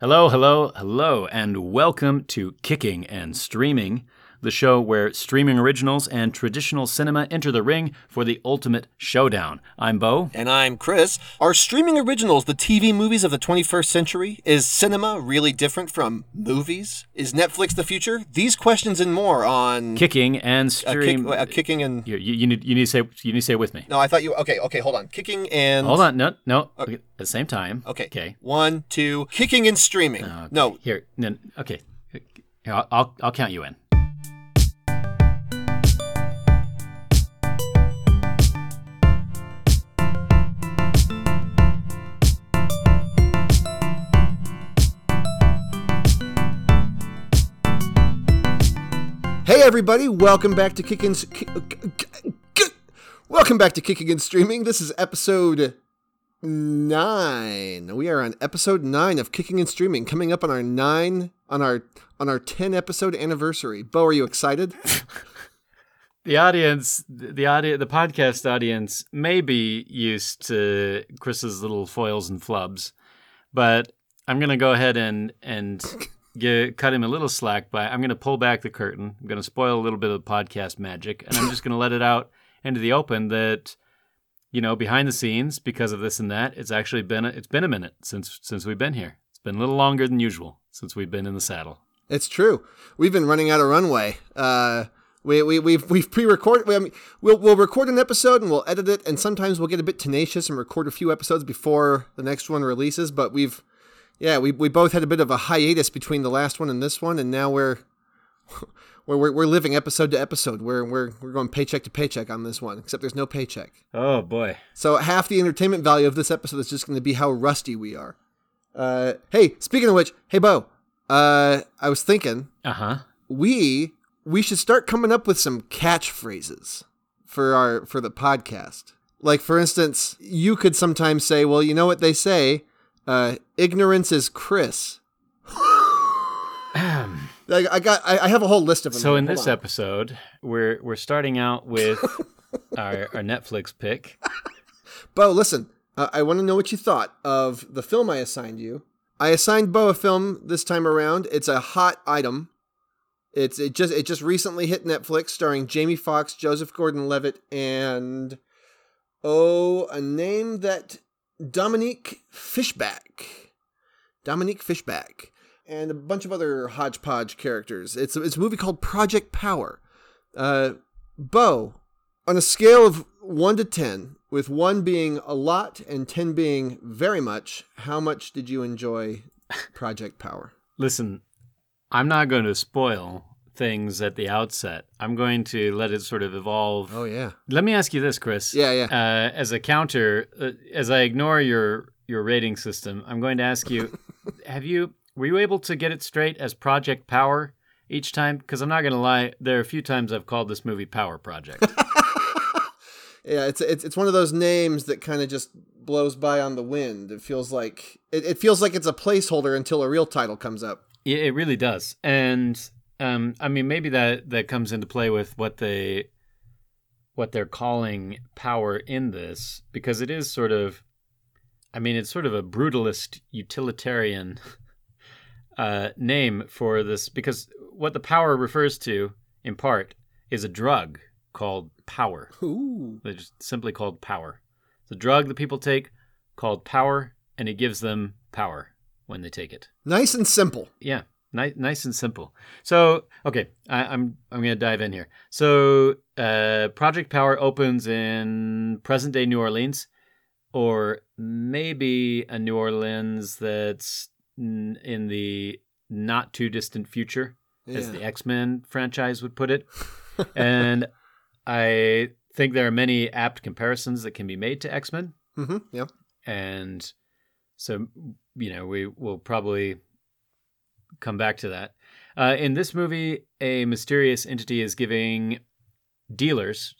Hello, hello, hello, and welcome to Kicking and Streaming, the show where streaming originals and traditional cinema enter the ring for the ultimate showdown. I'm Bo. And I'm Chris. Are streaming originals the TV movies of the 21st century? Is cinema really different from movies? Is Netflix the future? These questions and more on Kicking and uh, Stream. kick, uh, kicking and you, you, need, you need to say you need to say it with me. no, I thought you. Okay, okay, hold on. Kicking and Hold on, no, no. Okay, At the same time. Okay, Okay. One, two. Kicking and streaming. Okay. No, Here, no, okay. I'll I'll count you in. Everybody, welcome back to Kicking. Welcome back to Kicking and Streaming. This is episode nine. We are on episode nine of Kicking and Streaming, coming up on our nine on our on our ten episode anniversary. Bo, are you excited? The audience, the audience, the podcast audience may be used to Chris's little foils and flubs, but I'm gonna go ahead and and get, cut him a little slack by I'm gonna pull back the curtain. I'm gonna spoil a little bit of the podcast magic, and I'm just gonna let it out into the open that you know behind the scenes because of this and that, it's actually been a, it's been a minute since since we've been here. It's been a little longer than usual since we've been in the saddle. It's true. We've been running out of runway. Uh, we, we, we've, we've pre-recorded. We, I mean, we'll, we'll record an episode and we'll edit it, and sometimes we'll get a bit tenacious and record a few episodes before the next one releases. But we've, yeah, we, we both had a bit of a hiatus between the last one and this one, and now we're we're, we're, we're living episode to episode. We're, we're, we're going paycheck to paycheck on this one, except there's no paycheck. Oh boy. So half the entertainment value of this episode is just going to be how rusty we are. Uh, hey, speaking of which, hey Bo, uh, I was thinking Uh huh. we we should start coming up with some catchphrases for our for the podcast. Like for instance, you could sometimes say, "Well, you know what they say, uh, ignorance is Chris." Like I got, I, I have a whole list of them. So in Hold this on. episode, we're we're starting out with our our Netflix pick. Bo, listen, uh, I want to know what you thought of the film I assigned you. I assigned Bo a film this time around. It's a hot item. It's it just it just recently hit Netflix, starring Jamie Foxx, Joseph Gordon-Levitt, and oh, a name that Dominique Fishback, Dominique Fishback, and a bunch of other hodgepodge characters. It's it's a movie called Project Power. Uh, Bo, on a scale of 1 to 10, with 1 being a lot and 10 being very much, how much did you enjoy Project Power? Listen, I'm not going to spoil things at the outset. I'm going to let it sort of evolve. Oh, yeah. Let me ask you this, Chris. Yeah, yeah. Uh, as a counter, uh, as I ignore your your rating system, I'm going to ask you: Have you were you able to get it straight as Project Power each time? Because I'm not going to lie, there are a few times I've called this movie Power Project. Yeah, it's, it's, it's one of those names that kind of just blows by on the wind. It feels like it, it feels like it's a placeholder until a real title comes up. Yeah, it really does. And um, I mean, maybe that that comes into play with what they what they're calling power in this, because it is sort of, I mean, it's sort of a brutalist utilitarian uh, name for this, because what the power refers to, in part, is a drug called power. Ooh. They're just simply called power. It's a drug that people take called power, and it gives them power when they take it. Nice and simple. Yeah, nice, nice and simple. So, okay, I, I'm I'm gonna dive in here. So, uh, Project Power opens in present day New Orleans, or maybe a New Orleans that's n- in the not too distant future, as the X Men franchise would put it. and I think there are many apt comparisons that can be made to X Men Mm-hmm. Yeah. and so you know we will probably come back to that uh, in this movie a mysterious entity is giving dealers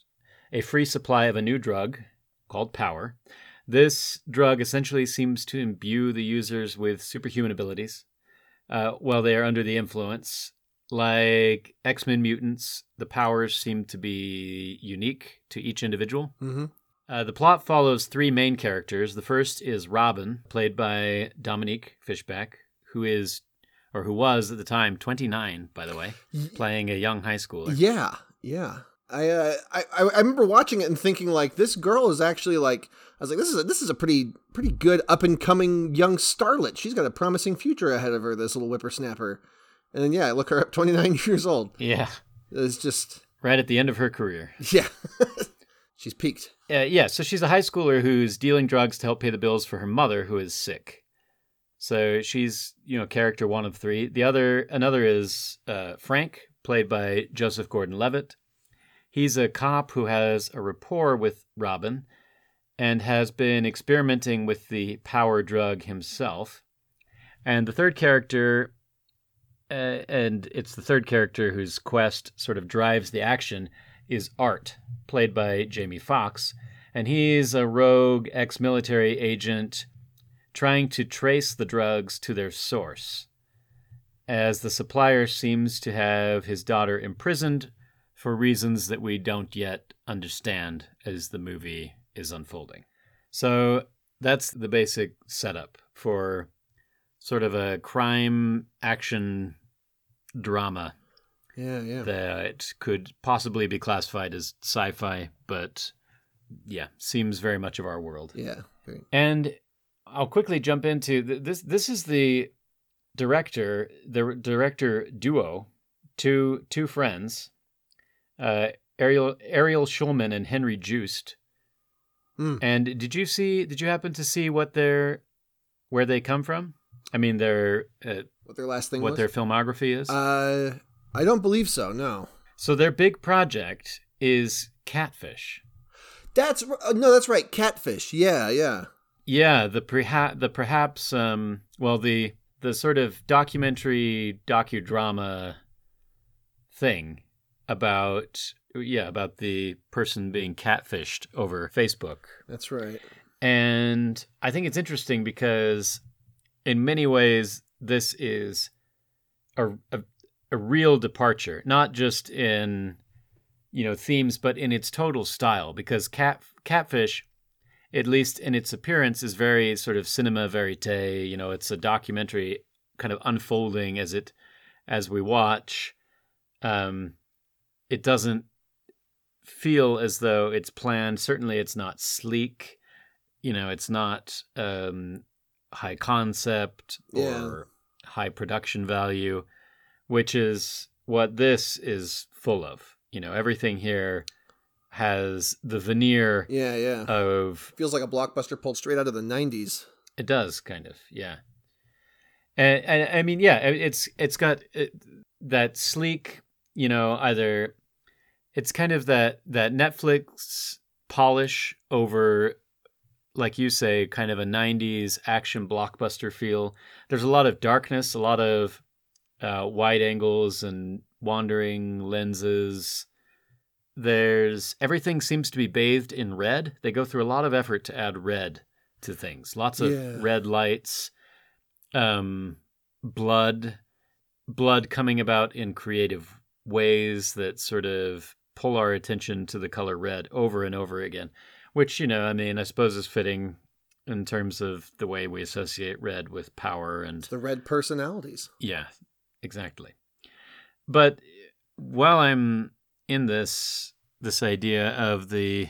a free supply of a new drug called power this drug essentially seems to imbue the users with superhuman abilities uh, while they are under the influence like x-men mutants the powers seem to be unique to each individual Mm-hmm. uh, the plot follows three main characters. The first is Robin, played by Dominique Fishback, who is or who was at the time 29, by the way, playing a young high schooler. Yeah, yeah. I, uh, I I remember watching it and thinking like this girl is actually like I was like this is a, this is a pretty pretty good up and coming young starlet. She's got a promising future ahead of her. This little whippersnapper, and then yeah, I look her up, twenty nine years old. Yeah, it's just right at the end of her career. Yeah, she's peaked. Uh, yeah, so she's a high schooler who's dealing drugs to help pay the bills for her mother, who is sick. So she's you know character one of three. The other another is uh, Frank, played by Joseph Gordon-Levitt He's a cop who has a rapport with Robin and has been experimenting with the power drug himself. And the third character, uh, and it's the third character whose quest sort of drives the action, is Art, played by Jamie Foxx. And he's a rogue ex military agent trying to trace the drugs to their source. As the supplier seems to have his daughter imprisoned for reasons that we don't yet understand as the movie is unfolding. So that's the basic setup for sort of a crime action drama. Yeah, yeah. That could possibly be classified as sci fi, but yeah, seems very much of our world. Yeah. Very... And I'll quickly jump into this. This is the director, the director duo, two two friends uh, Ariel Ariel Schulman and Henry Joost. Mm. And did you see? Did you happen to see what their where they come from? I mean, their uh, what their last thing what was? their filmography is. Uh, I don't believe so. No. So their big project is Catfish. That's uh, no, that's right. Catfish. Yeah, yeah. Yeah, the perhaps the perhaps um well the the sort of documentary docudrama thing about yeah about the person being catfished over Facebook. That's right. And I think it's interesting because in many ways this is a, a, a real departure, not just in you know themes, but in its total style. Because cat catfish, at least in its appearance, is very sort of cinema verite. You know, it's a documentary kind of unfolding as it as we watch. Um, it doesn't feel as though it's planned. Certainly, it's not sleek. You know, it's not um, high concept or high production value, which is what this is full of. You know, everything here has the veneer yeah yeah. of feels like a blockbuster pulled straight out of the 90s it does kind of yeah. And, and i mean yeah it's it's got it, that sleek you know either it's kind of that that Netflix polish over like you say kind of a 90s action blockbuster feel. There's a lot of darkness a lot of uh, wide angles and wandering lenses there's everything seems to be bathed in red they go through a lot of effort to add red to things lots of yeah. red lights um blood blood coming about in creative ways that sort of pull our attention to the color red over and over again, which, you know, I mean, I suppose is fitting in terms of the way we associate red with power and the red personalities. Yeah, exactly. But while I'm in this this idea of the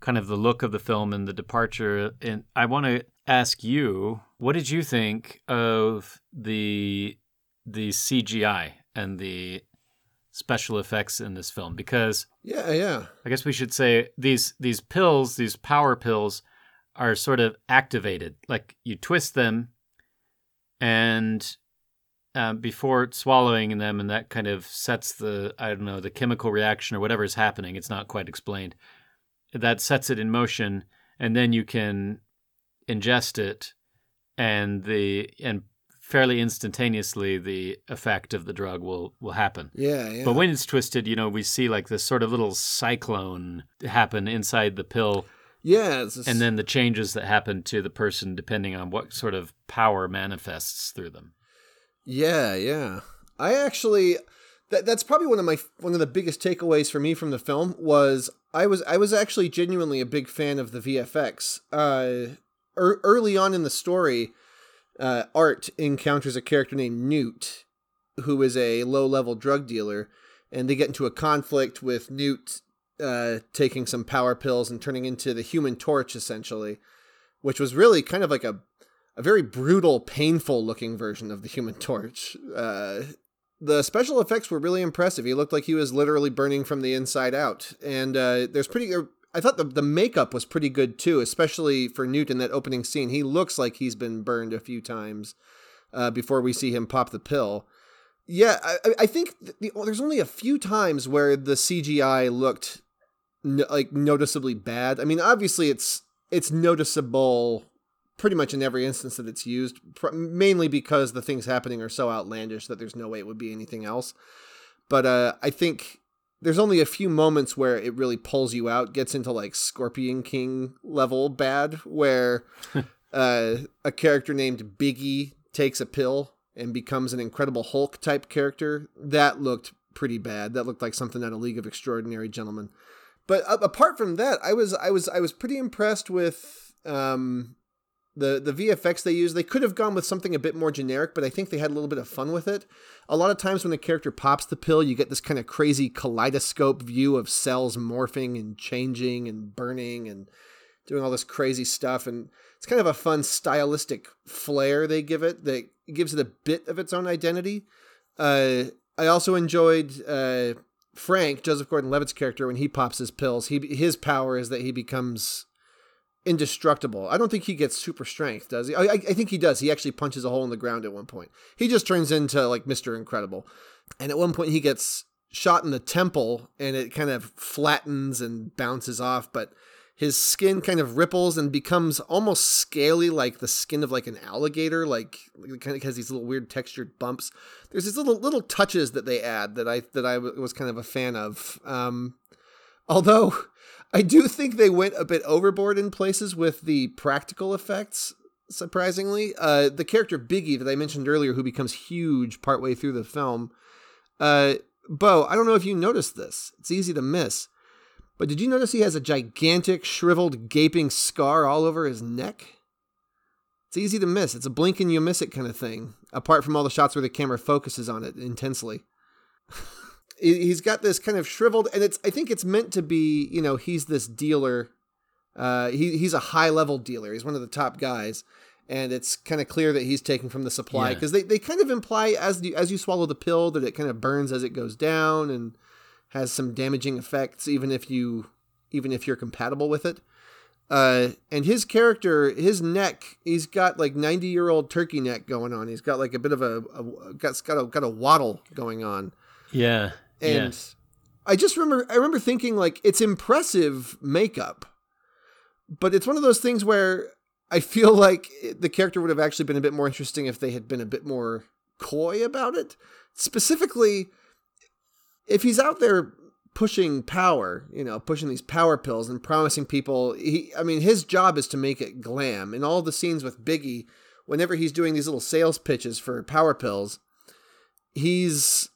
kind of the look of the film and the departure and I want to ask you what did you think of the the CGI and the special effects in this film because yeah, yeah. I guess we should say these these pills, these power pills, are sort of activated. Like you twist them, and uh, before swallowing them, and that kind of sets the I don't know the chemical reaction or whatever is happening. It's not quite explained. That sets it in motion, and then you can ingest it, and the and fairly instantaneously the effect of the drug will will happen. Yeah, yeah. But when it's twisted, you know, we see like this sort of little cyclone happen inside the pill. Yeah, and then the changes that happen to the person depending on what sort of power manifests through them. Yeah, yeah. I actually that that's probably one of my one of the biggest takeaways for me from the film was I was I was actually genuinely a big fan of the VFX. Uh, er, early on in the story, uh, Art encounters a character named Newt, who is a low level drug dealer, and they get into a conflict with Newt uh, taking some power pills and turning into the Human Torch, essentially, which was really kind of like a a very brutal, painful looking version of the Human Torch. Uh, the special effects were really impressive. He looked like he was literally burning from the inside out, and uh, there's pretty. I thought the the makeup was pretty good too, especially for Newt in that opening scene. He looks like he's been burned a few times uh, before we see him pop the pill. Yeah, I, I think the, there's only a few times where the CGI looked no, like noticeably bad. I mean, obviously it's it's noticeable pretty much in every instance that it's used, mainly because the things happening are so outlandish that there's no way it would be anything else. But uh, I think there's only a few moments where it really pulls you out, gets into like Scorpion King level bad, where uh, a character named Biggie takes a pill and becomes an Incredible Hulk type character. That looked pretty bad. That looked like something out of League of Extraordinary Gentlemen. But uh, apart from that, I was I was I was pretty impressed with um, the the VFX they use, They could have gone with something a bit more generic, but I think they had a little bit of fun with it. A lot of times when a character pops the pill, you get this kind of crazy kaleidoscope view of cells morphing and changing and burning and doing all this crazy stuff and it's kind of a fun stylistic flair they give it that gives it a bit of its own identity. Uh, I also enjoyed uh, Frank, Joseph Gordon-Levitt's character, when he pops his pills, he his power is that he becomes indestructible. I don't think he gets super strength, does he? I, I, think he does. He actually punches a hole in the ground at one point. He just turns into like Mister Incredible, and at one point he gets shot in the temple, and it kind of flattens and bounces off, but his skin kind of ripples and becomes almost scaly like the skin of like an alligator like it kind of has these little weird textured bumps there's these little little touches that they add that i that i was kind of a fan of um, although i do think they went a bit overboard in places with the practical effects surprisingly uh, the character biggie that i mentioned earlier who becomes huge partway through the film uh, bo i don't know if you noticed this it's easy to miss but did you notice he has a gigantic, shriveled, gaping scar all over his neck? It's easy to miss. It's a blink and you miss it kind of thing, apart from all the shots where the camera focuses on it intensely. he's got this kind of shriveled, and it's I think it's meant to be, you know, he's this dealer. Uh, he, he's a high level dealer. He's one of the top guys. And it's kind of clear that he's taking from the supply because yeah. they, they kind of imply as you, as you swallow the pill that it kind of burns as it goes down and has some damaging effects even if you even if you're compatible with it. Uh, and his character, his neck, he's got like 90 year old turkey neck going on. He's got like a bit of a, a got got a got a waddle going on. Yeah, and yeah. I just remember I remember thinking like it's impressive makeup, but it's one of those things where I feel like the character would have actually been a bit more interesting if they had been a bit more coy about it. Specifically, if he's out there pushing power, you know, pushing these power pills and promising people, he, I mean, his job is to make it glam. In all the scenes with Biggie, whenever he's doing these little sales pitches for power pills, he's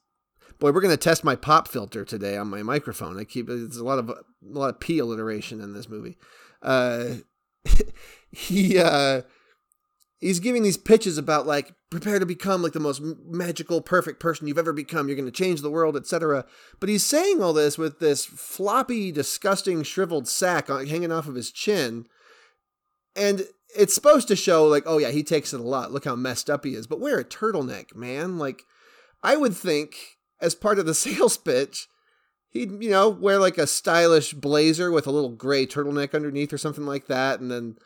boy, we're gonna test my pop filter today on my microphone. I keep there's a lot of a lot of p alliteration in this movie. Uh, he uh, he's giving these pitches about like prepare to become like the most magical perfect person you've ever become. You're going to change the world etc but he's saying all this with this floppy disgusting shriveled sack hanging off of his chin. And it's supposed to show like oh yeah he takes it a lot. Look how messed up he is. But wear a turtleneck man. Like i would think as part of the sales pitch he'd you know wear like a stylish blazer with a little gray turtleneck underneath or something like that and then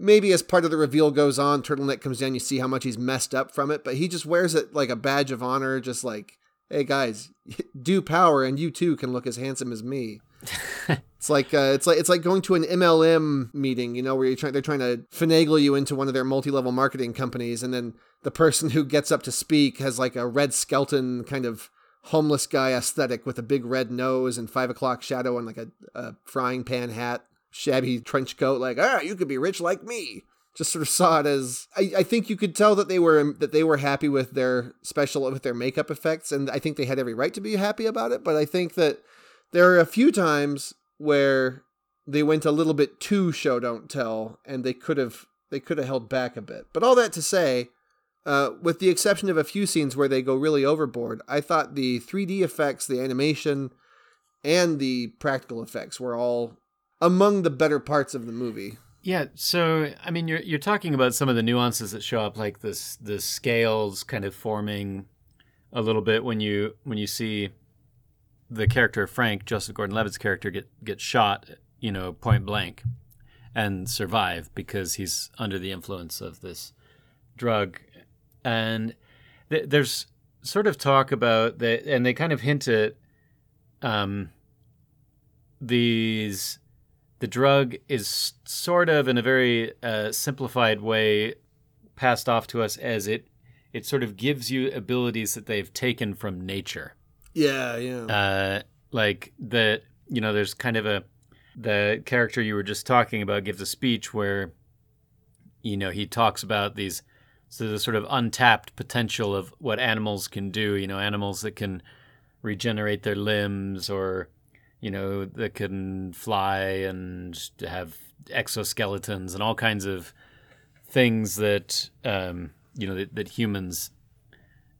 maybe as part of the reveal goes on, Turtleneck comes down, you see how much he's messed up from it, but he just wears it like a badge of honor, just like, hey guys, do power and you too can look as handsome as me. it's like uh, it's like it's like going to an MLM meeting, you know, where you're trying they're trying to finagle you into one of their multi-level marketing companies, and then the person who gets up to speak has like a red skeleton kind of homeless guy aesthetic with a big red nose and five o'clock shadow and like a, a frying pan hat shabby trench coat, like, ah, you could be rich like me. Just sort of saw it as I, I think you could tell that they were that they were happy with their special with their makeup effects, and I think they had every right to be happy about it. But I think that there are a few times where they went a little bit too show don't tell, and they could have they could have held back a bit. But all that to say, uh, with the exception of a few scenes where they go really overboard, I thought the 3D effects, the animation, and the practical effects were all among the better parts of the movie. Yeah, so I mean, you're you're talking about some of the nuances that show up, like this the scales kind of forming a little bit when you when you see the character of Frank, Joseph Gordon-Levitt's character, get get shot, you know, point blank, and survive because he's under the influence of this drug, and th- there's sort of talk about that, and they kind of hint at um, these the drug is sort of in a very uh, simplified way passed off to us as it it sort of gives you abilities that they've taken from nature. Yeah, yeah. Uh, like the you know, there's kind of a the character you were just talking about gives a speech where you know he talks about these so the sort of untapped potential of what animals can do. You know, animals that can regenerate their limbs or you know, that can fly and have exoskeletons and all kinds of things that um, you know that, that, humans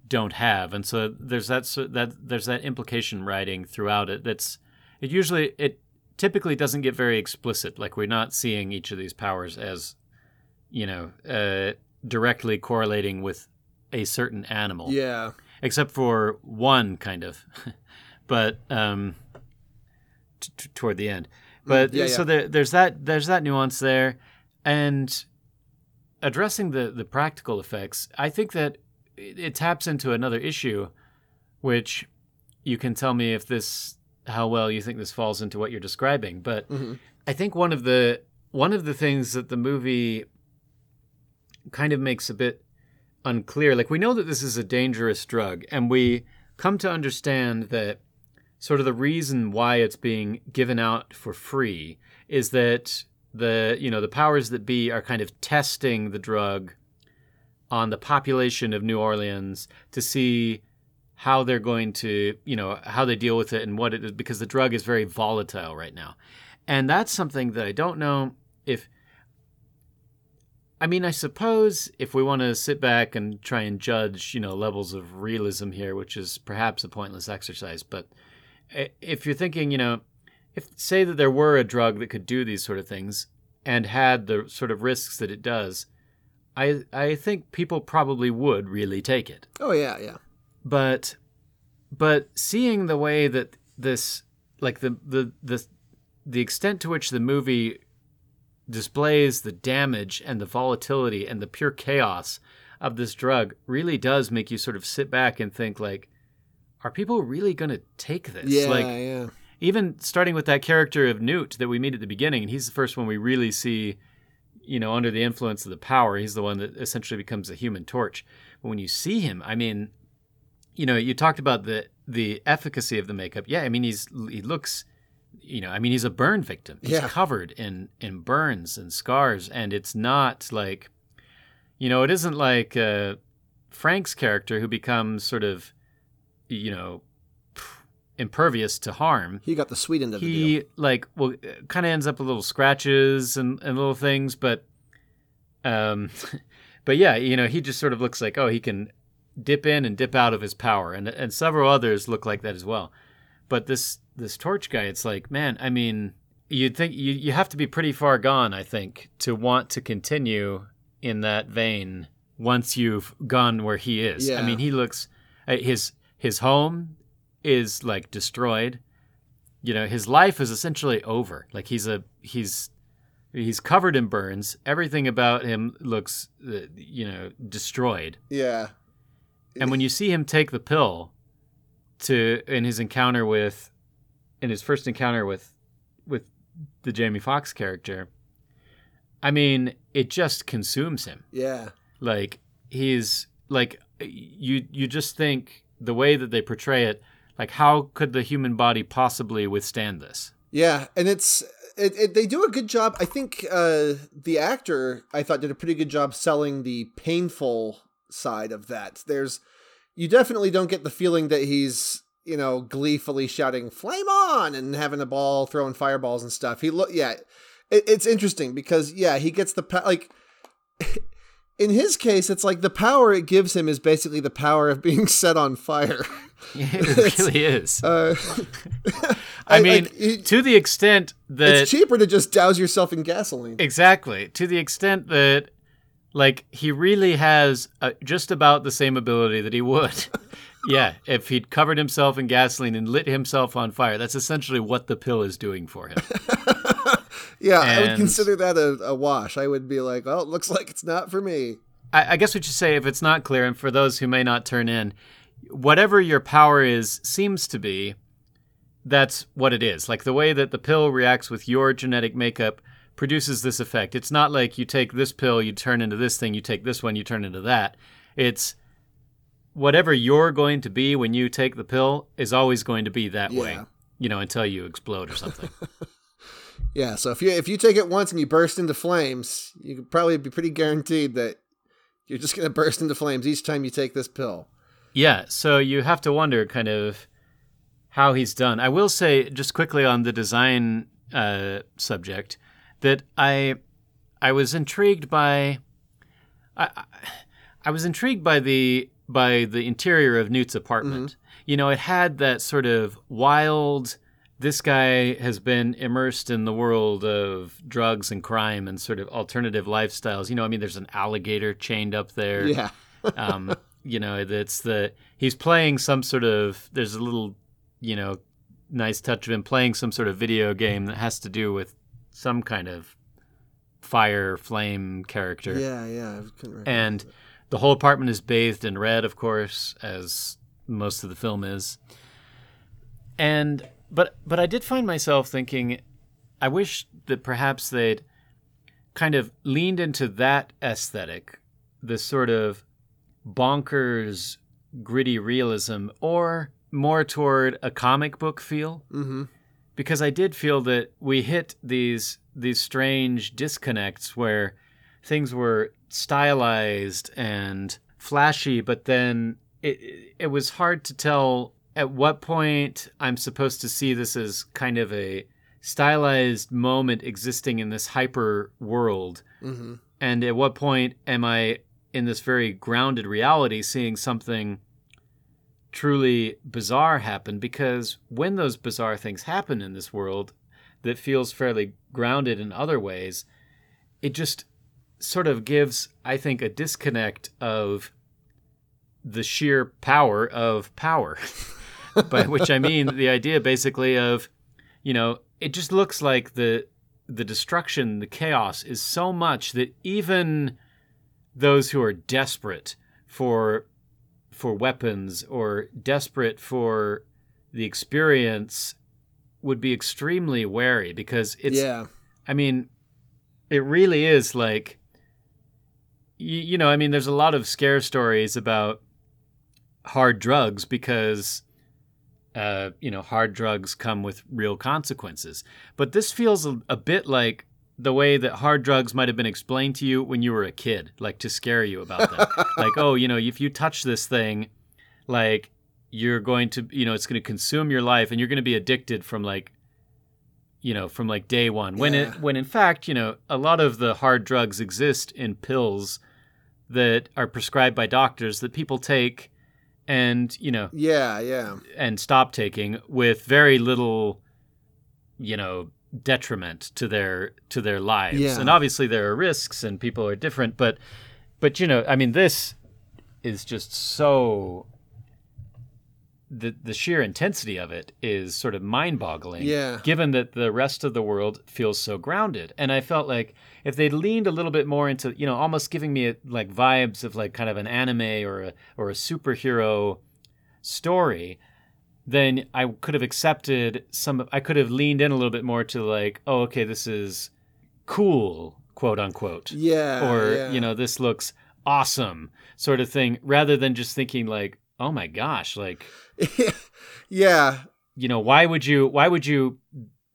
don't have. And so there's that so that there's that implication writing throughout it. That's it usually it typically doesn't get very explicit. Like we're not seeing each of these powers as you know uh, directly correlating with a certain animal. Yeah. Except for one kind of, but. Um, t- toward the end. Mm, but yeah, so. There, there's that there's that nuance there, and addressing the the practical effects, I think that it, it taps into another issue, which you can tell me if this how well you think this falls into what you're describing. But mm-hmm. I think one of the one of the things that the movie kind of makes a bit unclear, like we know that this is a dangerous drug, and we come to understand that sort of the reason why it's being given out for free is that the you know the powers that be are kind of testing the drug on the population of New Orleans to see how they're going to you know how they deal with it and what it is because the drug is very volatile right now. And that's something that I don't know if I mean, I suppose if we want to sit back and try and judge, you know, levels of realism here, which is perhaps a pointless exercise, but if you're thinking, you know, if say that there were a drug that could do these sort of things and had the sort of risks that it does, I I think people probably would really take it. Oh yeah, yeah. But but seeing the way that this like the the the the extent to which the movie displays the damage and the volatility and the pure chaos of this drug really does make you sort of sit back and think like are people really going to take this? Yeah, like, yeah. Even starting with that character of Newt that we meet at the beginning, and he's the first one we really see, you know, under the influence of the power. He's the one that essentially becomes a human torch. But when you see him, I mean, you know, you talked about the the efficacy of the makeup. Yeah, I mean, he's he looks, you know, I mean, he's a burn victim. He's yeah. covered in in burns and scars, and it's not like, you know, it isn't like uh, Frank's character who becomes sort of you know, impervious to harm. He got the sweet end of he, the deal. He like well kind of ends up with little scratches and, and little things, but um but yeah, you know, he just sort of looks like oh, he can dip in and dip out of his power and and several others look like that as well. But this this torch guy, it's like, man, I mean, you'd think you you have to be pretty far gone, I think, to want to continue in that vein once you've gone where he is. Yeah. I mean, he looks uh, his his home is like destroyed. You know, his life is essentially over. Like he's a he's he's covered in burns. Everything about him looks uh, you know destroyed. Yeah. And when you see him take the pill to in his encounter with in his first encounter with with the Jamie Foxx character, I mean, it just consumes him. Yeah. Like he's like you you just think the way that they portray it, like how could the human body possibly withstand this? Yeah, and it's it, it, they do a good job. I think uh, the actor I thought did a pretty good job selling the painful side of that. There's you definitely don't get the feeling that he's you know gleefully shouting "flame on" and having a ball throwing fireballs and stuff. He look yeah, it, it's interesting because yeah he gets the like in his case, it's like the power it gives him is basically the power of being set on fire. it really is. Uh, I mean, like, it- to the extent that it's cheaper to just douse yourself in gasoline. Exactly. To the extent that, like, he really has uh, just about the same ability that he would. yeah, if he'd covered himself in gasoline and lit himself on fire, that's essentially what the pill is doing for him. Yeah, I would consider that a, a wash. I would be like, well, it looks like it's not for me. I, I guess we should say, if it's not clear, and for those who may not turn in, whatever your power is seems to be, that's what it is. Like the way that the pill reacts with your genetic makeup produces this effect. It's not like you take this pill, you turn into this thing, you take this one, you turn into that. It's whatever you're going to be when you take the pill is always going to be that way, you know, until you explode or something. Yeah, so if you if you take it once and you burst into flames, you could probably be pretty guaranteed that you're just going to burst into flames each time you take this pill. Yeah, so you have to wonder kind of how he's done. I will say just quickly on the design uh, subject that I I was intrigued by I I- was intrigued by the by the interior of Newt's apartment. You know, it had that sort of wild this guy has been immersed in the world of drugs and crime and sort of alternative lifestyles. You know, I mean, there's an alligator chained up there Yeah. um, you know, it's the he's playing some sort of there's a little, you know, nice touch of him playing some sort of video game that has to do with some kind of fire flame character. Yeah, yeah. I couldn't And the whole apartment is bathed in red, of course, as most of the film is. And but but I did find myself thinking, I wish that perhaps they'd kind of leaned into that aesthetic, this sort of bonkers, gritty realism, or more toward a comic book feel Mhm. Because I did feel that we hit these these strange disconnects where things were stylized and flashy, but then it it was hard to tell at what point I'm supposed to see this as kind of a stylized moment existing in this hyper world Mhm. and at what point am I in this very grounded reality seeing something truly bizarre happen? Because when those bizarre things happen in this world that feels fairly grounded in other ways, it just sort of gives, I think, a disconnect of the sheer power of power. By which I mean the idea basically of, you know, it just looks like the the destruction, the chaos is so much that even those who are desperate for for weapons or desperate for the experience would be extremely wary because it's yeah. I mean, it really is like, you, you know, I mean, there's a lot of scare stories about hard drugs because, uh, you know, hard drugs come with real consequences. But this feels a, a bit like the way that hard drugs might have been explained to you when you were a kid, like to scare you about them. like, oh, you know, if you touch this thing, like, you're going to, you know, it's going to consume your life and you're going to be addicted from like you know from like day one when Yeah. it when in fact you know a lot of the hard drugs exist in pills that are prescribed by doctors that people take and you know Yeah, yeah. and stop taking with very little you know detriment to their to their lives Yeah. and obviously there are risks and people are different but but you know i mean this is just so the the sheer intensity of it is sort of mind-boggling Yeah. given that the rest of the world feels so grounded and i felt like if they'd leaned a little bit more into you know almost giving me like vibes of like kind of an anime or a or a superhero story then i could have accepted some i could have leaned in a little bit more to like oh okay this is cool quote unquote Yeah. or yeah. you know this looks awesome sort of thing rather than just thinking like oh my gosh like yeah. you know why would you why would you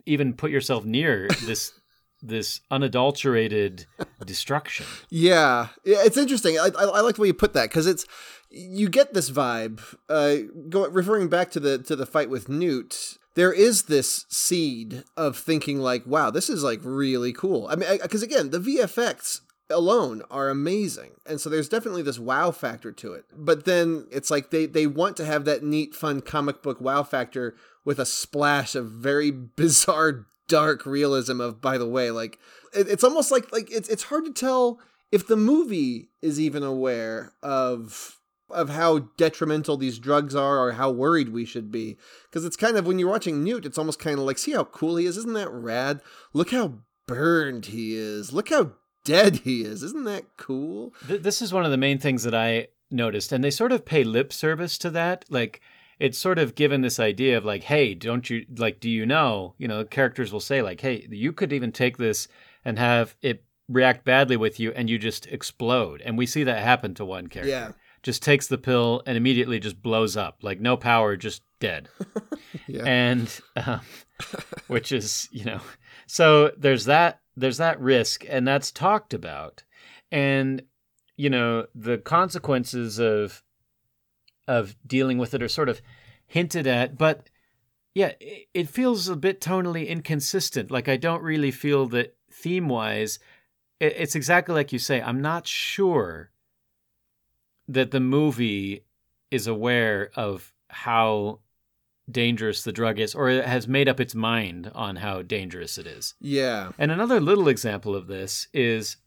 even put yourself near this this unadulterated destruction Yeah, it's interesting. I, I, I like the way you put that because it's you get this vibe. Uh, go, referring back to the to the fight with Newt, there is this seed of thinking like, "Wow, this is like really cool." I mean, because again, the VFX alone are amazing. And so there's definitely this wow factor to it. But then it's like they they want to have that neat fun comic book wow factor with a splash of very bizarre dark realism of by the way like it, it's almost like like it's it's hard to tell if the movie is even aware of of how detrimental these drugs are or how worried we should be because it's kind of when you're watching Newt it's almost kind of like see how cool he is isn't that rad look how burned he is look how dead he is isn't that cool Th- this is one of the main things that I noticed, and they sort of pay lip service to that. Like, it's sort of given this idea of like, hey, don't you like? Do you know? You know, characters will say like, hey, you could even take this and have it react badly with you, and you just explode. And we see that happen to one character. yeah Just takes the pill and immediately just blows up, like no power, just dead. yeah. And um, which is you know so there's that there's that risk and that's talked about. And you know the consequences of of dealing with it are sort of hinted at but yeah it, it feels a bit tonally inconsistent. Like i don't really feel that theme wise it's exactly like you say i'm not sure that the movie is aware of how dangerous the drug is or it has made up its mind on how dangerous it is. yeah And another little example of this is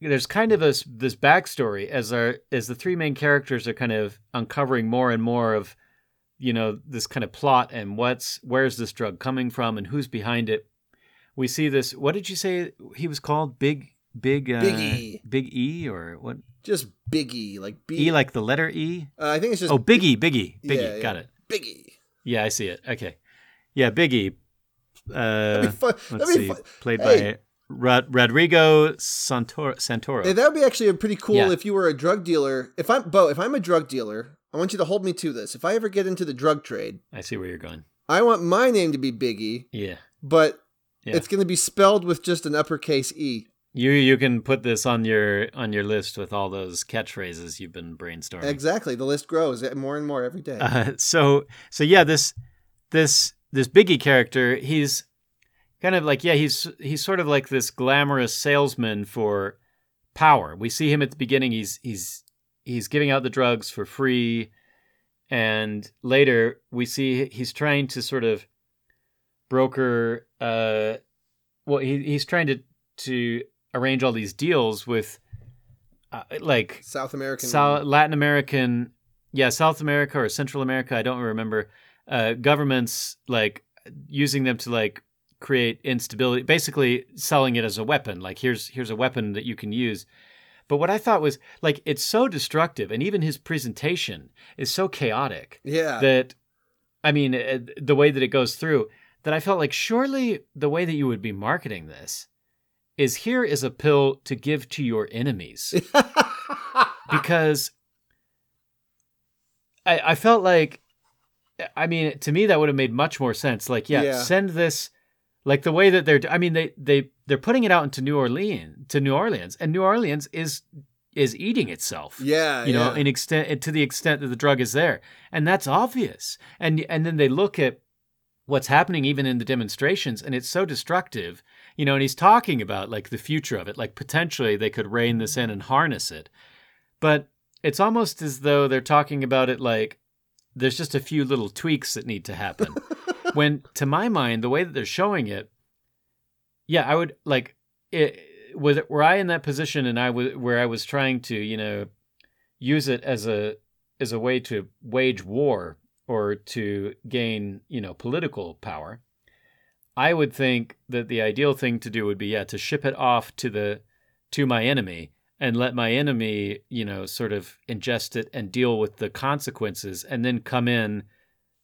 there's kind of this this backstory as our as the three main characters are kind of uncovering more and more of you know this kind of plot and what's where's this drug coming from and who's behind it. We see this. What did you say he was called? Big big uh, Big E. Big E or what? Just biggie like B E like the letter E. uh, I think it's just Oh, Biggie, Biggie, Biggie. Yeah, yeah. Got it. biggie Yeah, I see it. Okay. Yeah, Biggie. Uh, That'd be fun. let's see. fun. Played Hey. by Rod- Rodrigo Santoro. Santoro. Hey, that would be actually a pretty cool Yeah. if you were a drug dealer. If I'm Bo, if I'm a drug dealer, I want you to hold me to this. If I ever get into the drug trade, I see where you're going. I want my name to be Biggie, Yeah. but Yeah. it's going to be spelled with just an uppercase E. You you can put this on your on your list with all those catchphrases you've been brainstorming. Exactly. The list grows more and more every day. Uh, so so yeah, this this this Biggie character, he's kind of like yeah, he's he's sort of like this glamorous salesman for power. We see him at the beginning. He's he's he's giving out the drugs for free, and later we see he's trying to sort of broker. Uh, well, he, he's trying to to arrange all these deals with, uh, like South American. South, Latin American, yeah, South America or Central America, I don't remember. Uh, governments like using them to like create instability, basically selling it as a weapon. Like here's here's a weapon that you can use. But what I thought was like it's so destructive, and even his presentation is so chaotic yeah. that, I mean, uh, the way that it goes through, that I felt like surely the way that you would be marketing this is here is a pill to give to your enemies because I, I felt like I mean to me that would have made much more sense. Like, yeah, Yeah. send this like the way that they're I mean they they they're putting it out into New Orleans to New Orleans and New Orleans is is eating itself. yeah. You know, yeah. in extent to the extent that the drug is there. And that's obvious. And and then they look at what's happening even in the demonstrations and it's so destructive you know and he's talking about like the future of it like potentially they could rein this in and harness it. But it's almost as though they're talking about it like there's just a few little tweaks that need to happen. When to my mind the way that they're showing it yeah i would like it was were i in that position and i was where i was trying to you know use it as a as a way to wage war or to gain you know political power i would think that the ideal thing to do would be yeah to ship it off to the to my enemy and let my enemy you know sort of ingest it and deal with the consequences and then come in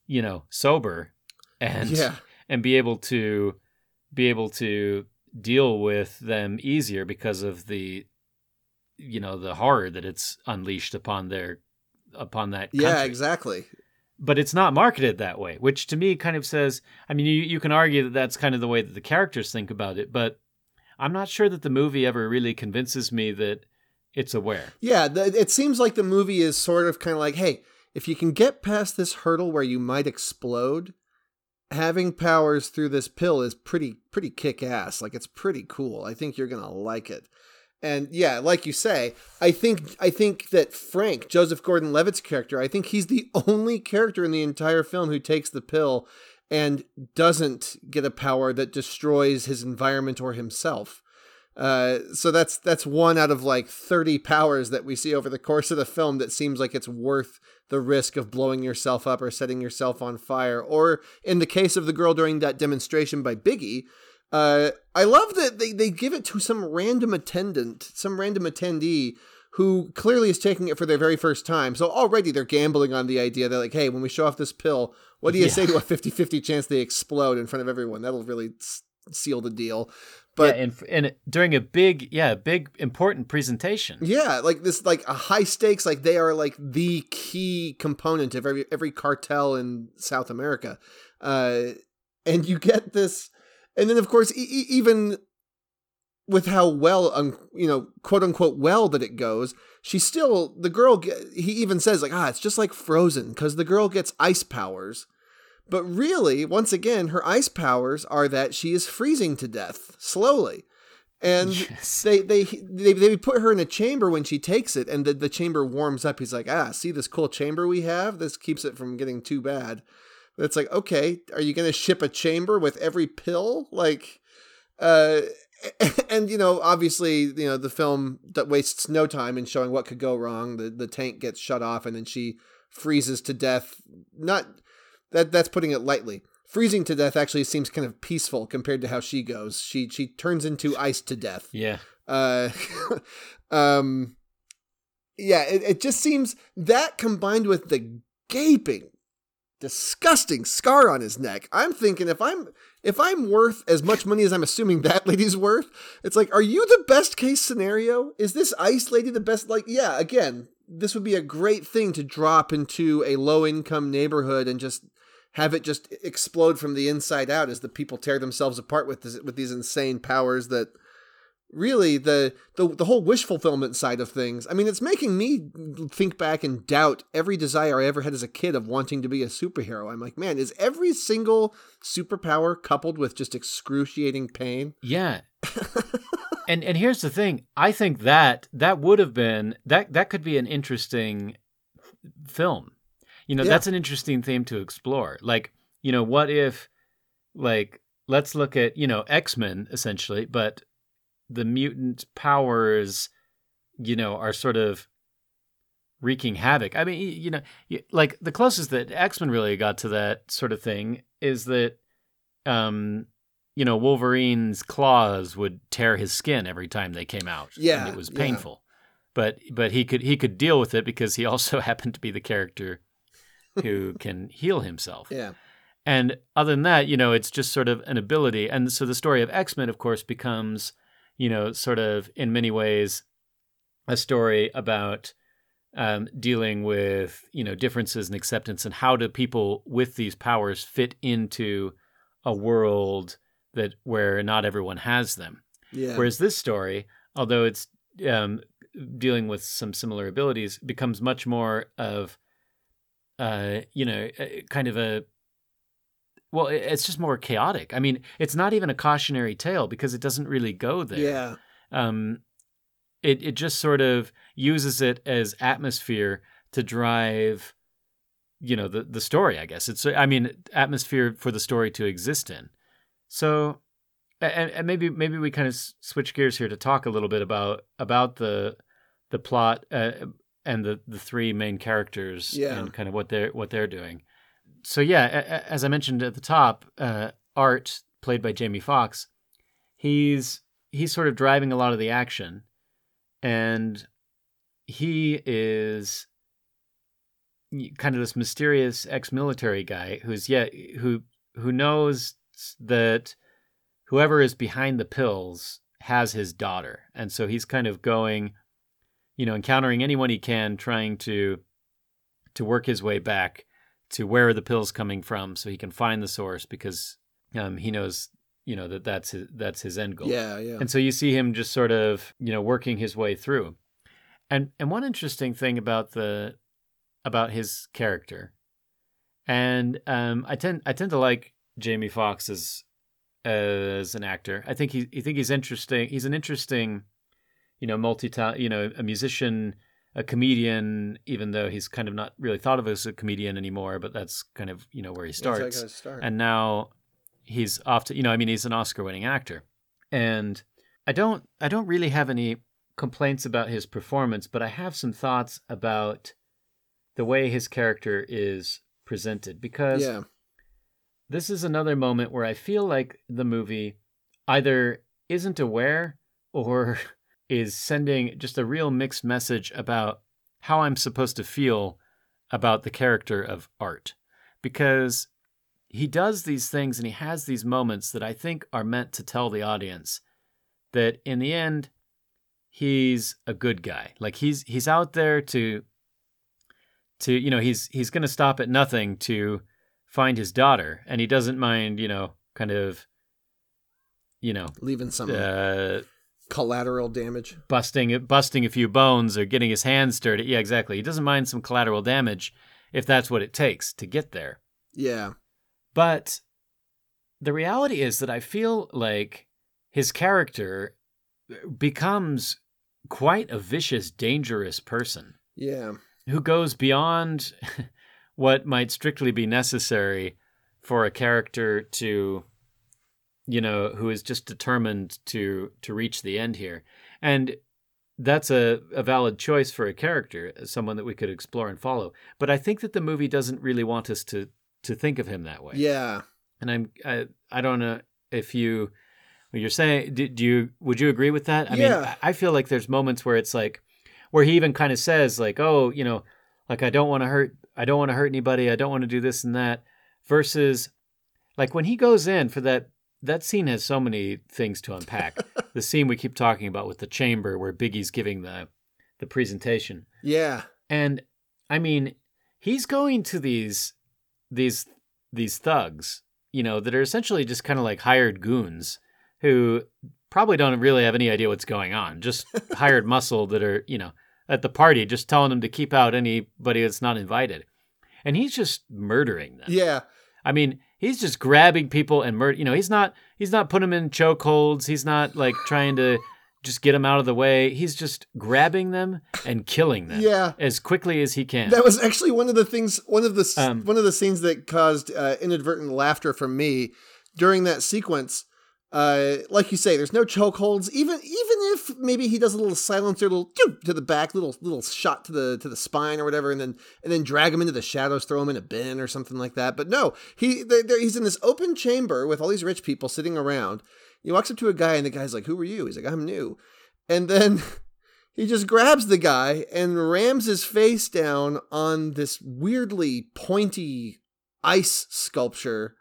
you know sober and yeah. and be able to be able to deal with them easier because of the you know the horror that it's unleashed upon their upon that Yeah, exactly. But it's not marketed that way which to me kind of says i mean you, you can argue that that's kind of the way that the characters think about it but i'm not sure that the movie ever really convinces me that it's aware Yeah, the, it seems like the movie is sort of kind of like, hey, if you can get past this hurdle where you might explode, having powers through this pill is pretty pretty kick ass. Like it's pretty cool. I think you're gonna like it. And yeah, like you say, I think I think that Frank, Joseph Gordon-Levitt's character, I think he's the only character in the entire film who takes the pill and doesn't get a power that destroys his environment or himself. Uh, so that's that's one out of like 30 powers that we see over the course of the film that seems like it's worth the risk of blowing yourself up or setting yourself on fire. Or in the case of the girl during that demonstration by Biggie, uh, I love that they, they give it to some random attendant, some random attendee who clearly is taking it for their very first time. So already they're gambling on the idea that, like, hey, when we show off this pill, what do you yeah. say to a 50 50 chance they explode in front of everyone? That'll really seal the deal. But yeah, and, and during a big, yeah, big important presentation. Yeah, like this, like a high stakes, like they are like the key component of every every cartel in South America, uh, and you get this, and then of course e- even with how well, um, you know, quote unquote well that it goes, she still the girl. He even says like, ah, it's just like Frozen because the girl gets ice powers but really, once again, her ice powers are that she is freezing to death slowly. And yes. they, they they they put her in a chamber when she takes it, and the, the chamber warms up. He's like, ah, see this cool chamber we have? This keeps it from getting too bad. It's like, okay, are you gonna ship a chamber with every pill? Like, uh, and you know, obviously, you know, the film that wastes no time in showing what could go wrong. The the tank gets shut off, and then she freezes to death. Not that that's putting it lightly. Freezing to death actually seems kind of peaceful compared to how she goes. She she turns into ice to death. Yeah. Uh, um, yeah. It, it just seems that combined with the gaping, disgusting scar on his neck. I'm thinking if I'm if I'm worth as much money as I'm assuming that lady's worth, it's like, are you the best case scenario? Is this ice lady the best? Like, yeah. Again, this would be a great thing to drop into a low income neighborhood and just have it just explode from the inside out as the people tear themselves apart with this, with these insane powers that really the, the the whole wish fulfillment side of things. I mean it's making me think back and doubt every desire i ever had as a kid of wanting to be a superhero. I'm like man is every single superpower coupled with just excruciating pain? Yeah. And and here's the thing. I think that that would have been that that could be an interesting film. You know, yeah. that's an interesting theme to explore. Like, you know, what if, like, let's look at, you know, X Men essentially, but the mutant powers, you know, are sort of wreaking havoc. I mean, you know, like the closest that X Men really got to that sort of thing is that, um, you know, Wolverine's claws would tear his skin every time they came out. Yeah, it was painful. Yeah. But but he could he could deal with it because he also happened to be the character who can heal himself. Yeah. And other than that, you know, it's just sort of an ability. And so the story of X Men, of course, becomes, you know, sort of in many ways a story about um, dealing with, you know, differences and acceptance and how do people with these powers fit into a world that where not everyone has them. Yeah. Whereas this story, although it's um, dealing with some similar abilities, becomes much more of uh, you know, kind of a well, it's just more chaotic. I mean, it's not even a cautionary tale because it doesn't really go there. Yeah. Um, it it just sort of uses it as atmosphere to drive, you know, the the story. I guess it's. I mean, atmosphere for the story to exist in. So, and, and maybe maybe we kind of switch gears here to talk a little bit about about the the plot. Uh, and the the three main characters yeah. and kind of what they're what they're doing. So yeah, a, as I mentioned at the top, uh, Art played by Jamie Foxx, he's he's sort of driving a lot of the action, and he is kind of this mysterious ex-military guy who's yeah who who knows that whoever is behind the pills has his daughter, and so he's kind of going you know, encountering anyone he can, trying to to work his way back to where are the pills coming from, so he can find the source because um, he knows you know that that's his, that's his end goal. Yeah, yeah. And so you see him just sort of you know working his way through. And and one interesting thing about the about his character, and um, I tend I tend to like Jamie Foxx as as an actor. I think he I think he's interesting. He's an interesting you know, multi you know, a musician, a comedian, even though he's kind of not really thought of as a comedian anymore, but that's kind of, you know, where he starts. Start. And now he's off to, you know, I mean, he's an Oscar winning actor. And I don't, I don't really have any complaints about his performance, but I have some thoughts about the way his character is presented because yeah. this is another moment where I feel like the movie either isn't aware or is sending just a real mixed message about how I'm supposed to feel about the character of Art. Because he does these things and he has these moments that I think are meant to tell the audience that in the end, he's a good guy. Like he's he's out there to to you know he's he's going to stop at nothing to find his daughter, and he doesn't mind you know kind of you know leaving some uh, collateral damage, busting busting a few bones or getting his hands dirty. Yeah, exactly. He doesn't mind some collateral damage if that's what it takes to get there. Yeah, but the reality is that I feel like his character becomes quite a vicious, dangerous person. Yeah. Who goes beyond what might strictly be necessary for a character to you know who is just determined to to reach the end here. And that's a, a valid choice for a character someone that we could explore and follow. But i think that the movie doesn't really want us to to think of him that way. Yeah. And i'm i, I don't know if you you're saying do, do you would you agree with that? I Yeah. mean i feel like there's moments where it's like where he even kind of says like oh you know like i don't want to hurt i don't want to hurt anybody i don't want to do this and that versus like when he goes in for that that scene has so many things to unpack the scene we keep talking about with the chamber where biggie's giving the the presentation Yeah. and I mean, he's going to these these these thugs, you know, that are essentially just kind of like hired goons who probably don't really have any idea what's going on. Just hired muscle that are, you know, at the party just telling them to keep out anybody that's not invited. And he's just murdering them. Yeah. I mean, he's just grabbing people and murder. You know, he's not he's not putting them in chokeholds. He's not like trying to just get them out of the way. He's just grabbing them and killing them Yeah. as quickly as he can. That was actually one of the things, one of the Um, one of the scenes that caused uh, inadvertent laughter from me during that sequence. Uh, like you say, there's no chokeholds. Even even if maybe he does a little silencer, little to the back, little little shot to the to the spine or whatever, and then and then drag him into the shadows, throw him in a bin or something like that. But no, he they they're- he's in this open chamber with all these rich people sitting around. He walks up to a guy, and the guy's like, "Who are you?" He's like, "I'm new," and then. He just grabs the guy and rams his face down on this weirdly pointy ice sculpture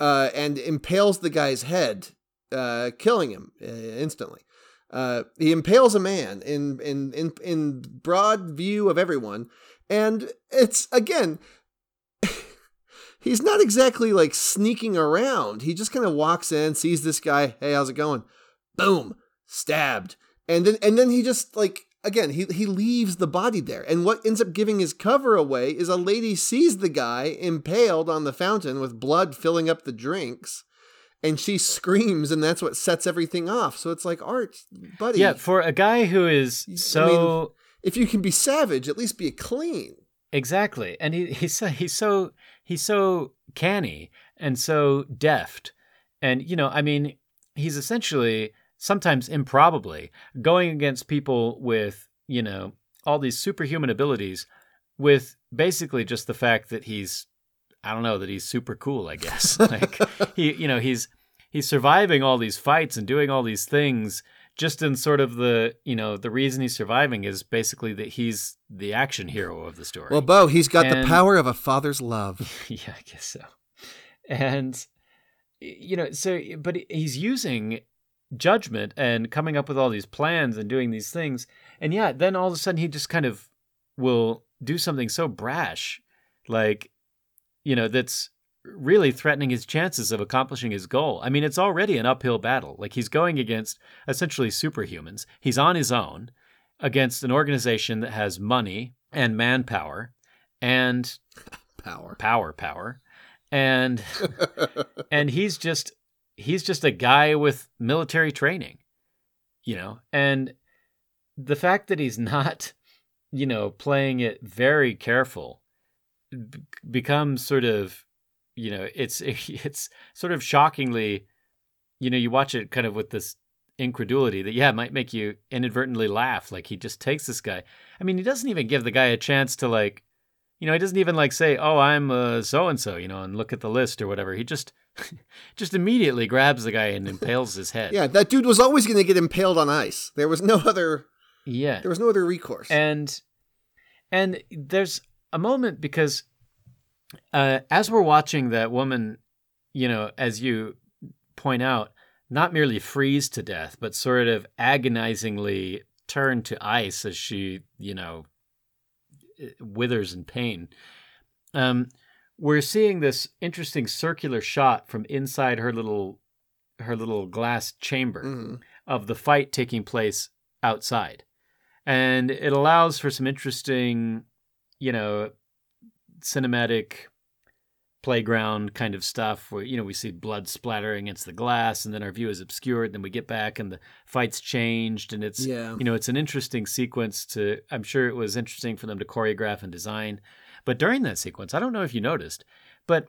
uh, and impales the guy's head, uh, killing him uh, instantly. Uh, he impales a man in, in in in broad view of everyone, and it's again. He's not exactly like sneaking around. He just kind of walks in, sees this guy. Hey, how's it going? Boom, stabbed and then and then he just like again he he leaves the body there. And what ends up giving his cover away is a lady sees the guy impaled on the fountain with blood filling up the drinks and she screams and that's what sets everything off. So it's like art buddy. Yeah, for a guy who is I so if you can be savage at least be clean. Exactly, and he he's so, he's so he's so canny and so deft, and you know, I mean, he's essentially sometimes improbably going against people with you know all these superhuman abilities, with basically just the fact that he's I don't know that he's super cool. I guess like he you know he's he's surviving all these fights and doing all these things just in sort of the you know the reason he's surviving is basically that he's the action hero of the story. well bo he's got the power of a father's love yeah, I guess so. And you know, so but he's using judgment and coming up with all these plans and doing these things. And yeah, then all of a sudden he just kind of will do something so brash like you know, that's really threatening his chances of accomplishing his goal. I mean, it's already an uphill battle. Like he's going against essentially superhumans. He's on his own against an organization that has money and manpower and power power power and and he's just he's just a guy with military training you know and the fact that he's not, you know, playing it very careful b- becomes sort of, you know, it's it's sort of shockingly, you know, you watch it kind of with this incredulity that yeah, it might make you inadvertently laugh. Like he just takes this guy. I mean, he doesn't even give the guy a chance to like, you know, he doesn't even like say, "Oh, I'm so and so," you know, and look at the list or whatever. He just just immediately grabs the guy and impales his head. Yeah, that dude was always going to get impaled on ice. There was no other. Yeah, there was no other recourse. And and there's a moment because uh, as we're watching that woman, you know, as you point out, not merely freeze to death, but sort of agonizingly turn to ice as she, you know, withers in pain. Um, we're seeing this interesting circular shot from inside her little her little glass chamber mm-hmm. of the fight taking place outside. And it allows for some interesting, you know, cinematic playground kind of stuff where you know we see blood splattering against the glass and then our view is obscured then we get back and the fight's changed and it's yeah. you know it's an interesting sequence to i'm sure it was interesting for them to choreograph and design but during that sequence i don't know if you noticed but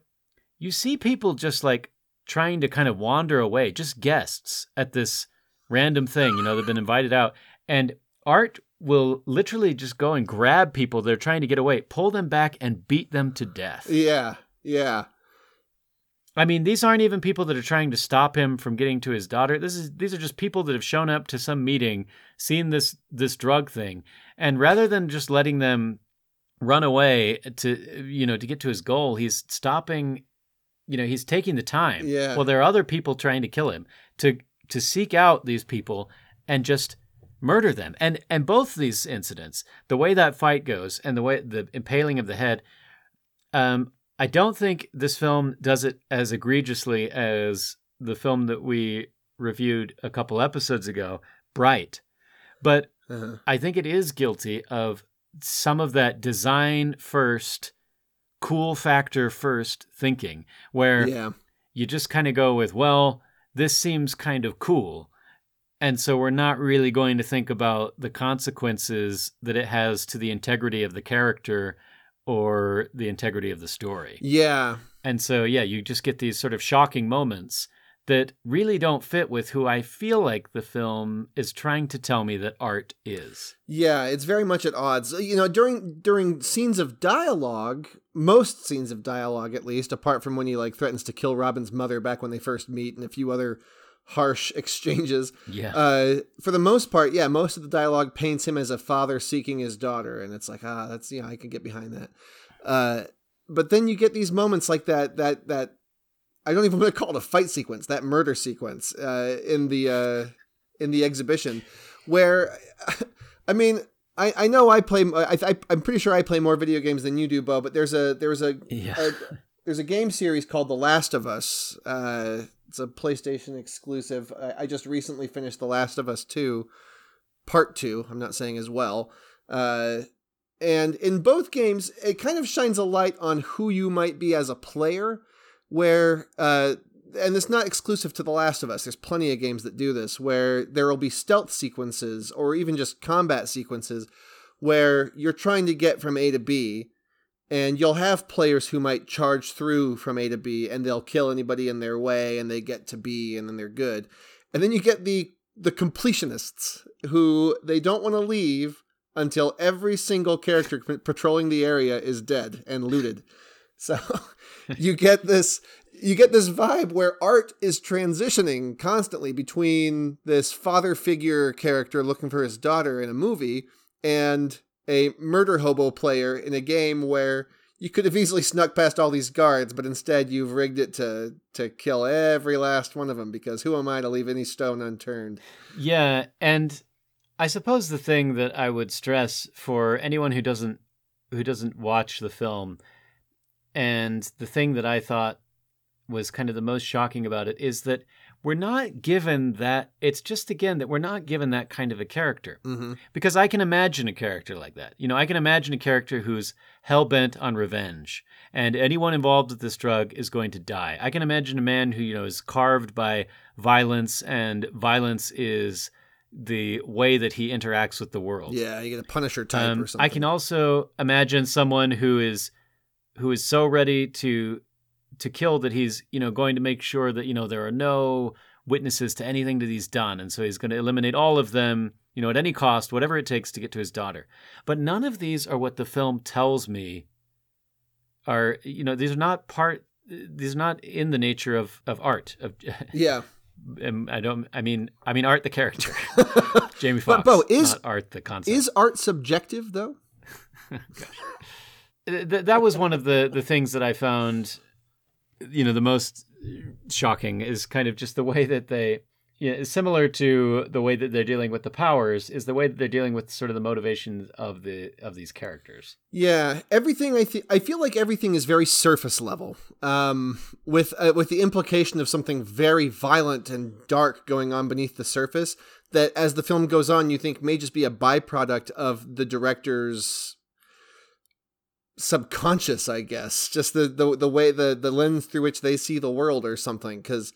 you see people just like trying to kind of wander away just guests at this random thing you know they've been invited out and art will literally just go and grab people they're trying to get away pull them back and beat them to death yeah yeah. I mean, these aren't even people that are trying to stop him from getting to his daughter. This is these are just people that have shown up to some meeting, seen this this drug thing, and rather than just letting them run away to you know to get to his goal, he's stopping. You know, he's taking the time. Yeah. Well, there are other people trying to kill him to to seek out these people and just murder them. And and both these incidents, the way that fight goes and the way the impaling of the head, um, I don't think this film does it as egregiously as the film that we reviewed a couple episodes ago, Bright. But uh-huh. I think it is guilty of some of that design first, cool factor first thinking, where yeah. you just kind of go with, well, this seems kind of cool. And so we're not really going to think about the consequences that it has to the integrity of the character or the integrity of the story. Yeah. And so, yeah, you just get these sort of shocking moments that really don't fit with who I feel like the film is trying to tell me that art is. Yeah, it's very much at odds. You know, during during scenes of dialogue, most scenes of dialogue at least, apart from when he like threatens to kill Robin's mother back when they first meet and a few other harsh exchanges. Yeah. Uh, for the most part, yeah, most of the dialogue paints him as a father seeking his daughter, and it's like, ah, that's you know, I can get behind that. Uh, but then you get these moments like that, that that I don't even want to call it a fight sequence, that murder sequence uh, in the uh, in the exhibition, where, I mean. I, I know I play. I, I I'm pretty sure I play more video games than you do, Bo. But there's a there's a, yeah. a there's a game series called The Last of Us. Uh, it's a PlayStation exclusive. I, I, just recently finished The Last of Us 2, Part 2. I'm not saying as well. Uh, and in both games, it kind of shines a light on who you might be as a player, where, uh, and it's not exclusive to The Last of Us. There's plenty of games that do this, where there will be stealth sequences or even just combat sequences where you're trying to get from A to B and you'll have players who might charge through from A to B and they'll kill anybody in their way and they get to B and then they're good. And then you get the the completionists who they don't want to leave until every single character patrolling the area is dead and looted. So you get this you get this vibe where art is transitioning constantly between this father figure character looking for his daughter in a movie and a murder hobo player in a game where you could have easily snuck past all these guards, but instead you've rigged it to to kill every last one of them because who am I to leave any stone unturned? Yeah, and I suppose the thing that I would stress for anyone who doesn't who doesn't watch the film and the thing that I thought was kind of the most shocking about it is that we're not given that it's just again that we're not given that kind of a character mm-hmm. because i can imagine a character like that you know i can imagine a character who's hell-bent on revenge and anyone involved with this drug is going to die i can imagine a man who you know is carved by violence and violence is the way that he interacts with the world. Yeah, you get a Punisher type Um, or something. I can also imagine someone who is who is so ready to to kill that he's you know going to make sure that you know there are no witnesses to anything that he's done, and so he's going to eliminate all of them, you know, at any cost, whatever it takes to get to his daughter. But none of these are what the film tells me are you know these are not part these are not in the nature of of art of Yeah. I don't I mean I mean art the character Jamie Foxx. But, Bo, is- not art the concept Is art subjective though? Th- that was one of the the things that I found, you know, the most shocking is kind of just the way that they, you know, similar to the way that they're dealing with the powers, is the way that they're dealing with sort of the motivations of the of these characters. Yeah, everything I th- I feel like everything is very surface level, um, with uh, with the implication of something very violent and dark going on beneath the surface. That as the film goes on, you think may just be a byproduct of the director's subconscious, I guess, just the the, the way the the lens through which they see the world or something. Because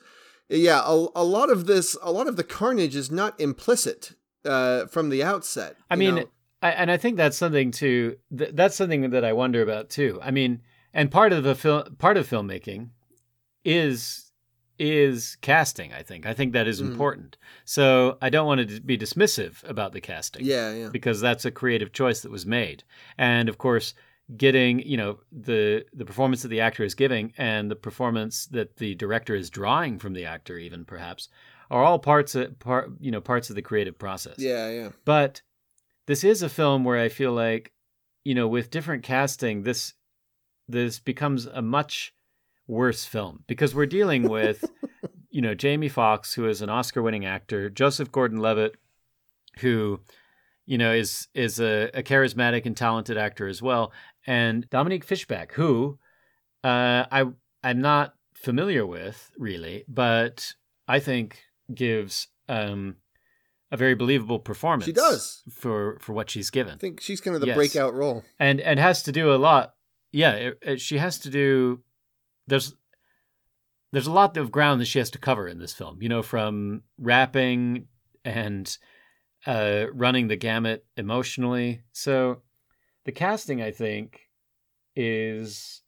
yeah, a, a lot of this, a lot of the carnage is not implicit uh, from the outset. I mean, know? I, and I think that's something to th- that's something that I wonder about too. I mean, and part of the film part of filmmaking is is casting. I think I think that is Mhm. important. So I don't want to be dismissive about the casting. yeah, yeah. because that's a creative choice that was made. And of course, getting you know the the performance that the actor is giving and the performance that the director is drawing from the actor, even perhaps, are all parts of part you know parts of the creative process. Yeah, yeah. But this is a film where I feel like you know with different casting, this this becomes a much worse film because we're dealing with you know Jamie Foxx, who is an Oscar-winning actor, Joseph Gordon-Levitt, who you know is is a, a charismatic and talented actor as well, and Dominique Fishback, who uh, I I'm not familiar with really, but I think gives um, a very believable performance. She does. for for what she's given I think she's kind of the Yes. breakout role. and and has to do a lot. Yeah, it, it- she has to do. There's there's a lot of ground that she has to cover in this film. You know, from rapping and uh, running the gamut emotionally. So the casting, I think, is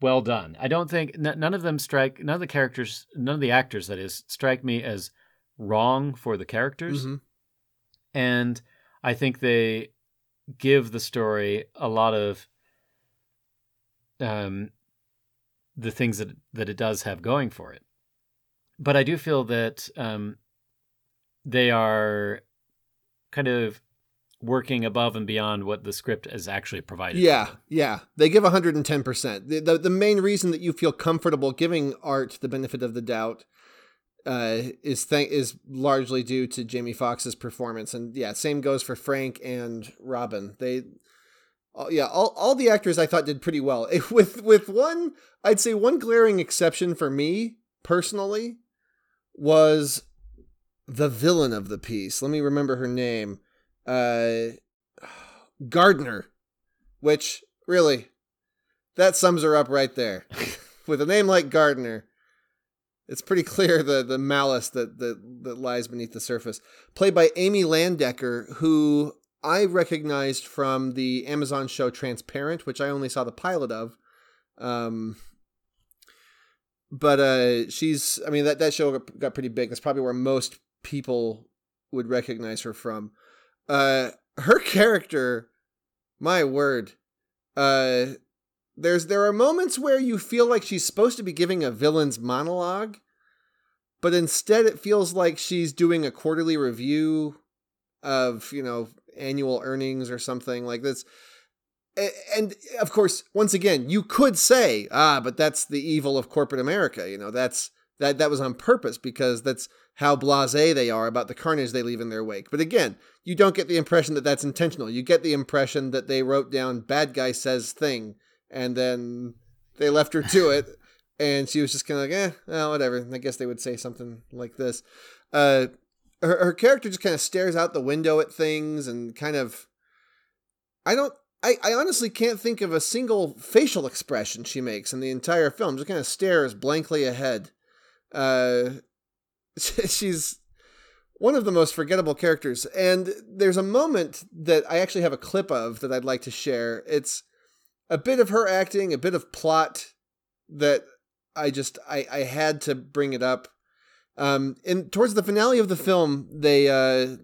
well done. I don't think n- none of them strike. None of the characters, none of the actors, that is, strike me as wrong for the characters Mhm. and I think they give the story a lot of um, the things that that it does have going for it. But I do feel that um, they are kind of working above and beyond what the script is actually provided. Yeah, yeah. They give 110%. The, the, the main reason that you feel comfortable giving art the benefit of the doubt uh, is th- is largely due to Jamie Foxx's performance. And yeah, same goes for Frank and Robin. They all- yeah, all, all the actors I thought did pretty well. With with one, I'd say one glaring exception for me personally was the villain of the piece. Let me remember her name. Uh Gardner, which really that sums her up right there. With a name like Gardner, it's pretty clear the the malice that that, that lies beneath the surface. Played by Amy Landecker, who I recognized from the Amazon show Transparent, which I only saw the pilot of. Um, but uh, she's, I mean, that, that show got, got pretty big. That's probably where most people would recognize her from. Uh, her character, my word, uh, there's there are moments where you feel like she's supposed to be giving a villain's monologue, but instead it feels like she's doing a quarterly review of you know annual earnings or something like this. And of course, once again, you could say, ah, but that's the evil of corporate America. You know, that's that that was on purpose because that's how blasé they are about the carnage they leave in their wake. But again, you don't get the impression that that's intentional. You get the impression that they wrote down "bad guy says thing" and then they left her to it, and she was just kind of like, eh, well, whatever. I guess they would say something like this. Uh, her, her character just kind of stares out the window at things and kind of, I don't. I, I honestly can't think of a single facial expression she makes in the entire film. Just kind of stares blankly ahead. Uh, she's one of the most forgettable characters. And there's a moment that I actually have a clip of that I'd like to share. It's a bit of her acting, a bit of plot that I just I, I had to bring it up. Um, and towards the finale of the film, they uh,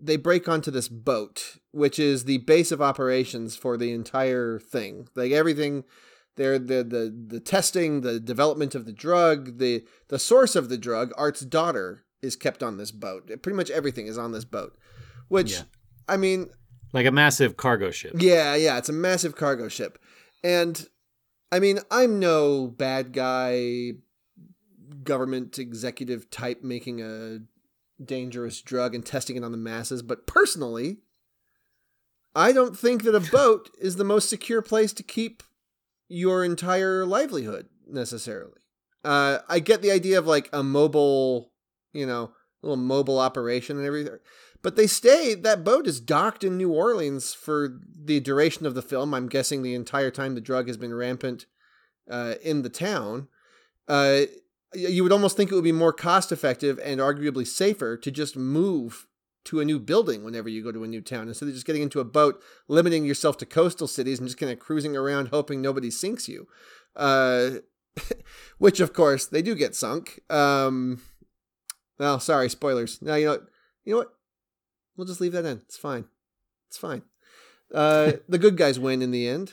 they break onto this boat, which is the base of operations for the entire thing. Like everything, there the the the testing, the development of the drug, the the source of the drug, Art's daughter is kept on this boat. Pretty much everything is on this boat. Which Yeah. I mean, Like a massive cargo ship. yeah, yeah, it's a massive cargo ship. And I mean, I'm no bad guy government executive type making a dangerous drug and testing it on the masses, but personally, I don't think that a boat is the most secure place to keep your entire livelihood necessarily. Uh, I get the idea of like a mobile, you know, little mobile operation and everything. But they stay, that boat is docked in New Orleans for the duration of the film. I'm guessing the entire time the drug has been rampant uh, in the town. Uh, you would almost think it would be more cost effective and arguably safer to just move to a new building whenever you go to a new town instead of just getting into a boat, limiting yourself to coastal cities and just kind of cruising around hoping nobody sinks you. Uh, which, of course, they do get sunk. Um, well, sorry, spoilers. Now you know. You know what? We'll just leave that in. It's fine. It's fine. Uh, the good guys win in the end.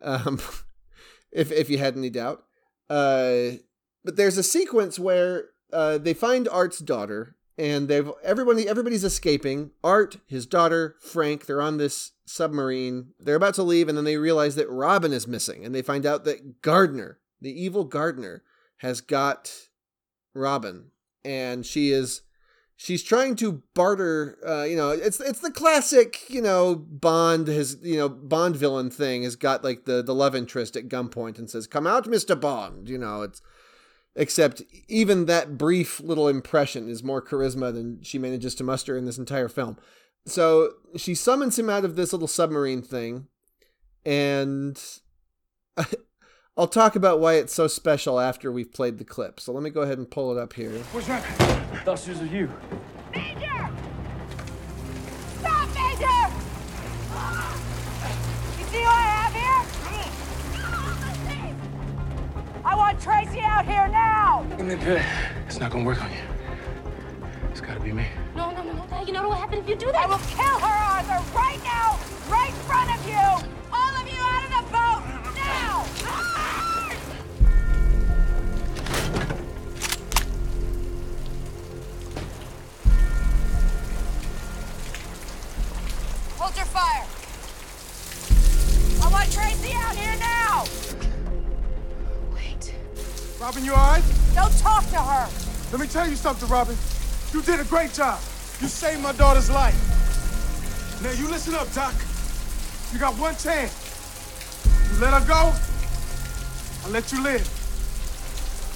Um, if if you had any doubt. Uh, but there's a sequence where uh, they find Art's daughter, and they've everybody everybody's escaping. Art, his daughter, Frank, they're on this submarine. They're about to leave, and then they realize that Robin is missing, and they find out that Gardner, the evil Gardner, has got Robin, and she is she's trying to barter uh, you know it's it's the classic you know bond has you know bond villain thing has got like the the love interest at gunpoint and says come out mr bond you know it's except even that brief little impression is more charisma than she manages to muster in this entire film so she summons him out of this little submarine thing and I'll talk about why it's so special after we've played the clip. So let me go ahead and pull it up here. What's she was with you. I want Tracy out here now! Give me a pill. It's not gonna work on you. It's gotta be me. No, no, no, no, Dad. You know what will happen if you do that? I will kill her, Arthur, right now, right in front of you! All of you out of the boat, now! Hold your fire! I want Tracy out here now! Robin, you alright? Don't talk to her! Let me tell you something, Robin. You did a great job. You saved my daughter's life. Now you listen up, Doc. You got one chance. You let her go, I'll let you live.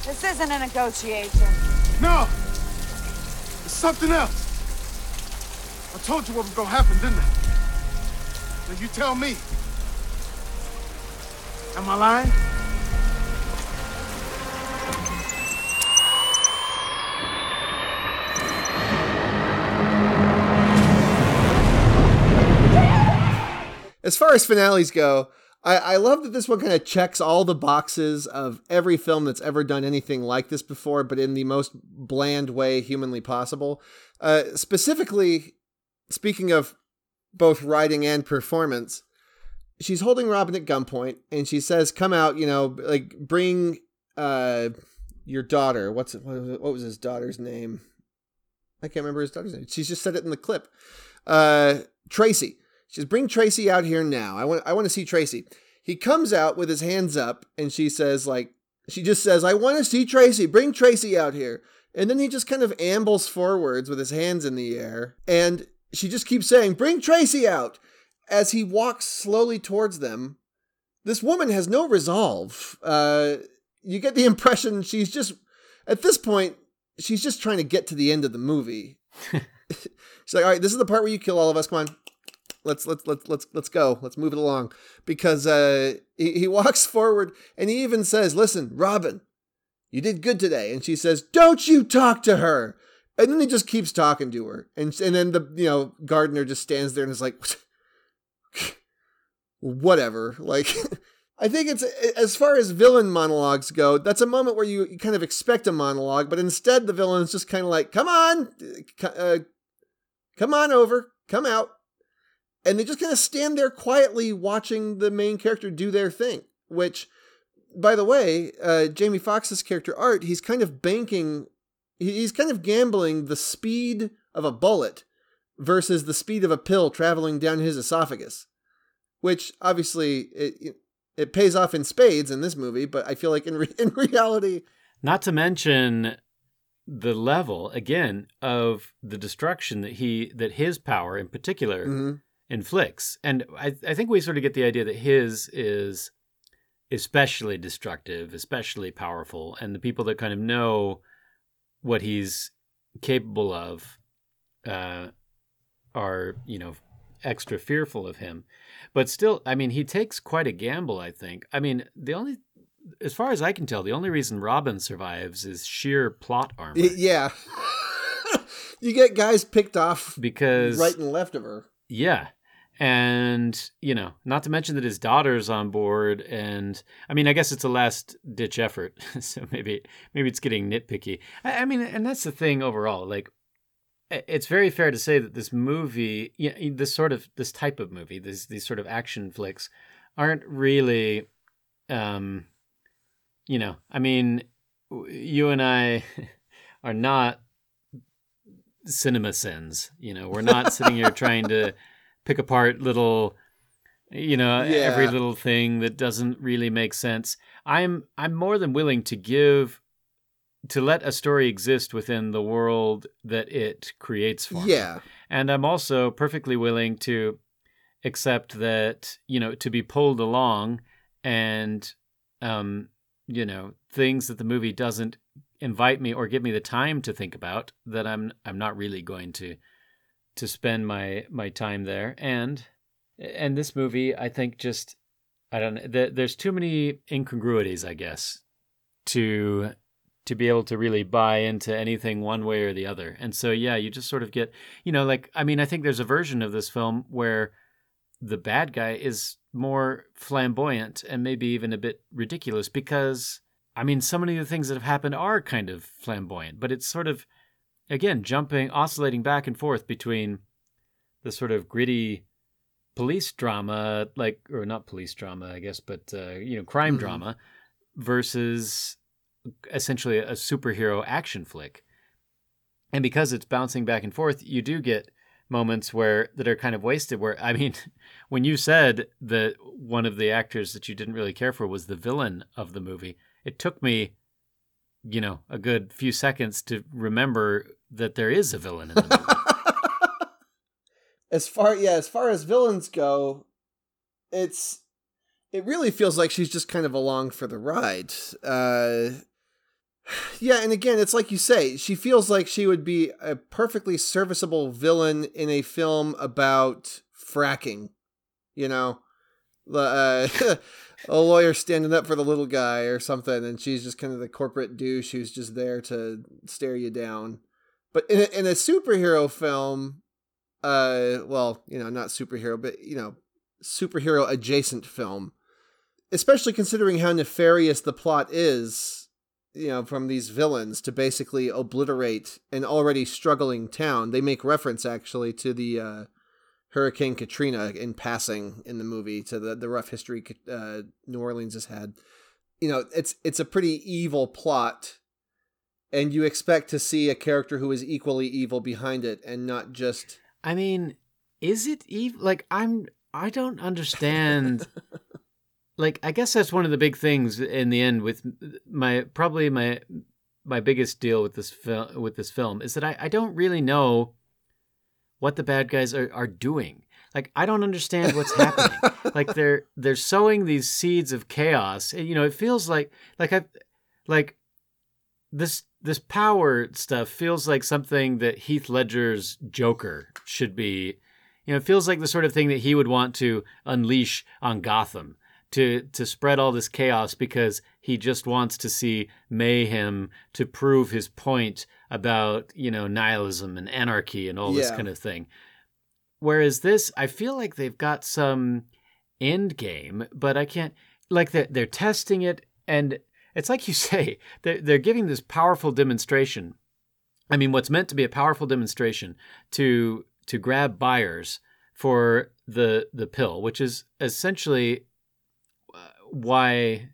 This isn't a negotiation. No! It's something else. I told you what was gonna happen, didn't I? Now you tell me. Am I lying? As far as finales go, I, I love that this one kind of checks all the boxes of every film that's ever done anything like this before, but in the most bland way humanly possible. Uh, specifically, speaking of both writing and performance, she's holding Robin at gunpoint and she says, "Come out, you know, like bring uh, your daughter. What's what was his daughter's name? I can't remember his daughter's name. She's just said it in the clip. Uh, Tracy." She says, "Bring Tracy out here now. I want I want to see Tracy." He comes out with his hands up, and she says, "Like she just says, I want to see Tracy. Bring Tracy out here." And then he just kind of ambles forwards with his hands in the air, and she just keeps saying, "Bring Tracy out." As he walks slowly towards them, this woman has no resolve. Uh, you get the impression she's just at this point she's just trying to get to the end of the movie. She's like, "All right, this is the part where you kill all of us. Come on, let's let's let's let's let's go. Let's move it along." Because uh, he, he walks forward and he even says, "Listen, Robin, you did good today." And she says, "Don't you talk to her." And then he just keeps talking to her, and and then the you know Gardner just stands there and is like, whatever. Like, I think it's as far as villain monologues go, that's a moment where you, kind of expect a monologue, but instead the villain is just kind of like, come on, uh, come on over, come out, and they just kind of stand there quietly watching the main character do their thing. Which, by the way, uh, Jamie Foxx's character Art, he's kind of banking he's kind of gambling the speed of a bullet versus the speed of a pill traveling down his esophagus, which obviously it it pays off in spades in this movie, but I feel like in re- in reality, not to mention the level again of the destruction that he that his power in particular mm-hmm. Inflicts, and I I think we sort of get the idea that his is especially destructive, especially powerful, and the people that kind of know what he's capable of uh, are you know extra fearful of him. But still i mean he takes quite a gamble i think. I mean the only as far as i can tell the only reason robin survives is sheer plot armor. Yeah. You get guys picked off because right and left of her yeah and you know not to mention that his daughter's on board and i mean i guess it's a last ditch effort so maybe maybe it's getting nitpicky. I, I, mean and that's the thing overall like it's very fair to say that this movie you know, this sort of this type of movie these these sort of action flicks aren't really um you know i mean you and i are not CinemaSins you know we're not sitting here trying to pick apart little you know yeah. every little thing that doesn't really make sense i'm i'm more than willing to give to let a story exist within the world that it creates for yeah me. and i'm also perfectly willing to accept that you know to be pulled along and um you know things that the movie doesn't invite me or give me the time to think about that i'm i'm not really going to to spend my my time there. And and this movie i think just i don't know there's too many incongruities i guess to to be able to really buy into anything one way or the other. And so yeah you just sort of get you know like i mean i think there's a version of this film where the bad guy is more flamboyant and maybe even a bit ridiculous because i mean so many of the things that have happened are kind of flamboyant but it's sort of again jumping oscillating back and forth between the sort of gritty police drama like or not police drama i guess but uh, you know crime mm-hmm. drama versus essentially a superhero action flick and because it's bouncing back and forth you do get moments where that are kind of wasted where i mean when you said that one of the actors that you didn't really care for was the villain of the movie it took me you know a good few seconds to remember that there is a villain in the movie. as far yeah, as far as villains go, it's it really feels like she's just kind of along for the ride. Uh yeah, and again, it's like you say, she feels like she would be a perfectly serviceable villain in a film about fracking. You know, uh, a lawyer standing up for the little guy or something, and she's just kind of the corporate douche who's just there to stare you down. But in a, in a superhero film, uh, well, you know, not superhero, but you know, superhero adjacent film, especially considering how nefarious the plot is, you know, from these villains to basically obliterate an already struggling town. They make reference actually to the uh, Hurricane Katrina in passing in the movie to the the rough history uh, New Orleans has had. You know, it's it's a pretty evil plot, and you expect to see a character who is equally evil behind it, and not just. I mean, is it evil? Like I'm, I don't understand. like I guess that's one of the big things in the end with my probably my my biggest deal with this film with this film is that I, I don't really know what the bad guys are, are doing. Like I don't understand what's happening. like they're they're sowing these seeds of chaos. You know, it feels like like I like this this power stuff feels like something that Heath Ledger's Joker should be. You know, it feels like the sort of thing that he would want to unleash on Gotham to to spread all this chaos because he just wants to see mayhem to prove his point about you know nihilism and anarchy and all this kind of thing. Whereas this, I feel like they've got some end game, but I can't like they're they're testing it, and it's like you say they're they're giving this powerful demonstration. I mean, what's meant to be a powerful demonstration to to grab buyers for the the pill, which is essentially uh, why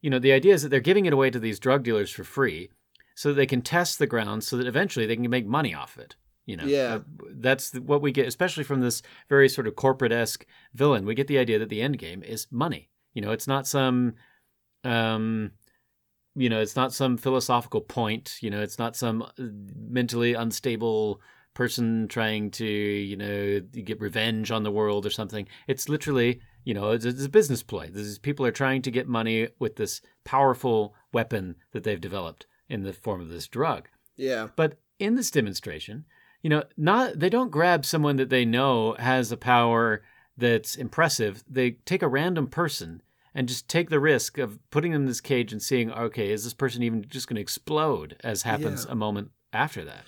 you know the idea is that they're giving it away to these drug dealers for free so that they can test the ground so that eventually they can make money off it you know? Yeah. Uh, that's what we get especially from this very sort of corporate-esque villain. We get the idea that the end game is money. You know it's not some um you know it's not some philosophical point you know it's not some uh, mentally unstable person trying to you know get revenge on the world or something. It's literally you know it's, it's a business play this is people are trying to get money with this powerful weapon that they've developed in the form of this drug Yeah. but in this demonstration, you know, not they don't grab someone that they know has a power that's impressive. They take a random person and just take the risk of putting them in this cage and seeing, okay, is this person even just going to explode as happens Yeah. a moment after that?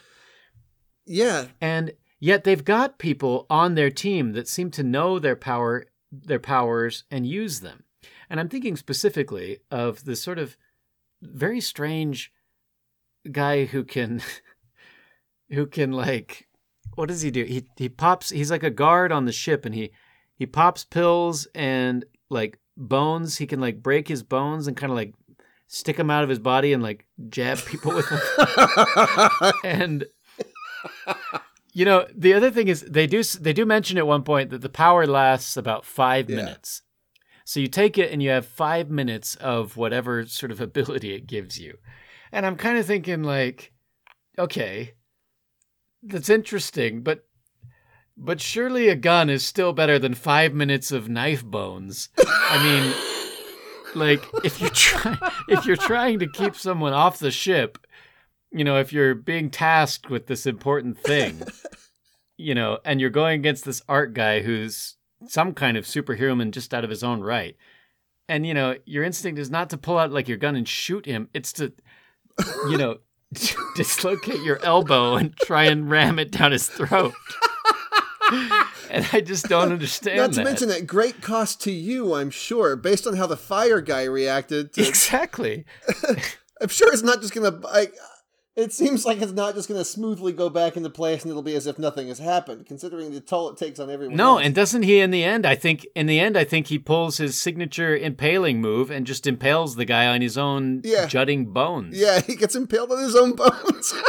Yeah. And yet they've got people on their team that seem to know their power their powers and use them. And I'm thinking specifically of this sort of very strange guy who can who can like what does he do? He he pops he's like a guard on the ship and he he pops pills and like bones. He can like break his bones and kind of like stick them out of his body and like jab people with them. and you know the other thing is they do they do mention at one point that the power lasts about five Yeah. minutes so you take it and you have five minutes of whatever sort of ability it gives you and i'm kind of thinking like okay that's interesting but but surely a gun is still better than five minutes of knife bones. I mean like if you're trying if you're trying to keep someone off the ship you know if you're being tasked with this important thing you know and you're going against this art guy who's some kind of superhuman just out of his own right and you know your instinct is not to pull out like your gun and shoot him it's to you know dislocate your elbow and try and ram it down his throat and i just don't understand Not to that. mention at great cost to you, I'm sure, based on how the fire guy reacted. To, exactly I'm sure it's not just gonna. Like, it seems like it's not just gonna smoothly go back into place, and it'll be as if nothing has happened, considering the toll it takes on everyone. No, else. and doesn't he in the end? I think in the end, I think he pulls his signature impaling move and just impales the guy on his own Yeah. jutting bones. yeah, he gets impaled on his own bones.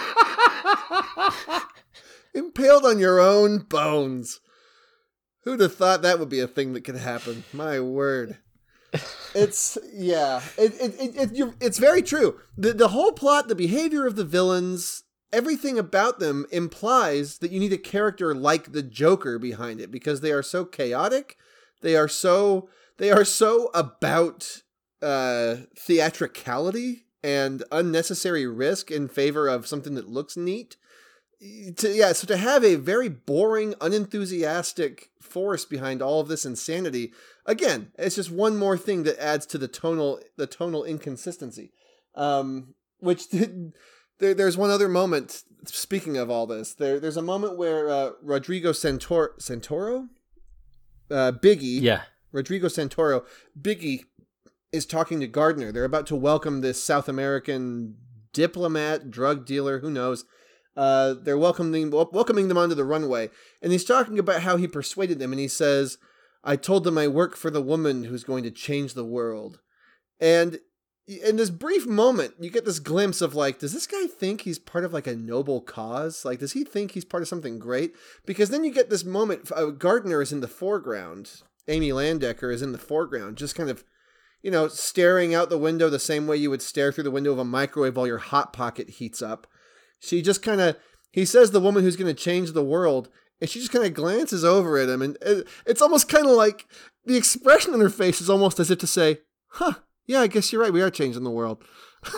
impaled on your own bones. Who'd have thought that would be a thing that could happen? My word. It's yeah. It, it, it, it it's very true. The the whole plot, the behavior of the villains, everything about them implies that you need a character like the Joker behind it because they are so chaotic. They are so they are so about uh theatricality and unnecessary risk in favor of something that looks neat. To, yeah, so to have a very boring, unenthusiastic force behind all of this insanity, again, it's just one more thing that adds to the tonal the tonal inconsistency. Um, which there, there's one other moment. Speaking of all this, there there's a moment where uh, Rodrigo Santor, Santoro, uh, Biggie, Yeah. Rodrigo Santoro, Biggie is talking to Gardner. They're about to welcome this South American diplomat, drug dealer, who knows. Uh, they're welcoming welcoming them onto the runway, and he's talking about how he persuaded them. And he says, "I told them I work for the woman who's going to change the world." And in this brief moment, you get this glimpse of like, does this guy think he's part of like a noble cause? Like, does he think he's part of something great? Because then you get this moment. Uh, Gardner is in the foreground. Amy Landecker is in the foreground, just kind of, you know, staring out the window the same way you would stare through the window of a microwave while your hot pocket heats up. She just kind of, he says the woman who's going to change the world, and she just kind of glances over at him, and it's almost kind of like the expression on her face is almost as if to say, "Huh, yeah, I guess you're right. We are changing the world."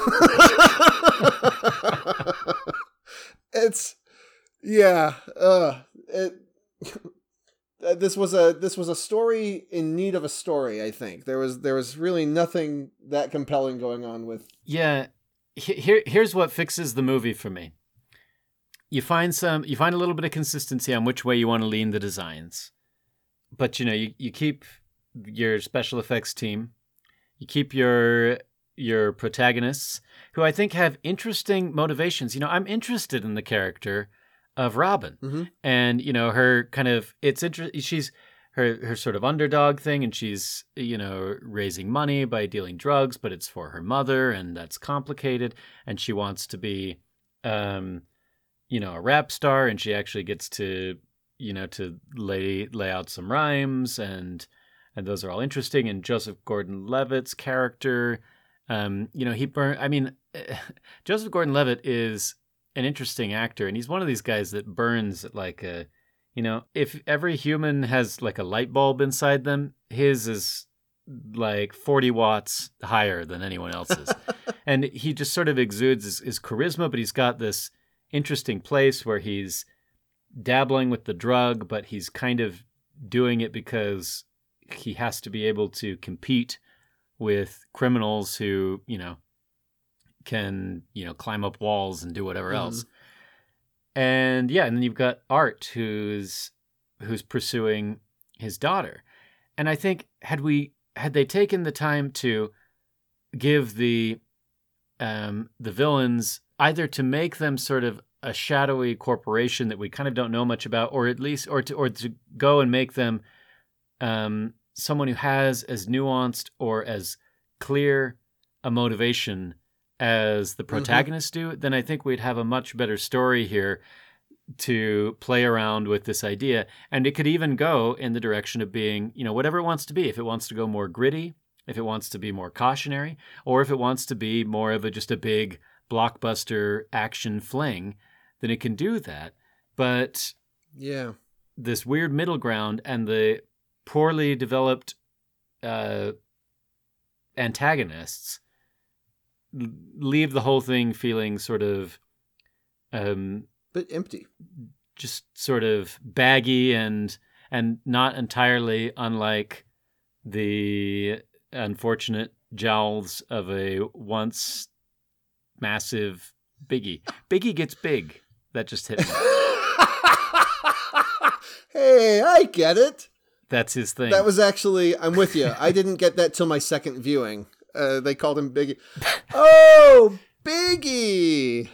it's, yeah, uh, it. this was a this was a story in need of a story. I think there was there was really nothing that compelling going on with. Yeah. here here's what fixes the movie for me. You find some you find a little bit of consistency on which way you want to lean the designs. But you know, you, you keep your special effects team, you keep your your protagonists who I think have interesting motivations. You know, I'm interested in the character of Robin. Mhm. And you know, her kind of it's interesting she's her her sort of underdog thing and she's you know raising money by dealing drugs but it's for her mother and that's complicated and she wants to be um you know a rap star and she actually gets to you know to lay lay out some rhymes and and those are all interesting and Joseph Gordon-Levitt's character um you know he burn I mean Joseph Gordon-Levitt is an interesting actor and he's one of these guys that burns at like a you know, if every human has like a light bulb inside them, his is like 40 watts higher than anyone else's. and he just sort of exudes his, his charisma, but he's got this interesting place where he's dabbling with the drug, but he's kind of doing it because he has to be able to compete with criminals who, you know, can, you know, climb up walls and do whatever Mhm. else and yeah and then you've got art who's who's pursuing his daughter and i think had we had they taken the time to give the um the villains either to make them sort of a shadowy corporation that we kind of don't know much about or at least or to or to go and make them um someone who has as nuanced or as clear a motivation as the protagonists do, then I think we'd have a much better story here to play around with this idea. And it could even go in the direction of being, you know, whatever it wants to be. If it wants to go more gritty, if it wants to be more cautionary, or if it wants to be more of a just a big blockbuster action fling, then it can do that. But Yeah. this weird middle ground and the poorly developed uh, antagonists leave the whole thing feeling sort of um, But empty. just sort of baggy and and not entirely unlike the unfortunate jowls of a once massive Biggie. Biggie gets big. That just hit me. hey, I get it. That's his thing. That was actually, I'm with you. I didn't get that till my second viewing. Uh, they called him Biggie. Oh, Biggie.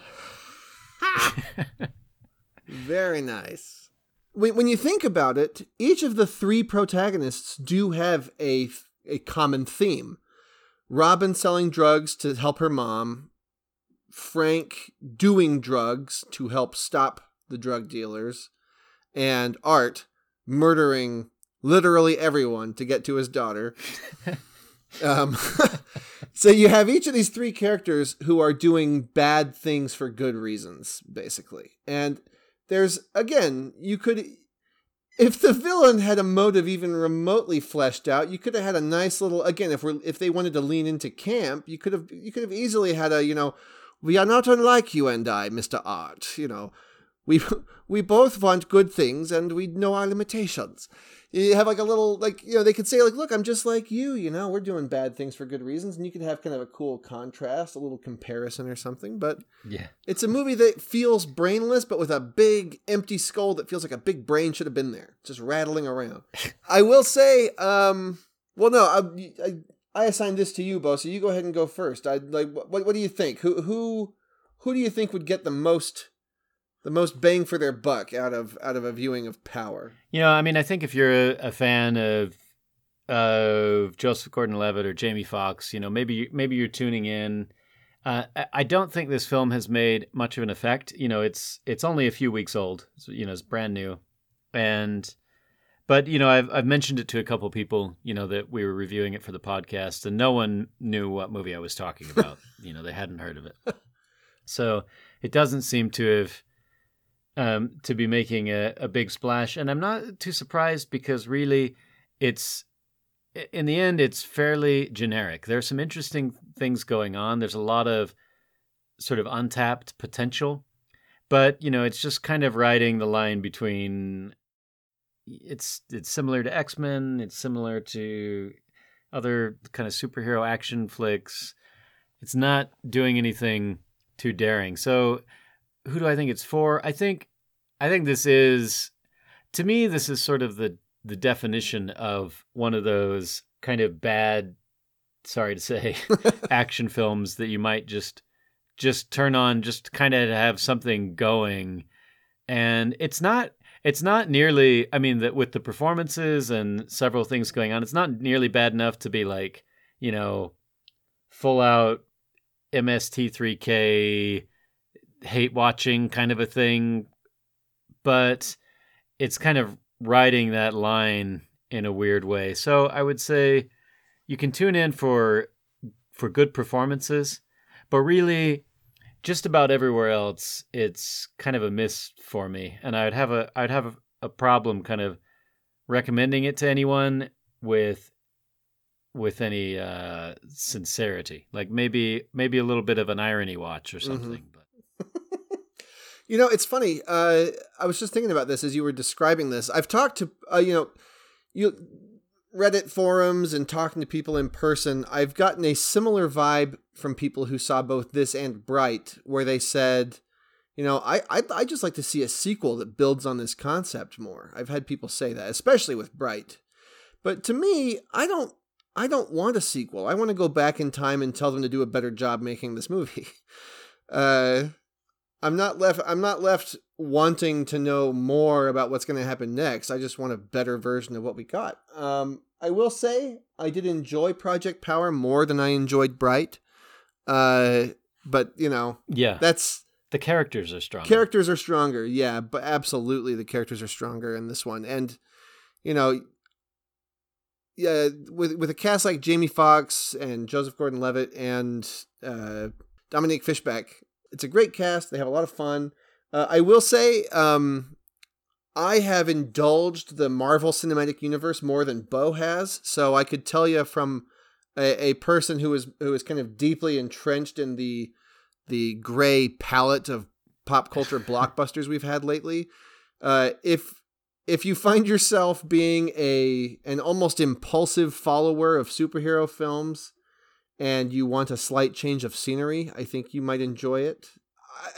Very nice. When, when you think about it, each of the three protagonists do have a, a common theme. Robin selling drugs to help her mom, Frank doing drugs to help stop the drug dealers, and Art murdering literally everyone to get to his daughter. um, so you have each of these three characters who are doing bad things for good reasons, basically. And there's, again, you could. If the villain had a motive even remotely fleshed out, you could have had a nice little. Again, if we're if they wanted to lean into camp, you could have you could have easily had a you know, we are not unlike you and I, Mister Art. You know, we we both want good things and we know our limitations. You have like a little like you know they could say like look I'm just like you you know we're doing bad things for good reasons and you could have kind of a cool contrast a little comparison or something but yeah. it's a movie that feels brainless but with a big empty skull that feels like a big brain should have been there just rattling around. I will say um well no I, I I assigned this to you Bo so you go ahead and go first. I like what what do you think who who who do you think would get the most the most bang for their buck out of out of a viewing of Power? You know, I mean, I think if you're a, a fan of of Joseph Gordon-Levitt or Jamie Foxx, you know, maybe maybe you're tuning in. Uh, I- I don't think this film has made much of an effect. You know, it's it's only a few weeks old. So, you know, it's brand new, and but you know, I've I've mentioned it to a couple people. You know, that we were reviewing it for the podcast, and no one knew what movie I was talking about. you know, they hadn't heard of it, so it doesn't seem to have um, to be making a, a big splash. And I'm not too surprised because really it's, in the end, it's fairly generic. There's some interesting things going on. There's a lot of sort of untapped potential, but, you know, it's just kind of riding the line between it's it's similar to X-Men, it's similar to other kind of superhero action flicks. it's not doing anything too daring. So who do I think it's for? I think I think this is to me this is sort of the the definition of one of those kind of bad sorry to say action films that you might just just turn on just kind of have something going and it's not it's not nearly i mean that with the performances and several things going on it's not nearly bad enough to be like you know full out mst3k hate watching kind of a thing. But it's kind of riding that line in a weird way. So i would say you can tune in for for good performances but really just about everywhere else it's kind of a miss for me and i would have a i'd have a, a problem kind of recommending it to anyone with with any uh sincerity like maybe maybe a little bit of an irony watch or something but You know, it's funny. Uh, I was just thinking about this as you were describing this. I've talked to, uh, you know, you Reddit forums and talking to people in person. I've gotten a similar vibe from people who saw both this and Bright, where they said, you know, I I I just like to see a sequel that builds on this concept more. I've had people say that, especially with Bright. But to me, I don't I don't want a sequel. I want to go back in time and tell them to do a better job making this movie. Uh, I'm not left. I'm not left wanting to know more about what's going to happen next. I just want a better version of what we got. Um, I will say I did enjoy Project Power more than I enjoyed Bright. Uh, but you know, yeah that's the characters are strong characters are stronger. Yeah, but absolutely the characters are stronger in this one. And you know, yeah, with with a cast like Jamie Foxx and Joseph Gordon-Levitt and uh, Dominique Fishback, it's a great cast. They have a lot of fun. Uh, I will say, um, I have indulged the Marvel Cinematic Universe more than Bo has, so I could tell you from a, a person who is who is kind of deeply entrenched in the the gray palette of pop culture blockbusters we've had lately. Uh, if if you find yourself being a an almost impulsive follower of superhero films and you want a slight change of scenery, I think you might enjoy it.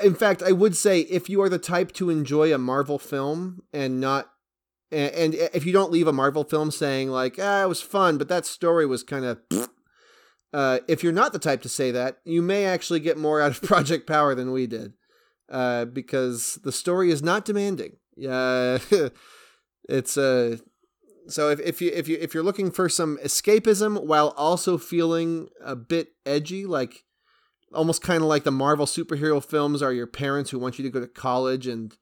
In fact, I would say if you are the type to enjoy a Marvel film and not and, if you don't leave a Marvel film saying like, "Ah, it was fun, but that story was kind of uh, if you're not the type to say that, you may actually get more out of Project Power than we did, uh, because the story is not demanding. Yeah, it's uh, so if, if you if you if you're looking for some escapism while also feeling a bit edgy, like almost kind of like the Marvel superhero films are your parents who want you to go to college and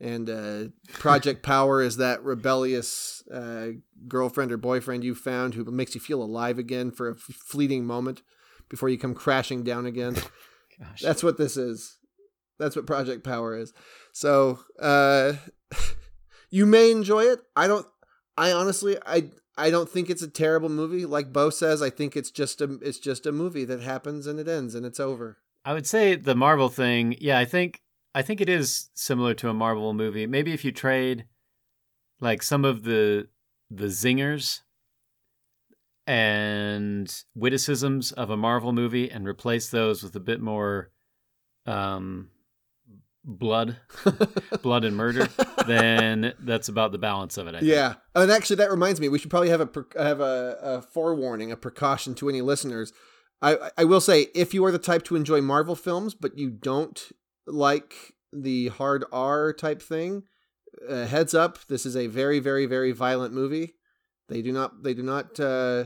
and uh, Project Power is that rebellious uh, girlfriend or boyfriend you found who makes you feel alive again for a f- fleeting moment before you come crashing down again. Gosh. That's what this is. That's what Project Power is. So uh, you may enjoy it. I don't. I honestly, I I don't think it's a terrible movie. Like Bo says, I think it's just a it's just a movie that happens and it ends and it's over. I would say the Marvel thing, yeah, I think I think it is similar to a Marvel movie. Maybe if you trade like some of the the zingers and witticisms of a Marvel movie and replace those with a bit more um blood blood and murder then that's about the balance of it I think. Yeah, and actually, that reminds me, we should probably have a have a, a forewarning, a precaution to any listeners. I I will say, if you are the type to enjoy Marvel films, but you don't like the hard R type thing, uh, heads up, this is a very very very violent movie. They do not they do not uh,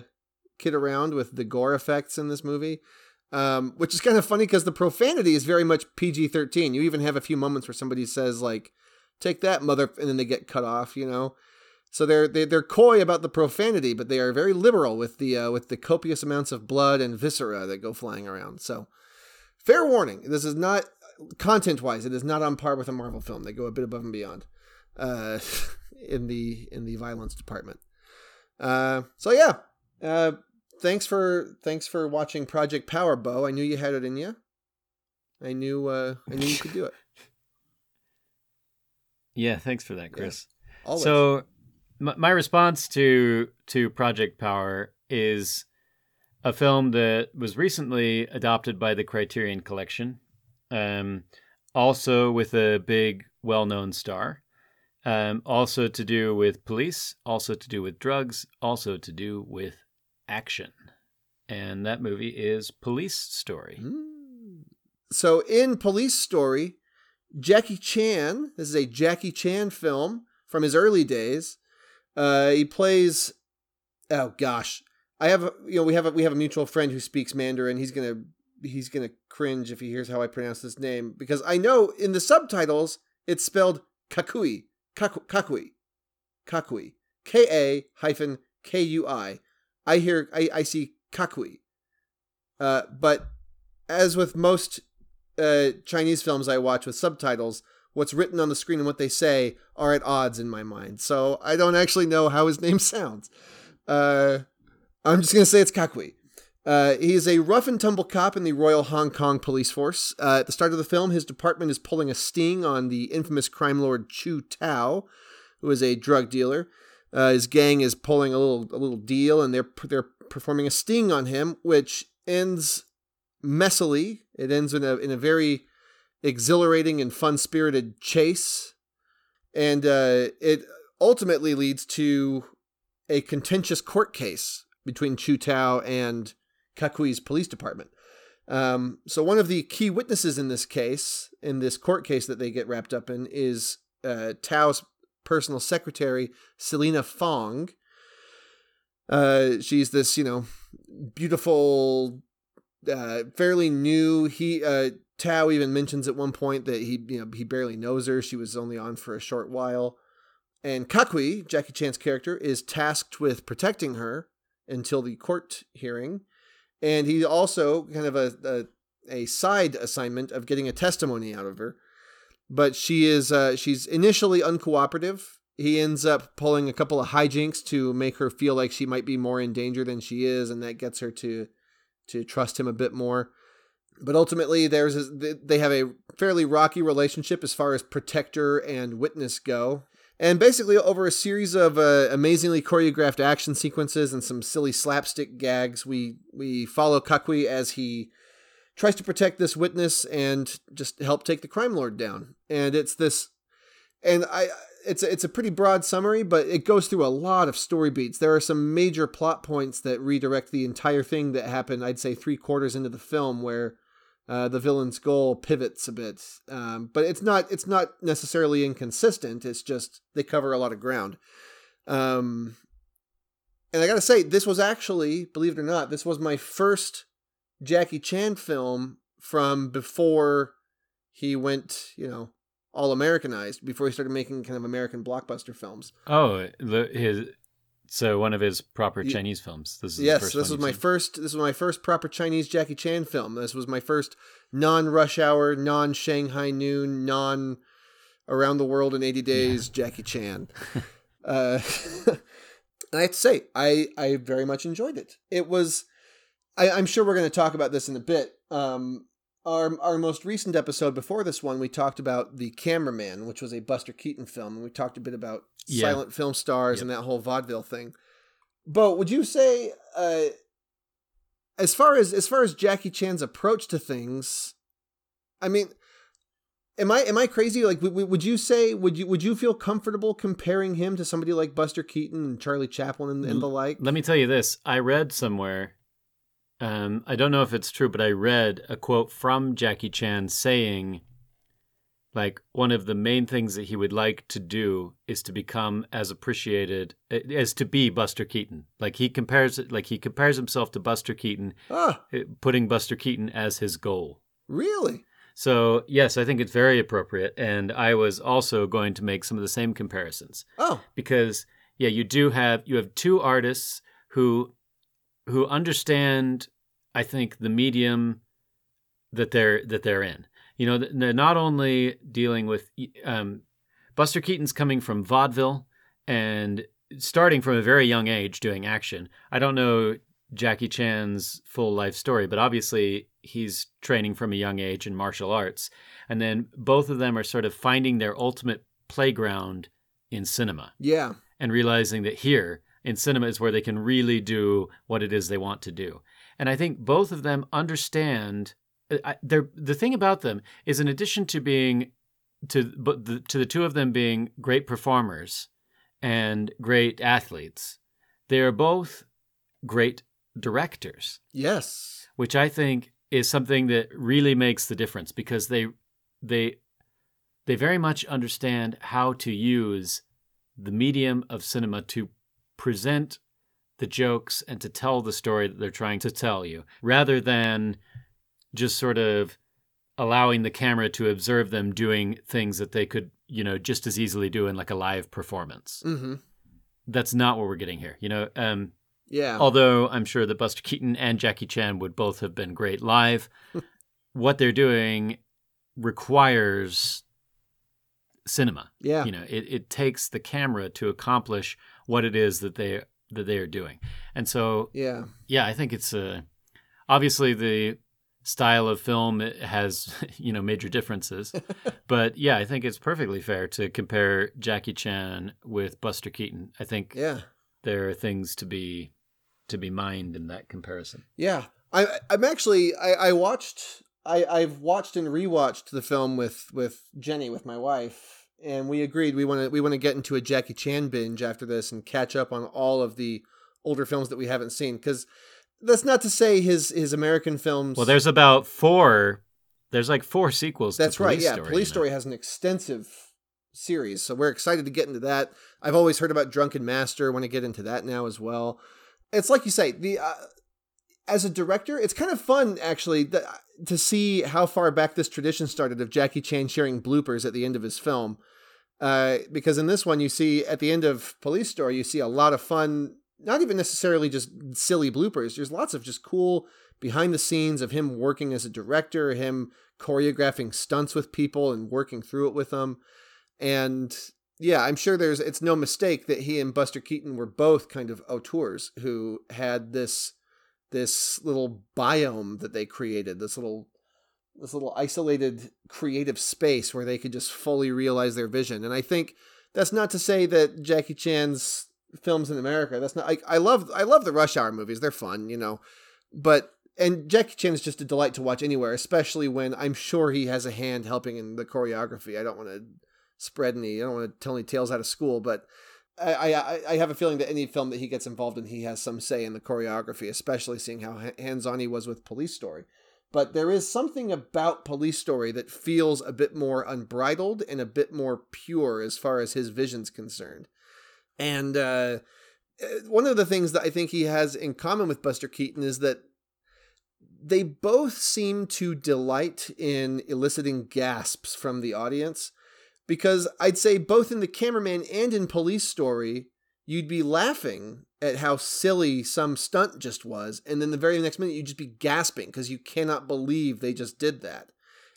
kid around with the gore effects in this movie. Um, which is kind of funny because the profanity is very much PG thirteen. You even have a few moments where somebody says like, "Take that, mother," and then they get cut off. You know, so they're they, they're coy about the profanity, but they are very liberal with the uh, with the copious amounts of blood and viscera that go flying around. So, fair warning: this is not content wise. It is not on par with a Marvel film. They go a bit above and beyond uh, in the in the violence department. Uh, so yeah, uh, thanks for thanks for watching Project Power, Bo. I knew you had it in you. I knew uh, I knew you could do it. yeah thanks for that chris Always. So, my, my response to to Project Power is a film that was recently adopted by the Criterion Collection, um, also with a big, well known star, um, also to do with police, also to do with drugs, also to do with action. And that movie is Police Story. So in Police Story, Jackie Chan, this is a Jackie Chan film from his early days. Uh, he plays oh gosh. I have a, you know we have a, we have a mutual friend who speaks Mandarin. He's to he's to cringe if he hears how I pronounce this name because I know in the subtitles it's spelled Kakui. Kaku- Kakui. Kakui. K A hyphen K U I. I hear I, I see Kakui. Uh, but as with most uh, Chinese films I watch with subtitles, what's written on the screen and what they say are at odds in my mind. So I don't actually know how his name sounds. Uh, I'm just going to say it's Kakui. Uh, is a rough and tumble cop in the Royal Hong Kong Police Force. Uh, at the start of the film, his department is pulling a sting on the infamous crime lord Chu Tao, who is a drug dealer. Uh, his gang is pulling a little a little deal, and they're they're performing a sting on him, which ends messily. It ends in a in a very exhilarating and fun spirited chase, and uh, it ultimately leads to a contentious court case between Chu Tao and Kakui's police department. Um, so one of the key witnesses in this case, in this court case that they get wrapped up in, is uh, Tao's personal secretary, Selina Fong. Uh, she's this, you know, beautiful, uh, fairly new. He uh, Tao even mentions at one point that he, you know, he barely knows her. She was only on for a short while. And Kakui, Jackie Chan's character, is tasked with protecting her until the court hearing. And he also kind of a, a, a side assignment of getting a testimony out of her. But she is uh, she's initially uncooperative. He ends up pulling a couple of hijinks to make her feel like she might be more in danger than she is, and that gets her to to trust him a bit more. But ultimately, there's a, they have a fairly rocky relationship as far as protector and witness go. And basically, over a series of uh, amazingly choreographed action sequences and some silly slapstick gags, we we follow Kakui as he tries to protect this witness and just help take the crime lord down. And it's this, and I it's a, it's a pretty broad summary, but it goes through a lot of story beats. There are some major plot points that redirect the entire thing that happened. I'd say three quarters into the film where uh, the villain's goal pivots a bit, um, but it's not it's not necessarily inconsistent. It's just they cover a lot of ground. Um, and I gotta say, this was actually, believe it or not, this was my first Jackie Chan film from before he went, you know, all Americanized. Before he started making kind of American blockbuster films. Oh, the, his so one of his proper Chinese films. This is the yes, first this was my seen. first. This was my first proper Chinese Jackie Chan film. This was my first non-rush hour, non-Shanghai noon, non around the world in eighty days Jackie Chan. uh, and I have to say, I I very much enjoyed it. It was. I, I'm sure we're going to talk about this in a bit. Um, our our most recent episode before this one, we talked about the Cameraman, which was a Buster Keaton film, and we talked a bit about Yeah. silent film stars Yep. and that whole vaudeville thing. But would you say, uh, as far as as far as Jackie Chan's approach to things, I mean, am I am I crazy? Like, would, would you say would you would you feel comfortable comparing him to somebody like Buster Keaton and Charlie Chaplin and, and the like? Let me tell you this. I read somewhere, um, I don't know if it's true, but I read a quote from Jackie Chan saying, like, one of the main things that he would like to do is to become as appreciated as to be Buster Keaton. Like he compares it, like he compares himself to Buster Keaton, Ah, putting Buster Keaton as his goal. really? So yes, I think it's very appropriate, and I was also going to make some of the same comparisons Oh, because yeah, you do have you have two artists who who understand I think the medium that they're that they're in. You know, they're not only dealing with um, Buster Keaton's coming from vaudeville and starting from a very young age doing action. I don't know Jackie Chan's full life story, but obviously he's training from a young age in martial arts. And then both of them are sort of finding their ultimate playground in cinema yeah. and realizing that here in cinema is where they can really do what it is they want to do. and I think both of them understand. uh, I- the thing about them is, in addition to being to but the, to the two of them being great performers and great athletes, they are both great directors Yes. which I think is something that really makes the difference because they they they very much understand how to use the medium of cinema to present the jokes and to tell the story that they're trying to tell you rather than just sort of allowing the camera to observe them doing things that they could you know just as easily do in like a live performance Mm-hmm. that's not what we're getting here you know um Yeah. Although I'm sure that Buster Keaton and Jackie Chan would both have been great live, what they're doing requires cinema. yeah. You know, it, it takes the camera to accomplish what it is that they that they are doing. And so, yeah. yeah, I think it's uh, obviously the style of film has you know major differences, but yeah, I think it's perfectly fair to compare Jackie Chan with Buster Keaton. I think Yeah. there are things to be to be mined in that comparison. Yeah, I, I'm actually I, I watched I I've watched and rewatched the film with with Jenny with my wife, and we agreed we want to we want to get into a Jackie Chan binge after this and catch up on all of the older films that we haven't seen because that's not to say his his American films. Well, there's about four. There's like four sequels. that's to right. Yeah, Story, Police. Story has an extensive series, so we're excited to get into that. I've always heard about Drunken Master. Want to get into that now as well. It's like you say the. Uh, as a director, it's kind of fun actually th- to see how far back this tradition started of Jackie Chan sharing bloopers at the end of his film. Uh, because in this one, you see at the end of Police Story, you see a lot of fun, not even necessarily just silly bloopers. There's lots of just cool behind the scenes of him working as a director, him choreographing stunts with people and working through it with them. And yeah, I'm sure there's it's no mistake that he and Buster Keaton were both kind of auteurs who had this this little biome that they created, this little this little isolated creative space where they could just fully realize their vision. And I think that's not to say that Jackie Chan's films in America, that's not I, I love I love the Rush Hour movies. They're fun, you know. But and Jackie Chan is just a delight to watch anywhere, especially when I'm sure he has a hand helping in the choreography. I don't want to spread any, I don't want to tell any tales out of school, but I, I, I have a feeling that any film that he gets involved in, he has some say in the choreography, especially seeing how hands-on he was with Police Story. But there is something about Police Story that feels a bit more unbridled and a bit more pure as far as his vision's concerned. And uh, uh, one of the things that I think he has in common with Buster Keaton is that they both seem to delight in eliciting gasps from the audience because I'd say both in the cameraman and in Police Story, you'd be laughing at how silly some stunt just was, and then the very next minute you'd just be gasping because you cannot believe they just did that.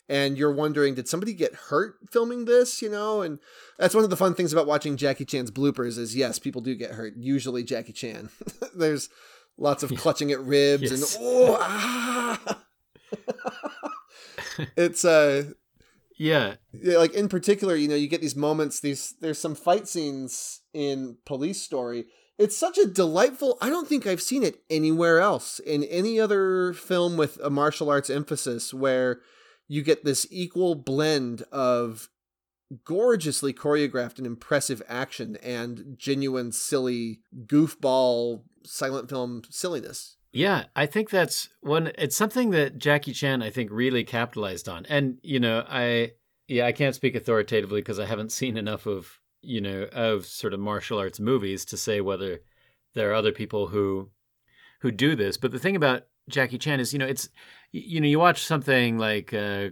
And you're wondering, did somebody get hurt filming this? You know, and that's one of the fun things about watching Jackie Chan's bloopers is yes, people do get hurt. Usually Jackie Chan. There's lots of clutching at ribs Yes. and oh ah. it's uh Yeah, yeah, like in particular, you know, you get these moments. These there's some fight scenes in Police Story. It's such a delightful. I don't think I've seen it anywhere else in any other film with a martial arts emphasis where you get this equal blend of gorgeously choreographed and impressive action and genuine silly goofball silent film silliness. Yeah. I think that's one. It's something that Jackie Chan, I think, really capitalized on. And you know, I yeah, I can't speak authoritatively because I haven't seen enough of you know of sort of martial arts movies to say whether there are other people who who do this. But the thing about Jackie Chan is, you know, it's you know, you watch something like uh,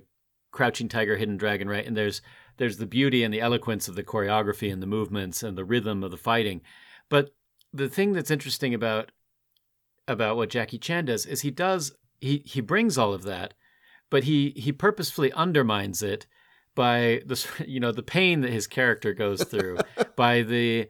Crouching Tiger, Hidden Dragon, right? And there's there's the beauty and the eloquence of the choreography and the movements and the rhythm of the fighting. But the thing that's interesting about about what Jackie Chan does is he does he he brings all of that, but he he purposefully undermines it by the you know the pain that his character goes through, by the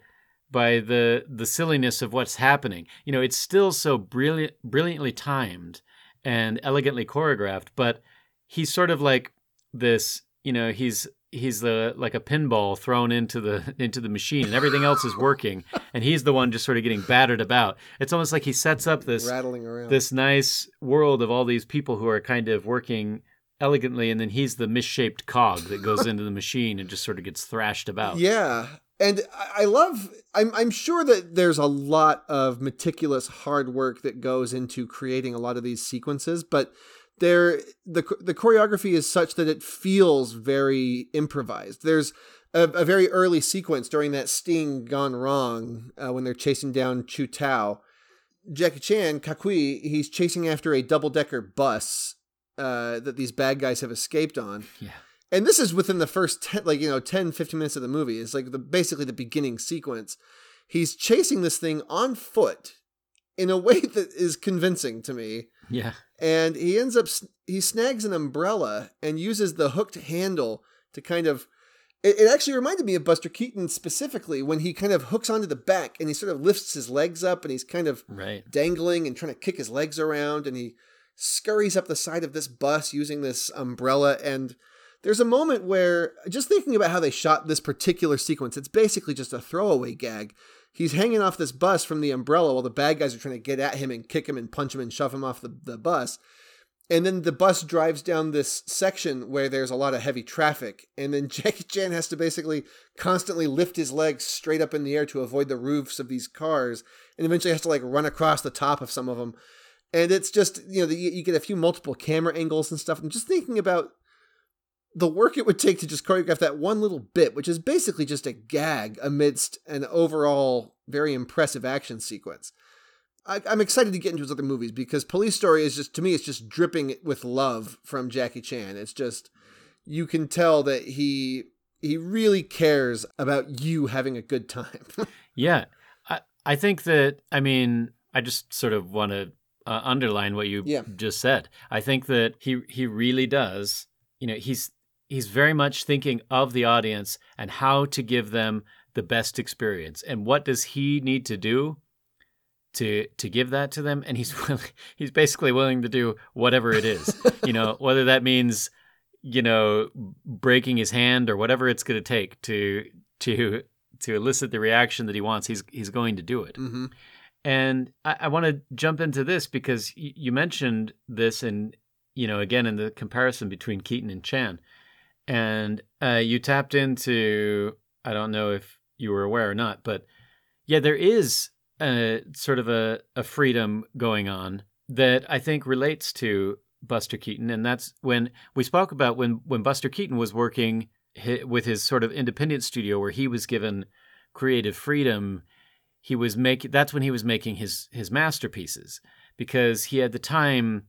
by the the silliness of what's happening. You know, it's still so brilliant brilliantly timed and elegantly choreographed, but he's sort of like this you know he's he's the like a pinball thrown into the into the machine and everything else is working and he's the one just sort of getting battered about it's almost like he sets up this rattling around. this nice world of all these people who are kind of working elegantly and then he's the misshaped cog that goes into the machine and just sort of gets thrashed about Yeah. And I- I love I'm I'm sure that there's a lot of meticulous hard work that goes into creating a lot of these sequences, but there the the choreography is such that it feels very improvised. There's a, a very early sequence during that sting gone wrong uh, when they're chasing down Chu Tao. Jackie Chan, Kakui, he's chasing after a double decker bus uh, that these bad guys have escaped on. Yeah. And this is within the first 10 like you know 10 15 minutes of the movie. It's like the basically the beginning sequence. He's chasing this thing on foot in a way that is convincing to me yeah. And he ends up he snags an umbrella and uses the hooked handle to kind of it, it actually reminded me of buster keaton specifically when he kind of hooks onto the back and he sort of lifts his legs up and he's kind of right. dangling and trying to kick his legs around and he scurries up the side of this bus using this umbrella. And there's a moment where just thinking about how they shot this particular sequence it's basically just a throwaway gag he's hanging off this bus from the umbrella while the bad guys are trying to get at him and kick him and punch him and shove him off the, the bus. And then the bus drives down this section where there's a lot of heavy traffic. And then jackie chan has to basically constantly lift his legs straight up in the air to avoid the roofs of these cars and eventually has to like run across the top of some of them and it's just you know you get a few multiple camera angles and stuff. And just thinking about the work it would take to just choreograph that one little bit which is basically just a gag amidst an overall very impressive action sequence I, i'm excited to get into his other movies because police story is just to me it's just dripping with love from jackie chan it's just you can tell that he he really cares about you having a good time Yeah, I I think that I mean I just sort of want to uh, underline what you Yeah. just said. I think that he he really does. You know, he's he's very much thinking of the audience and how to give them the best experience. And what does he need to do to to give that to them? And he's willing, he's basically willing to do whatever it is. you know, whether that means you know breaking his hand or whatever it's going to take to to to elicit the reaction that he wants, he's he's going to do it. mm-hmm. And I, I want to jump into this because y- you mentioned this, and you know, again in the comparison between Keaton and Chan, and uh, you tapped into. I don't know if you were aware or not, but yeah, there is a sort of a, a freedom going on that I think relates to Buster Keaton, and that's when we spoke about when when Buster Keaton was working with his sort of independent studio where he was given creative freedom he was making that's when he was making his his masterpieces because he had the time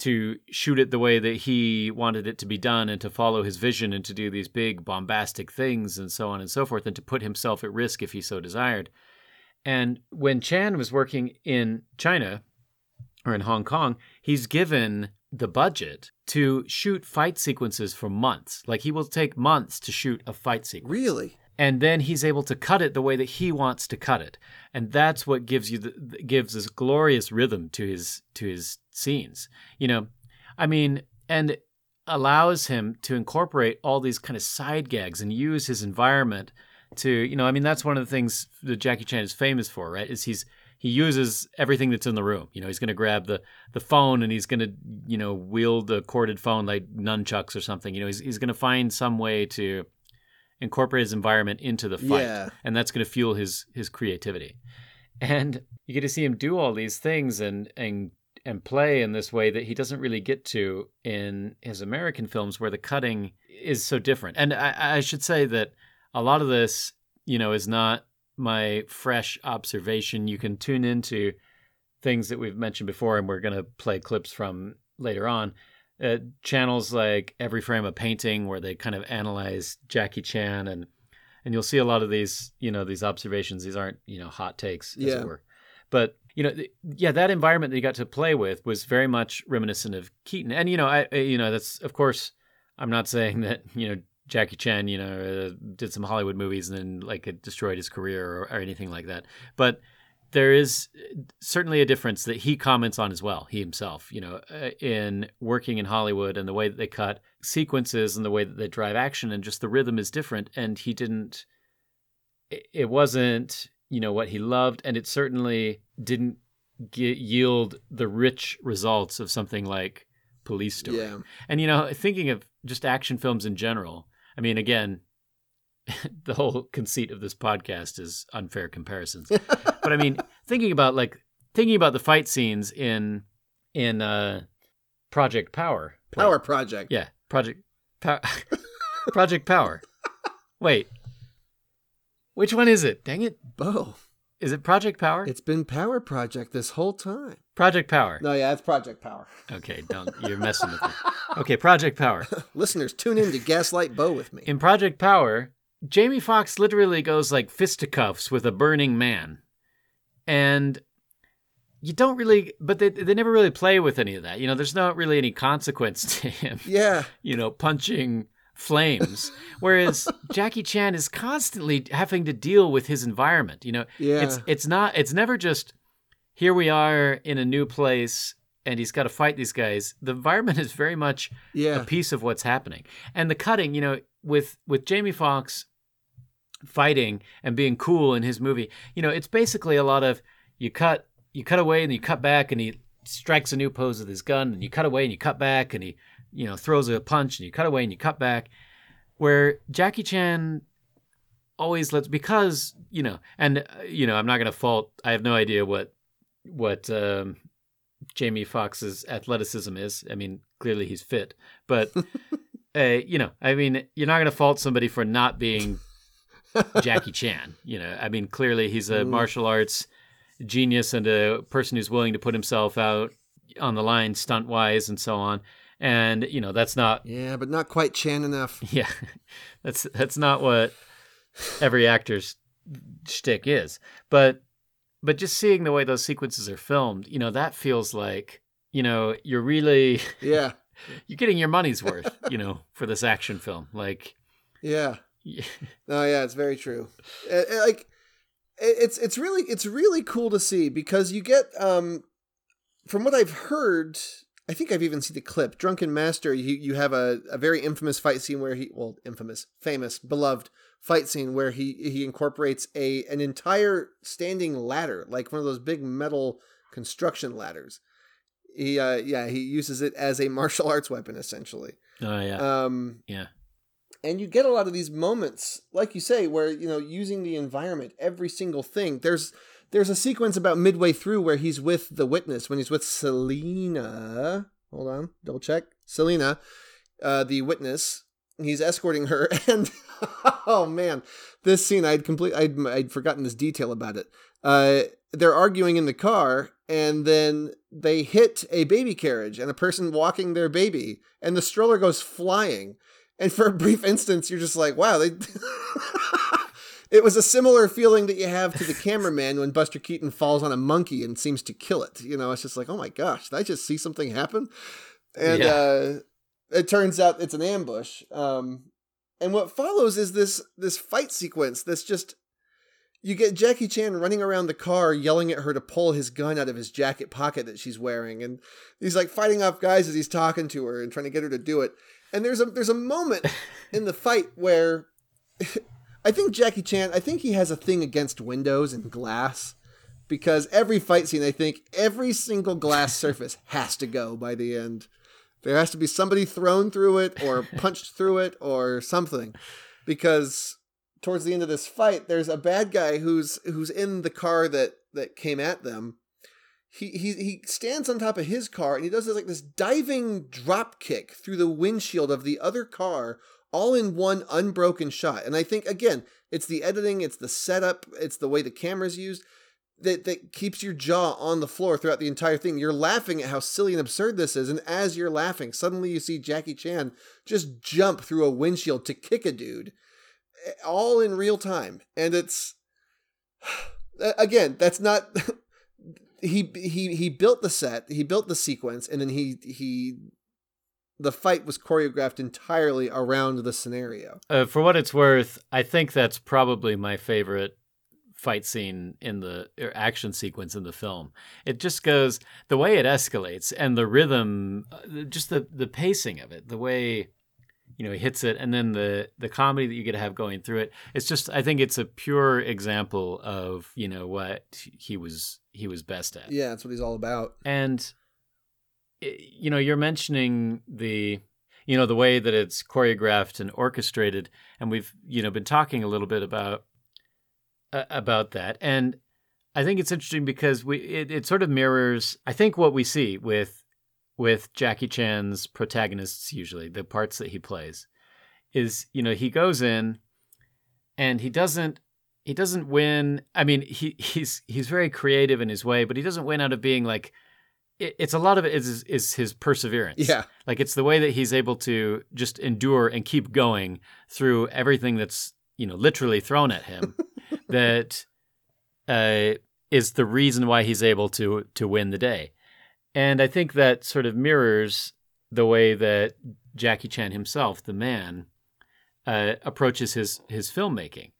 to shoot it the way that he wanted it to be done and to follow his vision and to do these big bombastic things and so on and so forth and to put himself at risk if he so desired. And when Chan was working in China or in Hong Kong he's given the budget to shoot fight sequences for months. Like he will take months to shoot a fight sequence. Really and then he's able to cut it the way that he wants to cut it. And that's what gives you the gives this glorious rhythm to his to his scenes you know? I mean and allows him to incorporate all these kind of side gags and use his environment to you know i mean that's one of the things that jackie chan is famous for right? Is he's he uses everything that's in the room. You know he's going to grab the the phone and he's going to you know wield the corded phone like nunchucks or something. You know he's, he's going to find some way to incorporate his environment into the fight Yeah. and that's going to fuel his his creativity and you get to see him do all these things and and and play in this way that he doesn't really get to in his American films where the cutting is so different. And I, I should say that a lot of this, you know, is not my fresh observation. You can tune into things that we've mentioned before, and we're going to play clips from later on. Uh, channels like Every Frame a Painting, where they kind of analyze Jackie Chan, and and you'll see a lot of these, you know, these observations. These aren't, you know, hot takes, as Yeah. it were. But you know, th- yeah, that environment that you got to play with was very much reminiscent of Keaton. And you know, I, I you know, that's of course, I'm not saying that you know Jackie Chan, you know, uh, did some Hollywood movies and then like it destroyed his career or, or anything like that. But there is certainly a difference that he comments on as well, he himself, you know, uh, in working in Hollywood and the way that they cut sequences and the way that they drive action and just the rhythm is different. And he didn't, it- wasn't, you know, what he loved. And it certainly didn't ge- yield the rich results of something like Police Story. Yeah. And, you know, thinking of just action films in general, I mean, again, the whole conceit of this podcast is unfair comparisons. but I mean, thinking about like thinking about the fight scenes in in uh Project Power. Power Project. yeah, Project Power. Project Power. Wait. Which one is it? Dang it. Bo, Is it Project Power? it's been Power Project this whole time. Project Power. No, yeah, it's Project Power. Okay, don't you're messing with me. Okay, Project Power. Listeners, tune in to Gaslight Bo with me. In Project Power, Jamie Foxx literally goes like fisticuffs with a burning man. And you don't really but they they never really play with any of that. You know, there's not really any consequence to him, Yeah. you know, punching flames. Whereas Jackie Chan is constantly having to deal with his environment. You know, Yeah. it's it's not it's never just here we are in a new place and he's got to fight these guys. The environment is very much Yeah. a piece of what's happening. And the cutting, you know, with with Jamie Foxx fighting and being cool in his movie, you know, it's basically a lot of you cut you cut away and you cut back and he strikes a new pose with his gun and you cut away and you cut back and he you know throws a punch and you cut away and you cut back where Jackie Chan always lets because you know and uh, you know I'm not going to fault I have no idea what what um Jamie Foxx's athleticism is. I mean, clearly he's fit, but uh, you know, I mean, you're not going to fault somebody for not being Jackie Chan. You know, I mean, clearly he's a mm. martial arts genius and a person who's willing to put himself out on the line stunt wise and so on. And you know, that's not Yeah, but not quite Chan enough. yeah, that's that's not what every actor's shtick is. But but just seeing the way those sequences are filmed, you know, that feels like you know you're really Yeah. you're getting your money's worth, you know, for this action film. Like, Yeah. No, yeah, it's very true. Uh, uh, like it- it's it's really it's really cool to see because you get um from what I've heard, I think I've even seen the clip. Drunken Master, you you have a, a very infamous fight scene where he well, infamous, famous, beloved fight scene where he he incorporates a an entire standing ladder, like one of those big metal construction ladders. He uh yeah, he uses it as a martial arts weapon essentially. oh yeah, Um yeah, and you get a lot of these moments like you say where you know using the environment every single thing. There's there's a sequence about midway through where he's with the witness. When he's with selina hold on double check. Selina uh, the witness he's escorting her. And oh man this scene i'd complete I'd, I'd forgotten this detail about it. Uh, they're arguing in the car and then they hit a baby carriage and a person walking their baby and the stroller goes flying and for a brief instance, you're just like, wow, they. it was a similar feeling that you have to the cameraman when Buster Keaton falls on a monkey and seems to kill it. You know, it's just like, oh my gosh, did I just see something happen? And Yeah. uh, it turns out it's an ambush. Um, and what follows is this this fight sequence that's just you get Jackie Chan running around the car yelling at her to pull his gun out of his jacket pocket that she's wearing and he's like fighting off guys as he's talking to her and trying to get her to do it. And there's a there's a moment in the fight where I think Jackie Chan, I think he has a thing against windows and glass because every fight scene, I think every single glass surface has to go by the end. There has to be somebody thrown through it or punched through it or something because towards the end of this fight, there's a bad guy who's who's in the car that that came at them. He he he stands on top of his car and he does this like this diving drop kick through the windshield of the other car, all in one unbroken shot. And I think again, it's the editing, it's the setup, it's the way the camera's used that that keeps your jaw on the floor throughout the entire thing. You're laughing at how silly and absurd this is, and as you're laughing, suddenly you see Jackie Chan just jump through a windshield to kick a dude eh, all in real time and it's again that's not he he he built the set he built the sequence and then he he the fight was choreographed entirely around the scenario Uh, for what it's worth, I think that's probably my favorite fight scene in the or action sequence in the film. It just goes the way it escalates and the rhythm, uh, just the the pacing of it, the way you know he hits it, and then the the comedy that you get to have going through it. It's just I think it's a pure example of you know what he was he was best at. Yeah, that's what he's all about. And you know, you're mentioning the you know the way that it's choreographed and orchestrated, and we've you know been talking a little bit about uh, about that, and I think it's interesting because we it, it sort of mirrors I think what we see with with Jackie Chan's protagonists usually the parts that he plays is you know he goes in and he doesn't he doesn't win i mean he he's he's very creative in his way but he doesn't win out of being like it, it's a lot of it is is his perseverance. Yeah. like it's the way that he's able to just endure and keep going through everything that's you know literally thrown at him that uh, is the reason why he's able to to win the day. And i think that sort of mirrors the way that jackie chan himself the man uh, approaches his his filmmaking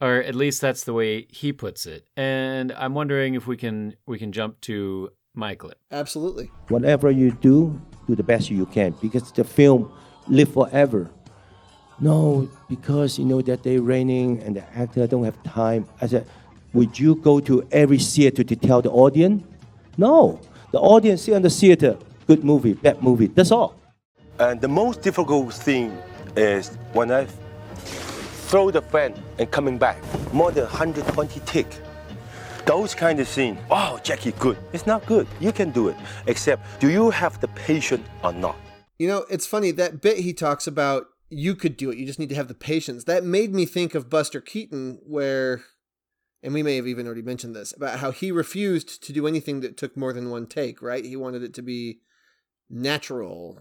or at least that's the way he puts it and i'm wondering if we can we can jump to my clip Absolutely. whatever you do, do the best you can because the film live forever. No, because you know that they raining and the actor don't have time. I said, would you go to every theater to tell the audience? No, the audience see on the theater, good movie, bad movie. That's all. And the most difficult thing is when I throw the fan and coming back, more than 120 tick. Those kind of scene, oh, Jackie, good. It's not good. You can do it. Except, do you have the patience or not? You know, it's funny that bit he talks about. You could do it. You just need to have the patience. That made me think of Buster Keaton, where, and we may have even already mentioned this about how he refused to do anything that took more than one take. Right? He wanted it to be natural,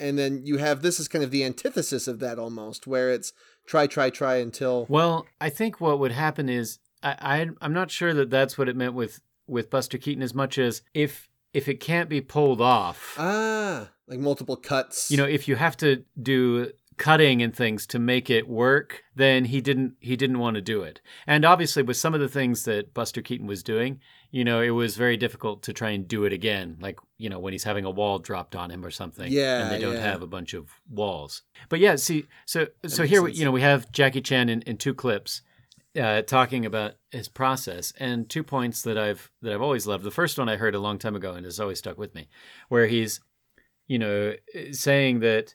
and then you have this is kind of the antithesis of that almost, where it's try, try, try until. Well, I think what would happen is I, I I'm not sure that that's what it meant with with Buster Keaton as much as if if it can't be pulled off, Ah, like multiple cuts. you know, if you have to do cutting and things to make it work, then he didn't he didn't want to do it. And obviously with some of the things that Buster Keaton was doing, you know, it was very difficult to try and do it again, like, you know, when he's having a wall dropped on him or something Yeah, and they don't yeah. have a bunch of walls. But yeah, see, so so here sense. you know, we have Jackie Chan in, in two clips uh, talking about his process and two points that I've that I've always loved. The first one I heard a long time ago and has always stuck with me, where he's, you know, saying that,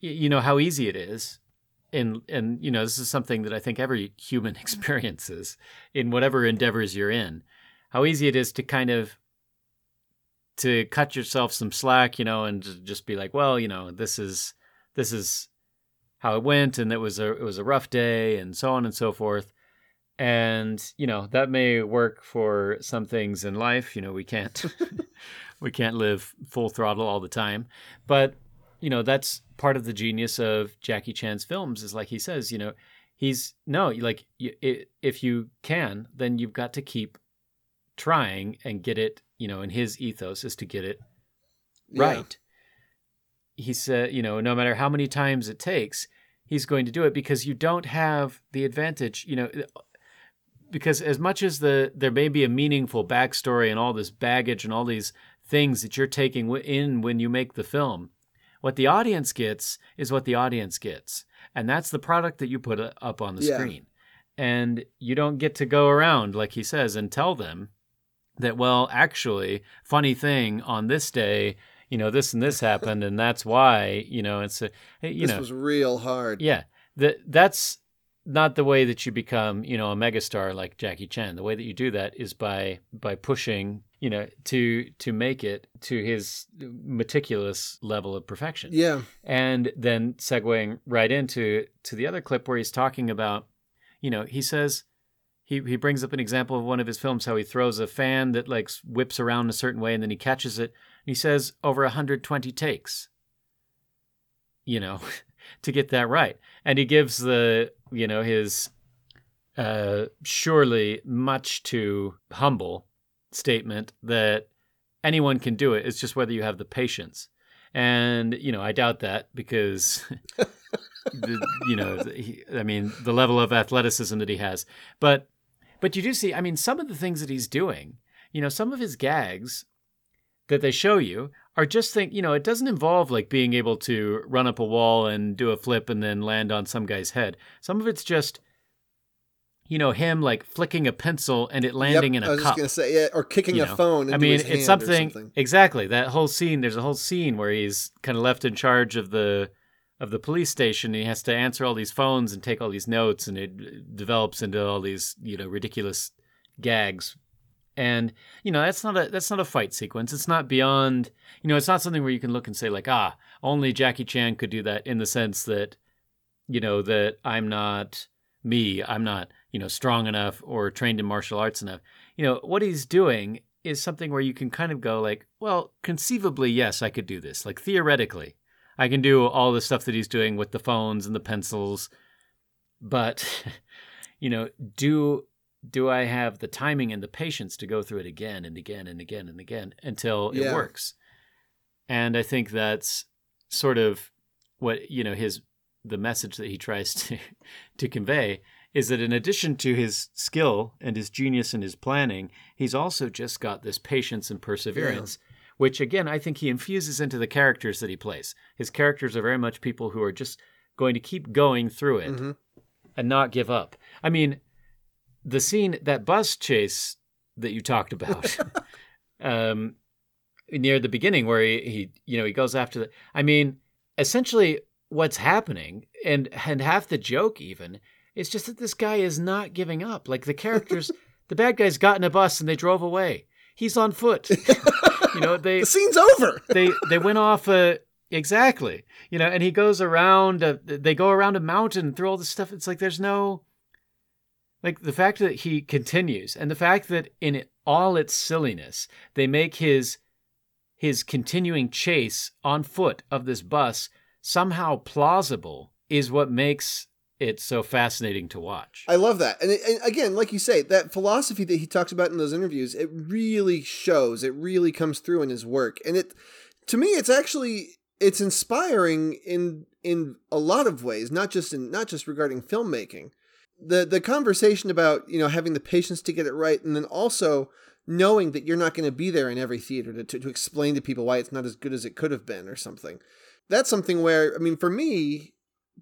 you know, how easy it is, and and you know, this is something that I think every human experiences in whatever endeavors you're in, how easy it is to kind of to cut yourself some slack, you know, and just be like, well, you know, this is this is how it went, and it was a it was a rough day, and so on and so forth. And you know that may work for some things in life. You know we can't we can't live full throttle all the time, but you know that's part of the genius of Jackie Chan's films. Is like he says, you know, he's no like if you can, then you've got to keep trying and get it. You know, and his ethos is to get it Yeah. right. He said, you know, no matter how many times it takes, he's going to do it because you don't have the advantage, you know, because as much as the there may be a meaningful backstory and all this baggage and all these things that you're taking in when you make the film, what the audience gets is what the audience gets, and that's the product that you put uh, up on the Yeah. screen, and you don't get to go around like he says and tell them that well actually funny thing on this day you know this and this happened and that's why you know it's a you this know this was real hard. yeah that that's not the way that you become you know a megastar like Jackie Chan the way that you do that is by by pushing you know to to make it to his meticulous level of perfection Yeah. and then segueing right into to the other clip where he's talking about you know he says he, he brings up an example of one of his films how he throws a fan that like whips around a certain way and then he catches it. And he says over 120 takes you know to get that right. And he gives the you know his uh surely much too humble statement that anyone can do it. It's just whether you have the patience. And you know i doubt that because the, you know he, i mean the level of athleticism that he has. But But you do see, I mean, some of the things that he's doing, you know, some of his gags that they show you are just think, you know, it doesn't involve like being able to run up a wall and do a flip and then land on some guy's head. Some of it's just you know him like flicking a pencil and it landing Yep, in I a was cup. just gonna say, yeah, or kicking you a know. phone. I mean, it's something, something. exactly that whole scene. There's a whole scene where he's kind of left in charge of the of the police station. He has to answer all these phones and take all these notes, and it develops into all these you know ridiculous gags. And you know that's not a that's not a fight sequence. It's not beyond you know it's not something where you can look and say like ah only Jackie Chan could do that in the sense that you know that I'm not me. I'm not you know strong enough or trained in martial arts enough. You know what he's doing is something where you can kind of go like, well, conceivably, yes, I could do this. Like theoretically, I can do all the stuff that he's doing with the phones and the pencils, but you know, do do I have the timing and the patience to go through it again and again and again and again until it works? And I think that's sort of what you know his the message that he tries to to convey is that in addition to his skill and his genius and his planning, he's also just got this patience and perseverance, which again I think he infuses into the characters that he plays. His characters are very much people who are just going to keep going through it Mhm. and not give up. I mean, the scene that bus chase that you talked about um near the beginning where he, he you know he goes after the I mean, essentially what's happening and and half the joke even is just that this guy is not giving up. Like the characters the bad guys got in a bus and they drove away. He's on foot. you know, they The scene's over. they they went off a exactly you know and he goes around a, they go around a mountain through all this stuff it's like there's no like the fact that he continues and the fact that in it, all its silliness they make his his continuing chase on foot of this bus somehow plausible is what makes it so fascinating to watch I love that. And, it, and again, like you say, that philosophy that he talks about in those interviews, it really shows. It really comes through in his work. And it to me it's actually it's inspiring in in a lot of ways, not just in not just regarding filmmaking. The the conversation about, you know, having the patience to get it right and then also knowing that you're not going to be there in every theater to, to, to explain to people why it's not as good as it could have been or something. That's something where I mean for me,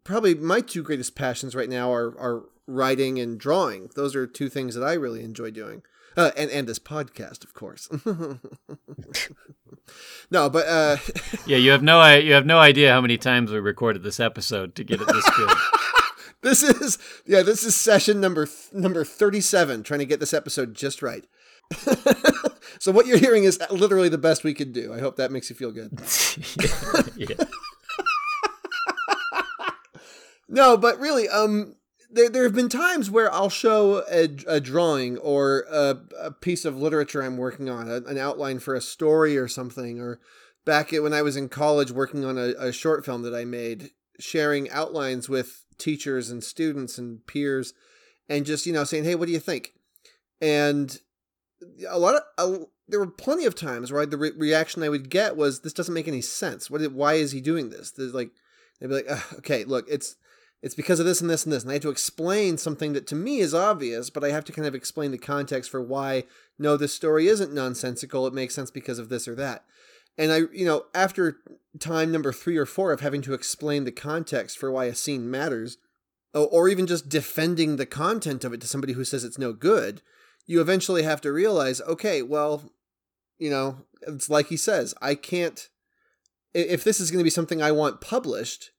probably my two greatest passions right now are are writing and drawing. Those are two things that I really enjoy doing. Uh, and and this podcast, of course. no, but uh, yeah you have no i- you have no idea how many times we recorded this episode to get it this good this is yeah, this is session number number thirty seven, trying to get this episode just right. so what you're hearing is literally the best we could do. I hope that makes you feel good. yeah. No, but really, um, there there have been times where I'll show a, a drawing or a, a piece of literature I'm working on, a, an outline for a story or something, or back at when I was in college working on a, a short film that I made, sharing outlines with teachers and students and peers, and just you know saying, hey, what do you think? And a lot of a, there were plenty of times where the re- reaction I would get was, "This doesn't make any sense. What? Why is he doing this?" There's like they'd be like, "Okay, look, it's." It's because of this and this and this. And I have to explain something that to me is obvious, but I have to kind of explain the context for why, no, this story isn't nonsensical. It makes sense because of this or that. And I, you know, after time number three or four of having to explain the context for why a scene matters, or even just defending the content of it to somebody who says it's no good, you eventually have to realize, okay, well, you know, it's like he says, I can't, if this is going to be something I want published,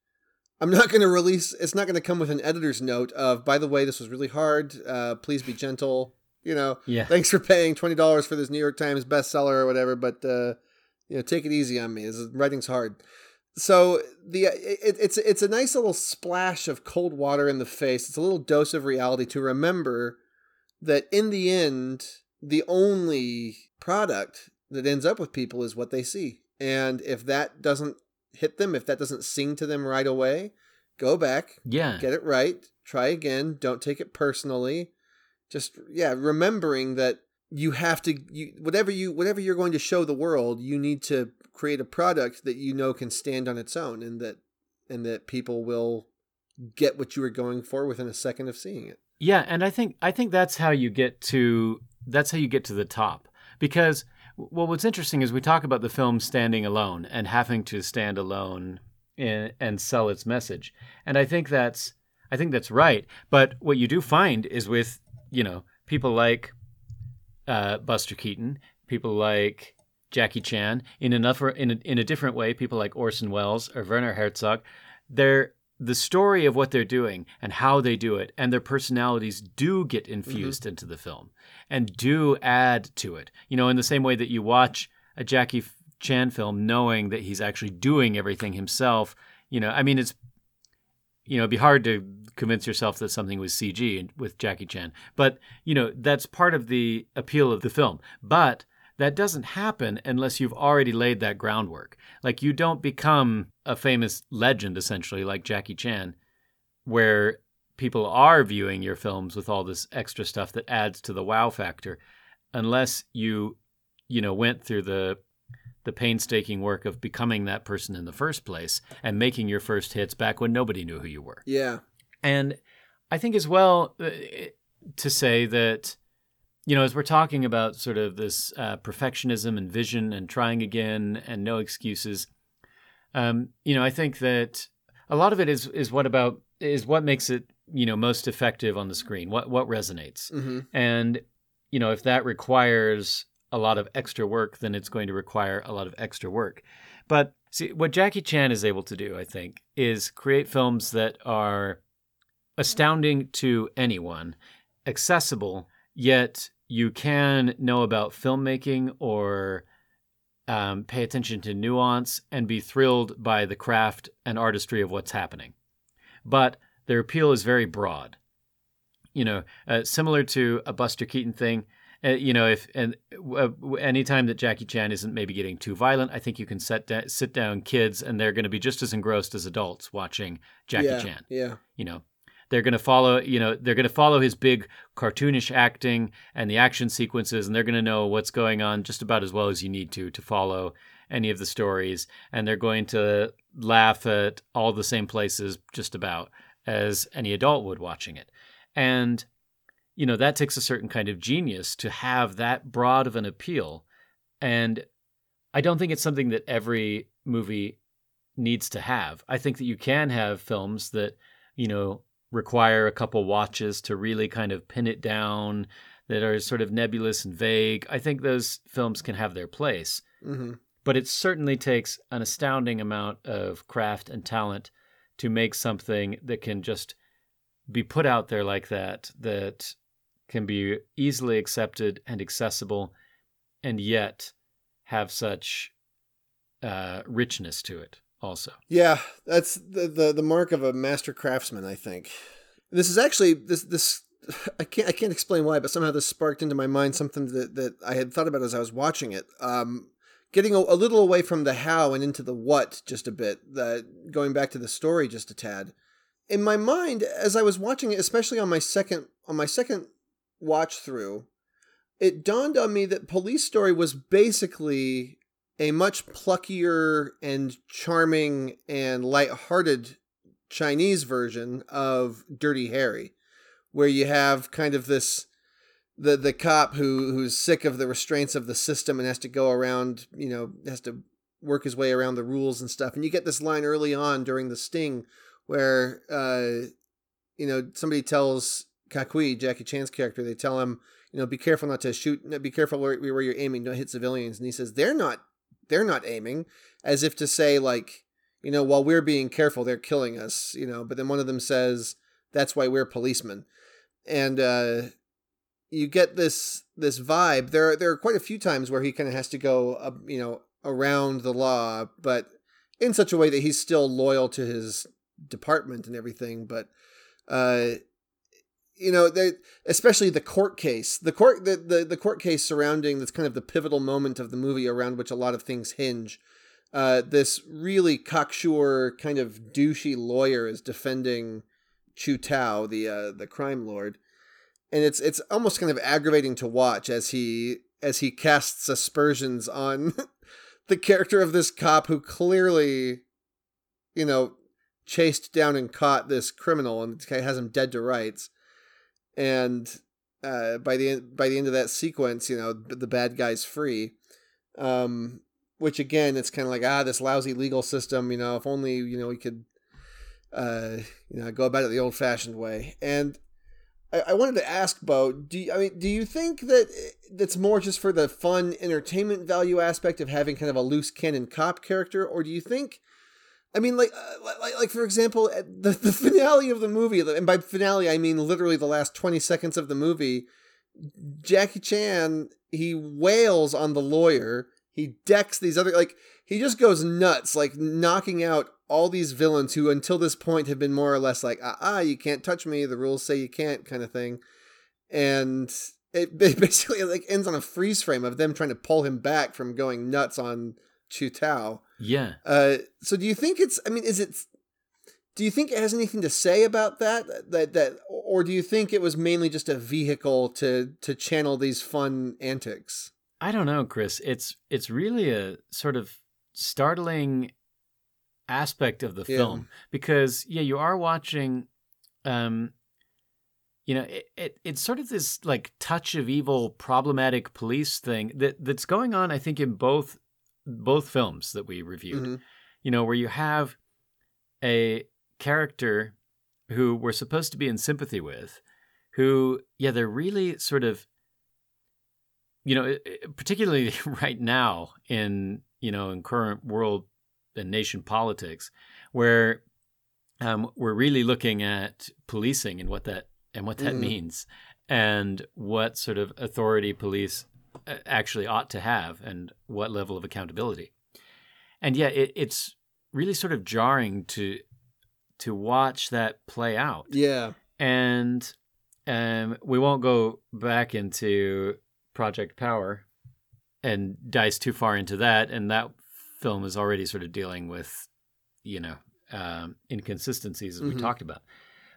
I'm not going to release. It's not going to come with an editor's note of, by the way, this was really hard. Uh, please be gentle. You know, Yeah. thanks for paying twenty dollars for this New York Times bestseller or whatever, but uh, you know, take it easy on me. This is, writing's hard. So the it, it's it's a nice little splash of cold water in the face. It's a little dose of reality to remember that in the end, the only product that ends up with people is what they see, and if that doesn't hit them, if that doesn't sing to them right away, go back, yeah get it right, try again, don't take it personally. Just yeah, remembering that you have to you whatever you whatever you're going to show the world, you need to create a product that you know can stand on its own and that and that people will get what you were going for within a second of seeing it. Yeah, and I think I think that's how you get to that's how you get to the top because well what's interesting is we talk about the film standing alone and having to stand alone in, and sell its message. And I think that's I think that's right, but what you do find is with, you know, people like uh, Buster Keaton, people like Jackie Chan, in another in a, in a different way, people like Orson Welles or Werner Herzog, they're the story of what they're doing and how they do it and their personalities do get infused mm-hmm. into the film and do add to it. You know, in the same way that you watch a Jackie Chan film knowing that he's actually doing everything himself, you know, I mean it's you know, it'd be hard to convince yourself that something was CG with Jackie Chan. But, you know, that's part of the appeal of the film. But that doesn't happen unless you've already laid that groundwork. Like you don't become a famous legend essentially like Jackie Chan where people are viewing your films with all this extra stuff that adds to the wow factor unless you you know went through the the painstaking work of becoming that person in the first place and making your first hits back when nobody knew who you were. Yeah. And I think as well uh, to say that you know, as we're talking about sort of this uh, perfectionism and vision and trying again and no excuses, um, you know, I think that a lot of it is is what about is what makes it you know most effective on the screen. What what resonates, mm-hmm. and you know, if that requires a lot of extra work, then it's going to require a lot of extra work. But see, what Jackie Chan is able to do, I think, is create films that are astounding to anyone, accessible yet you can know about filmmaking or um, pay attention to nuance and be thrilled by the craft and artistry of what's happening. But their appeal is very broad. You know, uh, similar to a Buster Keaton thing. Uh, you know, if and uh, anytime that Jackie Chan isn't maybe getting too violent, I think you can set da- sit down kids and they're going to be just as engrossed as adults watching Jackie yeah, Chan. Yeah. You know, they're going to follow, you know, they're going to follow his big cartoonish acting and the action sequences, and they're going to know what's going on just about as well as you need to to follow any of the stories. And they're going to laugh at all the same places just about as any adult would watching it. And, you know, that takes a certain kind of genius to have that broad of an appeal. And I don't think it's something that every movie needs to have. I think that you can have films that, you know, require a couple watches to really kind of pin it down that are sort of nebulous and vague. I think those films can have their place. Mm-hmm. But it certainly takes an astounding amount of craft and talent to make something that can just be put out there like that, that can be easily accepted and accessible, and yet have such uh, richness to it also. Yeah, that's the, the the mark of a master craftsman, I think. This is actually this this I can't I can't explain why, but somehow this sparked into my mind something that that I had thought about as I was watching it. Um, getting a, a little away from the how and into the what just a bit. The going back to the story just a tad. In my mind, as I was watching it, especially on my second on my second watch through, it dawned on me that Police Story was basically a much pluckier and charming and light-hearted Chinese version of Dirty Harry, where you have kind of this the the cop who who's sick of the restraints of the system and has to go around, you know, has to work his way around the rules and stuff. And you get this line early on during the sting where uh you know, somebody tells Kakui, Jackie Chan's character, they tell him, you know, be careful not to shoot, be careful where, where you're aiming, don't hit civilians. And he says, they're not they're not aiming, as if to say like, you know, while we're being careful, they're killing us, you know. But then one of them says, "That's why we're policemen," and uh, you get this this vibe. There there are quite a few times where he kind of has to go, uh, you know, around the law, but in such a way that he's still loyal to his department and everything. But uh, you know, they especially the court case, the court, the, the, the court case surrounding that's kind of the pivotal moment of the movie around which a lot of things hinge. Uh, this really cocksure kind of douchey lawyer is defending Chu Tao, the uh, the crime lord, and it's it's almost kind of aggravating to watch as he as he casts aspersions on the character of this cop who clearly, you know, chased down and caught this criminal and has him dead to rights and uh, by the end by the end of that sequence, you know, the bad guy's free. Um, which again, it's kind of like ah, this lousy legal system. You know, if only you know we could, uh, you know, go about it the old fashioned way. And I, I wanted to ask Bo, do you, I mean, do you think that that's more just for the fun entertainment value aspect of having kind of a loose cannon cop character, or do you think? I mean, like, uh, like, like for example, the the finale of the movie, and by finale I mean literally the last twenty seconds of the movie. Jackie Chan he wails on the lawyer. He decks these other like he just goes nuts, like knocking out all these villains who until this point have been more or less like ah, ah you can't touch me, the rules say you can't kind of thing, and it basically like ends on a freeze frame of them trying to pull him back from going nuts on Chu Tao. Yeah. Uh, so do you think it's? I mean, is it? Do you think it has anything to say about that? That that, or do you think it was mainly just a vehicle to to channel these fun antics? I don't know, Chris. It's it's really a sort of startling aspect of the Yeah. film because yeah, you are watching um you know, it, it it's sort of this like touch of evil problematic police thing that that's going on I think in both both films that we reviewed. Mhm. You know, where you have a character who we're supposed to be in sympathy with who yeah, they're really sort of you know, i- i- particularly right now in you know in current world and nation politics, where um, we're really looking at policing and what that and what that Mhm. means, and what sort of authority police actually ought to have, and what level of accountability. And yeah, it, it's really sort of jarring to to watch that play out Yeah, and um, we won't go back into Project Power and dice too far into that. And that film is already sort of dealing with, you know, um, inconsistencies as we Mhm. talked about.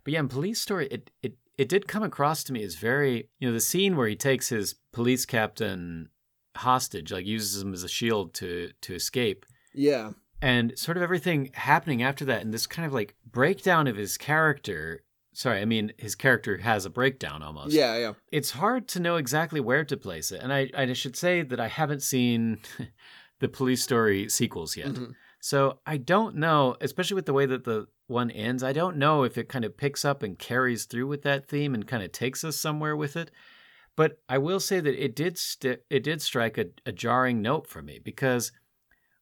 But yeah, in Police Story, it it it did come across to me as very, you know, the scene where he takes his police captain hostage, like uses him as a shield to to escape. Yeah, and sort of everything happening after that and this kind of like breakdown of his character sorry i mean his character has a breakdown almost. Yeah, yeah. it's hard to know exactly where to place it. And i, I should say that i haven't seen the police story sequels yet. Mhm. So i don't know especially with the way that the one ends i don't know if it kind of picks up and carries through with that theme and kind of takes us somewhere with it but i will say that it did st- it did strike a, a jarring note for me because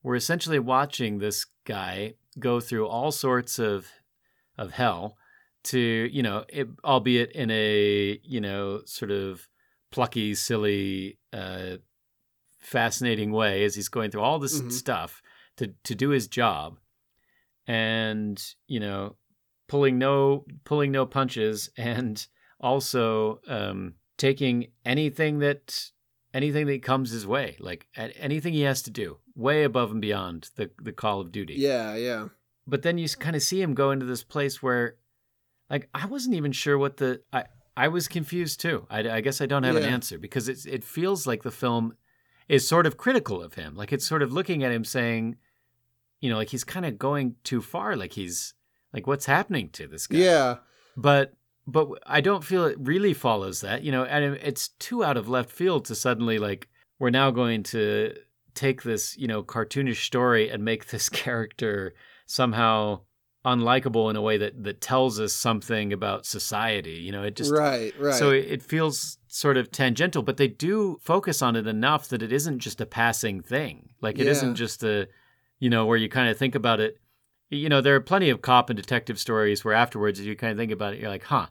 we're essentially watching this guy go through all sorts of of hell to you know it, albeit in a you know sort of plucky silly uh fascinating way as he's going through all this Mhm. stuff to to do his job. And you know pulling no pulling no punches and also um taking anything that anything that comes his way like anything he has to do way above and beyond the the call of duty. Yeah, yeah. but then you kind of see him go into this place where like i wasn't even sure what the i i was confused too. I, I guess i don't have an answer because it's it feels like the film is sort of critical of him. Like it's sort of looking at him saying you know like he's kind of going too far like he's like what's happening to this guy Yeah. but but I don't feel it really follows that, you know, and it's too out of left field to suddenly like we're now going to take this, you know, cartoonish story and make this character somehow unlikable in a way that that tells us something about society, you know, it just right, right. so it it feels sort of tangential, but they do focus on it enough that it isn't just a passing thing. Like it Yeah. not just a, you know, where you kind of think about it. You know, there are plenty of cop and detective stories where afterwards you kind of think about it, you're like, huh,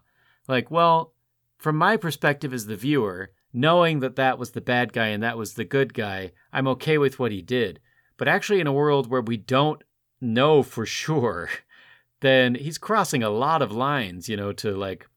like, well, from my perspective as the viewer, knowing that that was the bad guy and that was the good guy, I'm okay with what he did. But actually, in a world where we don't know for sure, then he's crossing a lot of lines, you know, to like,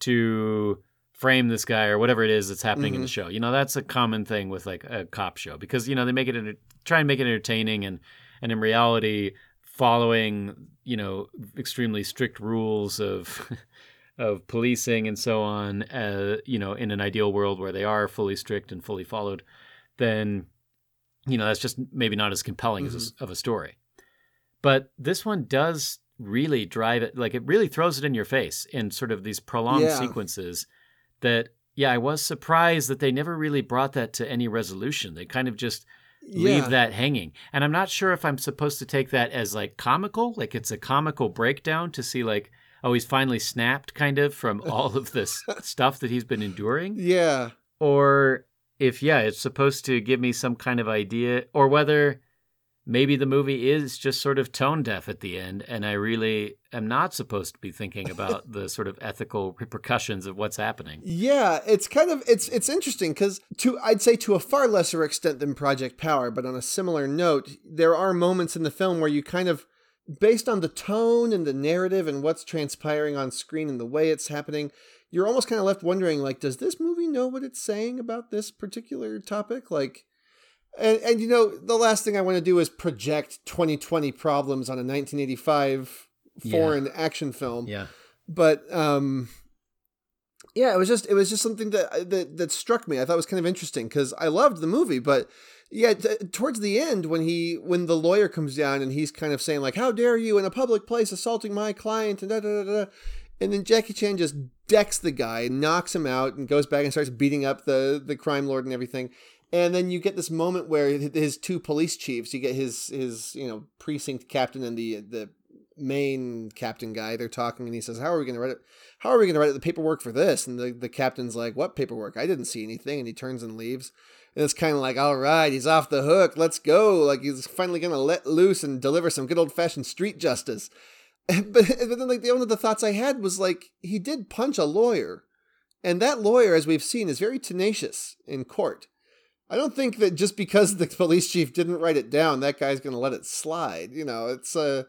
to frame this guy or whatever it is that's happening in the show. You know, that's a common thing with like a cop show because you know they make it enter- try and make it entertaining and and in reality following you know extremely strict rules of of policing and so on. Uh, you know, in an ideal world where they are fully strict and fully followed, then you know that's just maybe not as compelling as a, of a story. But this one does really drive it like it really throws it in your face in sort of these prolonged Yeah. sequences that yeah, I was surprised that they never really brought that to any resolution. They kind of just leave Yeah. that hanging. And I'm not sure if I'm supposed to take that as like comical, like it's a comical breakdown to see like oh, he's finally snapped kind of from all of this stuff that he's been enduring Yeah. or if yeah it's supposed to give me some kind of idea or whether maybe the movie is just sort of tone deaf at the end and i really am not supposed to be thinking about the sort of ethical repercussions of what's happening Yeah, it's kind of it's it's interesting because to I'd say to a far lesser extent than Project Power, but on a similar note, there are moments in the film where you kind of, based on the tone and the narrative and what's transpiring on screen and the way it's happening, you're almost kind of left wondering like, does this movie know what it's saying about this particular topic? Like, and and you know, the last thing I want to do is project 2020 problems on a 1985 Yeah. foreign action film. Yeah. But um yeah it was just it was just something that that, that struck me. I thought it was kind of interesting because i loved the movie but yeah t- towards the end when he when the lawyer comes down and he's kind of saying like how dare you in a public place assaulting my client and da da da da and then jackie chan just decks the guy knocks him out and goes back and starts beating up the the crime lord and everything and then you get this moment where his two police chiefs you get his his you know precinct captain and the the main captain guy they're talking and he says how are we going to write it how are we going to write the paperwork for this? And the, the captain's like what paperwork? I didn't see anything. And he turns and leaves. And it's kind of like all right he's off the hook let's go. Like he's finally going to let loose and deliver some good old-fashioned street justice. But, but then like the one of the thoughts i had was like he did punch a lawyer. And that lawyer as we've seen is very tenacious in court I don't think that just because the police chief didn't write it down, that guy's going to let it slide. You know, it's uh,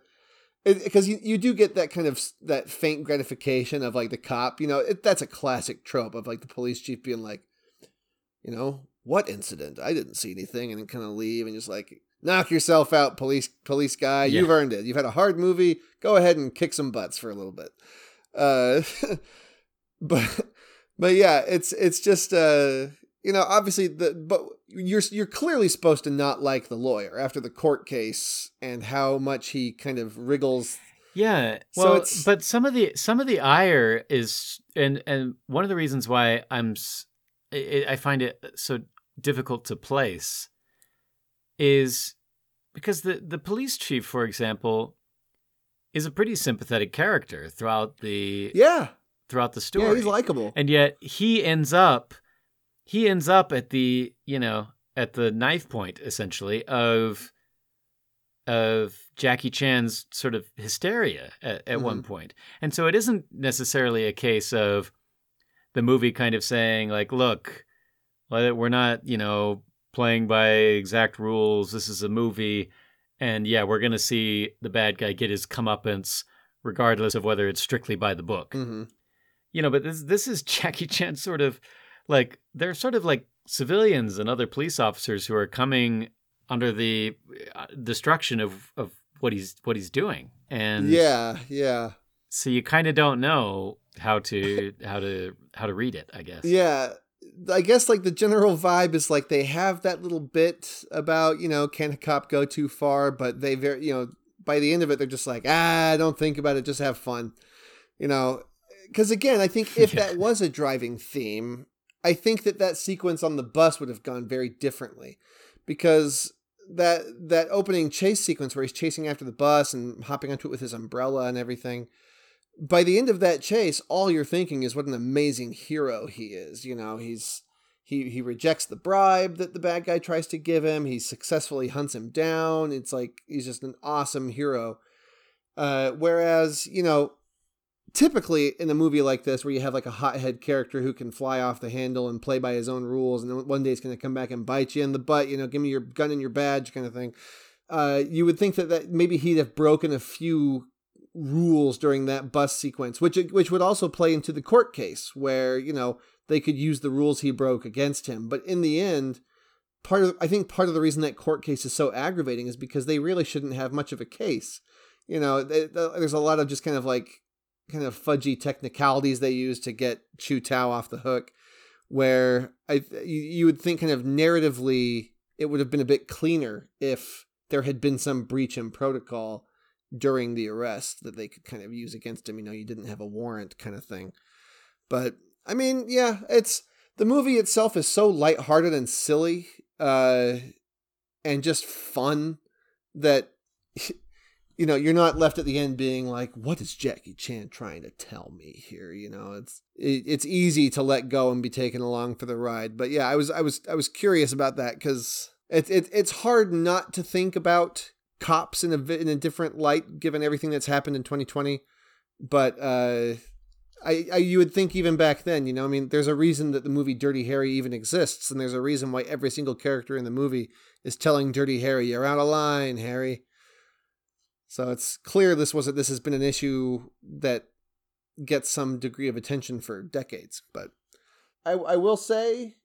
because you, you do get that kind of that faint gratification of like the cop. You know, it, that's a classic trope of like the police chief being like, you know, what incident? I didn't see anything, and then kind of leave and just like knock yourself out, police police guy. Yeah. You've earned it. You've had a hard movie. Go ahead and kick some butts for a little bit. Uh, but but yeah, it's it's just uh you know obviously the but you're you're clearly supposed to not like the lawyer after the court case and how much he kind of wriggles Yeah. So Well, it's- but some of the some of the ire is, and and one of the reasons why I'm, I find it so difficult to place, is because the the police chief, for example, is a pretty sympathetic character throughout the yeah throughout the story. yeah he's likable and yet he ends up he ends up at the you know at the knife point essentially of of Jackie Chan's sort of hysteria at, at one point. And so it isn't necessarily a case of the movie kind of saying like look we're not you know playing by exact rules. This is a movie and yeah we're going to see the bad guy get his comeuppance regardless of whether it's strictly by the book. Hmm you know, but this this is Jackie Chan sort of like they're sort of like civilians and other police officers who are coming under the uh, destruction of of what he's what he's doing, and yeah yeah so you kind of don't know how to how to how to read it, I guess. yeah I guess like the general vibe is like they have that little bit about you know can a cop go too far, but they very you know by the end of it they're just like ah don't think about it, just have fun, you know. Because again, I think if Yeah. that was a driving theme, I think that that sequence on the bus would have gone very differently, because that that opening chase sequence where he's chasing after the bus and hopping onto it with his umbrella and everything by the end of that chase, all you're thinking is what an amazing hero he is. You know, he's he he rejects the bribe that the bad guy tries to give him. He successfully hunts him down. It's like he's just an awesome hero. Uh, whereas you know, typically in a movie like this, where you have like a hothead character who can fly off the handle and play by his own rules, and then one day he's going to come back and bite you in the butt. You know, give me your gun and your badge, kind of thing. Uh, you would think that, that maybe he'd have broken a few rules during that bus sequence, which which would also play into the court case where you know they could use the rules he broke against him. But in the end, part of I think part of the reason that court case is so aggravating is because they really shouldn't have much of a case. You know, there's a lot of just kind of like kind of fudgy technicalities they use to get Chu Tao off the hook. Where I you, would think kind of narratively it would have been a bit cleaner if there had been some breach in protocol during the arrest that they could kind of use against him. You know, you didn't have a warrant kind of thing. But I mean, yeah, it's the movie itself is so lighthearted and silly, uh, and just fun that you know you're not left at the end being like, "What is Jackie Chan trying to tell me here?" You know, it's it, it's easy to let go and be taken along for the ride. But yeah, I was I was I was curious about that because it's it, it's hard not to think about cops in a in a different light given everything that's happened in 2020. But uh, I, I you would think even back then, you know, I mean, there's a reason that the movie Dirty Harry even exists, and there's a reason why every single character in the movie is telling Dirty Harry, "You're out of line, Harry." So it's clear this was this has been an issue that gets some degree of attention for decades. But I, I will say,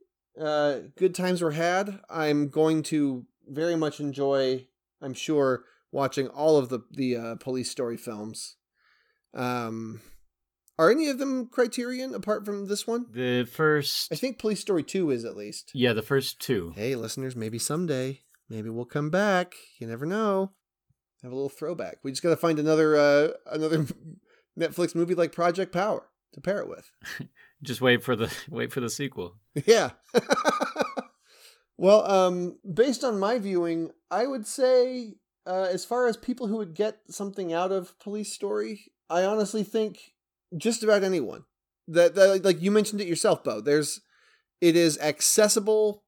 uh, good times were had. I'm going to very much enjoy. I'm sure watching all of the the uh, police story films. Um, are any of them Criterion apart from this one? The first, I think Police Story 2 is at least. yeah, the first two. Hey, listeners, maybe someday, maybe we'll come back. You never know. Have a little throwback. We just got to find another uh, another Netflix movie like Project Power to pair it with. Just wait for the wait for the sequel. Yeah. well, um, based on my viewing, I would say, uh, as far as people who would get something out of Police Story, I honestly think just about anyone. That, that like you mentioned it yourself, Bo. There's, it is accessible.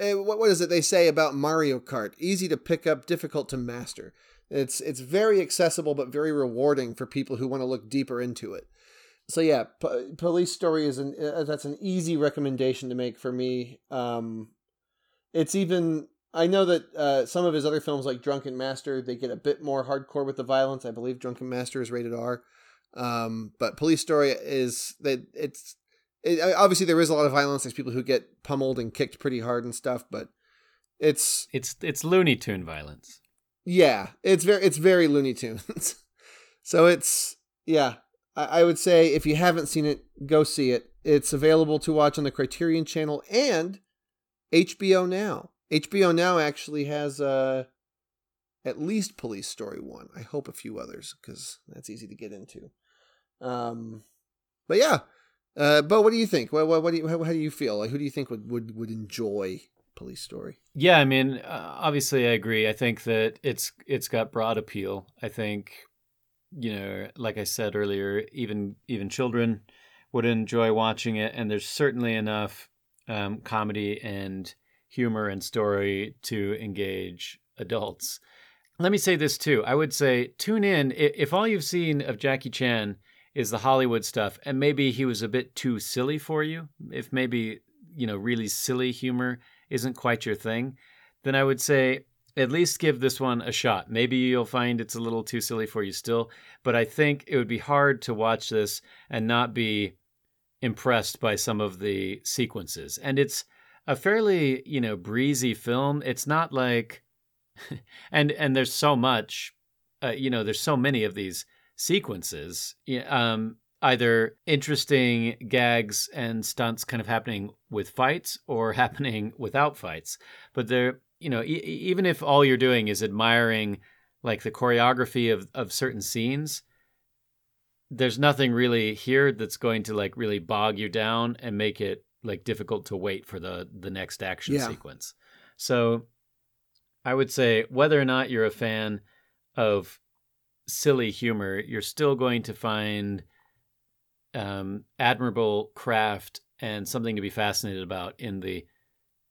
Uh, what what is it they say about Mario Kart? Easy to pick up, difficult to master. It's it's very accessible but very rewarding for people who want to look deeper into it. So yeah, P- Police Story is an uh, that's an easy recommendation to make for me. Um, it's even I know that uh, some of his other films like Drunken Master they get a bit more hardcore with the violence. I believe Drunken Master is rated R. Um, but Police Story is that it's it, obviously there is a lot of violence. There's people who get pummeled and kicked pretty hard and stuff, but it's It's it's Looney Tune violence. yeah, it's very it's very Looney Tunes. so it's yeah, I, I would say if you haven't seen it, go see it. It's available to watch on the Criterion Channel and HBO Now. HBO Now actually has uh at least Police Story one. I hope a few others because that's easy to get into. Um, but yeah, uh, Bo, what do you think? What, what, what do you how, how do you feel? Like, who do you think would would would enjoy Police Story? Yeah, I mean, uh, obviously, I agree. I think that it's it's got broad appeal. I think, you know, like I said earlier, even even children would enjoy watching it, and there's certainly enough um, comedy and humor and story to engage adults. Let me say this too. I would say tune in if all you've seen of Jackie Chan is the Hollywood stuff, and maybe he was a bit too silly for you. If maybe you know really silly humor isn't quite your thing, then I would say at least give this one a shot. Maybe you'll find it's a little too silly for you still, but I think it would be hard to watch this and not be impressed by some of the sequences. And it's a fairly, you know, breezy film. It's not like and and there's so much uh, you know, there's so many of these sequences. Um either interesting gags and stunts kind of happening with fights or happening without fights. But they're, you know, e- even if all you're doing is admiring like the choreography of, of certain scenes, there's nothing really here that's going to like really bog you down and make it like difficult to wait for the the next action Yeah. sequence. So I would say whether or not you're a fan of silly humor, you're still going to find um, admirable craft and something to be fascinated about in the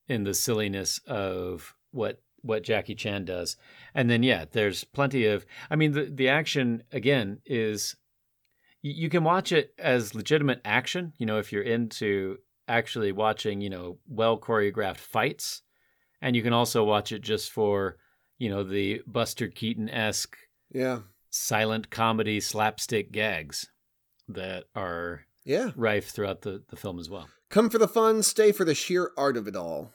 in the silliness of what what Jackie Chan does. And then yeah, there's plenty of I mean the the action again is you can watch it as legitimate action, you know, if you're into actually watching, you know, well choreographed fights. And you can also watch it just for, you know, the Buster Keaton esque Yeah, silent comedy slapstick gags that are yeah. rife throughout the, the film as well. Come for the fun, stay for the sheer art of it all.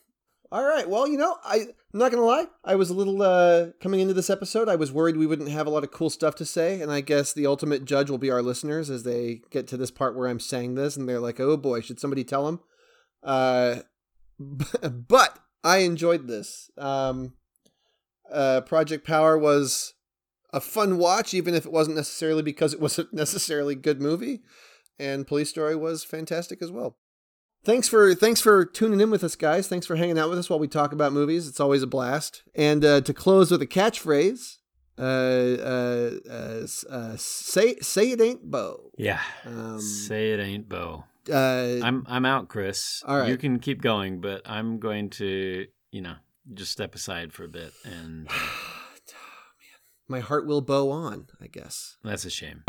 All right. Well, you know, I, I'm not gonna lie. I was a little uh, coming into this episode. I was worried we wouldn't have a lot of cool stuff to say, and I guess the ultimate judge will be our listeners as they get to this part where I'm saying this, and they're like, "Oh boy, should somebody tell them?" Uh, but I enjoyed this. Um, uh, Project Power was a fun watch, even if it wasn't necessarily because it wasn't necessarily a good movie. And Police Story was fantastic as well. Thanks for thanks for tuning in with us, guys. Thanks for hanging out with us while we talk about movies. It's always a blast. And uh, to close with a catchphrase, uh, uh, uh, uh, say say it ain't Bo. Yeah. Um, Say it ain't Bo. Uh, I'm I'm out, Chris. All right. You can keep going, but I'm going to, you know, just step aside for a bit, and uh, my heart will bow on. I guess. that's a shame.